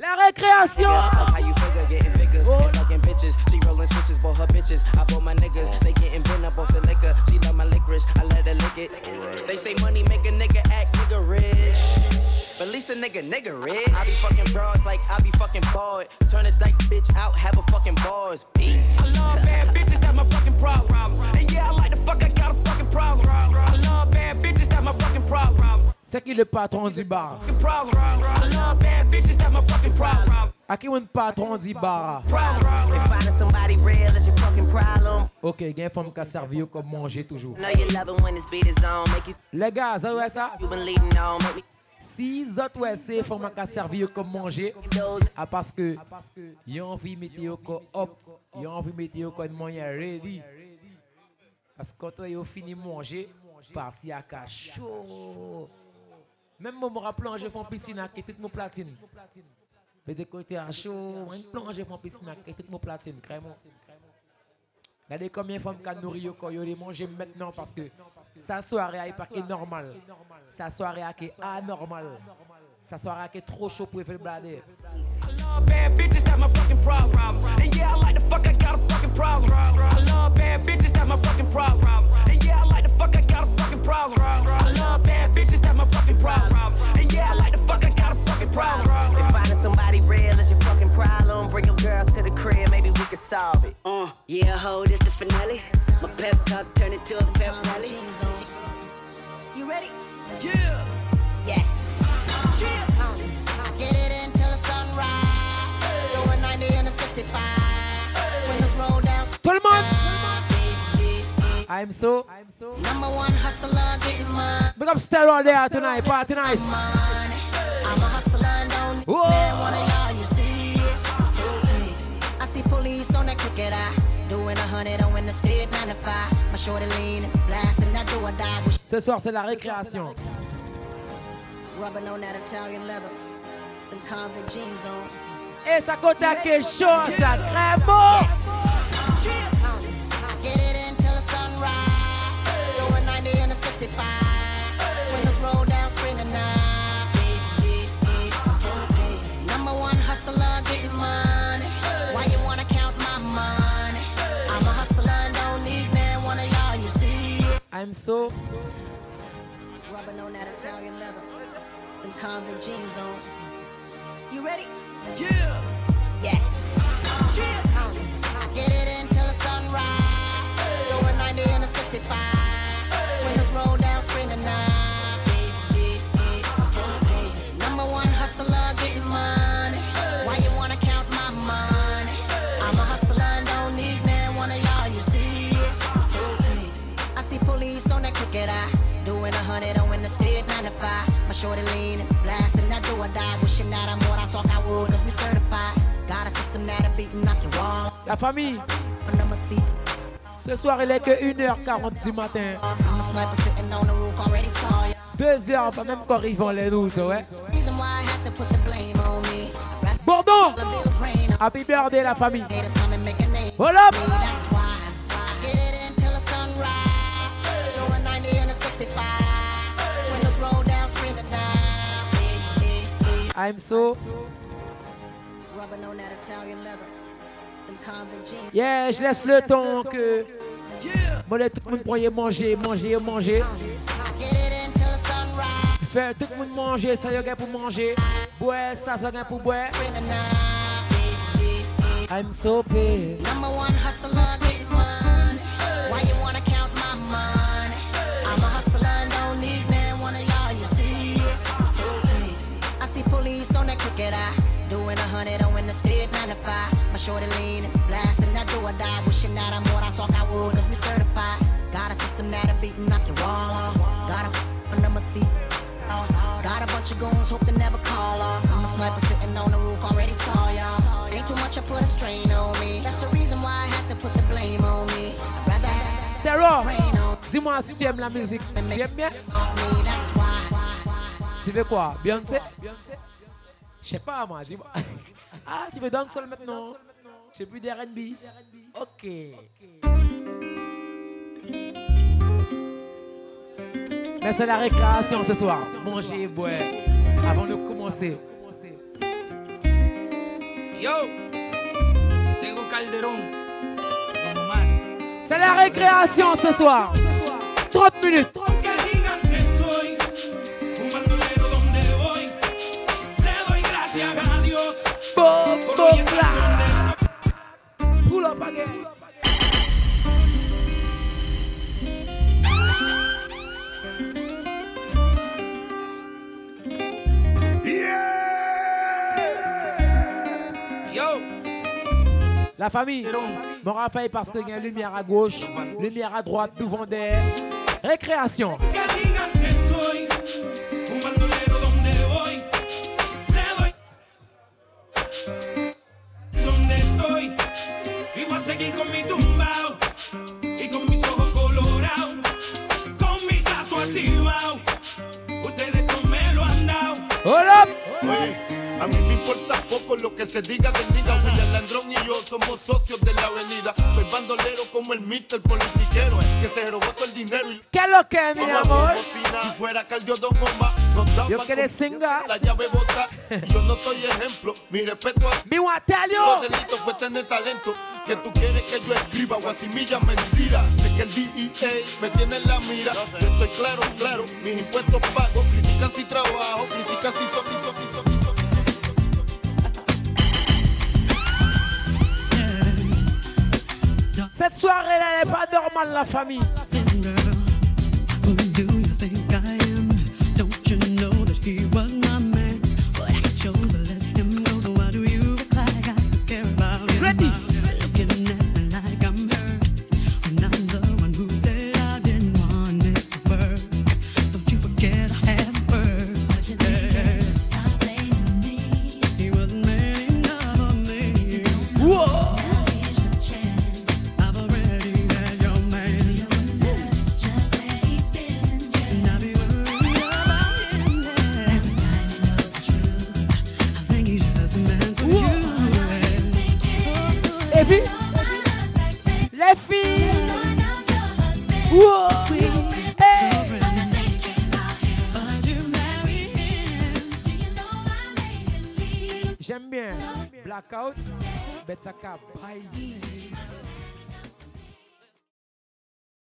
La récréation. How you figure getting figures and fucking bitches. She rolling switches, bought her bitches. I bought my niggas. They getting bent up off the liquor. She love my licorice. I let her lick it. They say money make a nigga act nigga rich. But at least a nigga nigga rich. I be fucking broads like I be fucking bored. Turn a dyke bitch out, have a fucking bars. Peace. I love bad bitches, that's my fucking problem. And yeah, I like the fuck, I got a fucking problem. I love bad bitches, that's my fucking problem. C'est qui le patron du bar? Problem. I love bad bitches, that's my fucking problem. À qui un patron du bar? If finding somebody real is your fucking problem. Ok, il y a une femme qui a servi comme manger toujours. Know you love it when this beat is on. Make you, Les gars, ça ouais ça? Si autres ouais c'est femme qui a servi comme manger, ah parce que y a envie de mettre ko up, y a envie de mettre ko de moyen ready. Parce que quand yo fini manger, parti à ka chaud. Même moi me rappelle je fais en piscine avec toute mon platine. Mais de côté à chaud, moi plonge je fais en piscine avec toute mon platine, vraiment. Regardez combien de femmes qui nourri yo quand yo manger maintenant parce que sa soirée est pas que normal. Sa soirée est anormal. Sa soirée est trop chaud pour faire le blader. I love bad bitches, that's my fucking problem. And yeah, I like the fuck, I got a fucking problem. I love bad bitches, that's my fucking problem. And yeah, I like the fuck, I got a fucking problem. I love bad bitches, that's my fucking problem. And yeah, I like the fuck, I got a fucking problem. If finding somebody real is your problem, bring your girls to the crib, maybe we can solve it. Uh, yeah, ho, this the finale. My pep talk turn it to a pep rally. You ready? Yeah. Yeah. Chill. Get it until the sunrise. Going 90 in a 65. Windows roll down. Tout le monde. I'm so. Number one hustler getting money. Big up Stereo there tonight. Party nice. I'm a hustler and don't need Whoa. Police on that crooked eye. Doing a hundred on in the state 95. My shorty leaning, blasting that do or die. Ce soir, c'est la récréation. rubbing on that Italian leather. Them convict jeans on. Et ça compte à quelque chose, ça. Très beau. Get it until the sunrise. Going 90 in a 65. Windows roll down, screaming now. Number one hustler getting money. I'm so. Rubbing on that Italian leather. Them convict jeans on. You ready? Yeah. Yeah. Chill. Get it until the sunrise. Going 90 in a 65. State 95. My shorty leaning, blasting that do or die. Wishing that I'm what I saw I would, cause me certified. Got a system that'll beat and knock your wall. La famille. Ce soir, il est que 1h40 du matin. I'm a sniper sitting on the roof, already saw ya. 2h, pas même quand ils vont les doutes, ouais. On Happy birthday, la famille. haters convict jeans. Yeah, je laisse le temps que. Bon, là, tout le monde pourrait manger, manger, manger. Faire tout le monde manger, ça y est pour manger. Boire, ça, y est pour boire. I'm so paid. Number one hustler hundred on in the state 95. My shorty leaning, blasting that do or die. Wishing that I'm what I saw I would, cause me certified. Got a system that'll beat and knock your wall off. Got a under my seat. Got a bunch of goons, hope they never call off. I'm a sniper sitting on the roof, already saw y'all. Ain't too much, I put a strain on me. That's the reason why I had to put the blame on me. I'd rather have on dis-moi si tu aimes la musique. Tu aimes bien? Tu veux quoi? Beyoncé? Je sais pas, moi, dis-moi. Ah, tu veux dancehall maintenant? J'ai plus d'R&B. Ok. Mais c'est la récréation ce soir. Manger, boire. Avant de commencer. Yo, tengo Calderón. Normal. C'est la récréation ce soir. 30 minutes. Yo. La famille, mon Raphaël parce qu'il y a une lumière à gauche, lumière à droite, nous vendait. Récréation. Y voy a seguir con mi tumbao y con mis ojos colorados. Con mi gato activado. Ustedes no me lo han dado. Oye, a mí me importa poco lo que se diga del William Landrón y yo somos socios de la avenida. Soy bandolero como el mister politiquero que se robó todo el dinero y ¿Qué es lo que, mi amor? cocinar. Si fuera cardiodón bomba, nos Yo con singa. La llave bota. Yo no soy ejemplo. Mi respeto a Me want to tell you. Lo delito fue tener talento. Que tú quieres que yo escriba guasimilla mentira. De que el DEA me tiene en la mira. Yo estoy claro, claro. Mis impuestos pago. Critican si trabajo. Critican si toco, Cette soirée-là, elle n'est pas normale, la famille. Blackouts, better cab.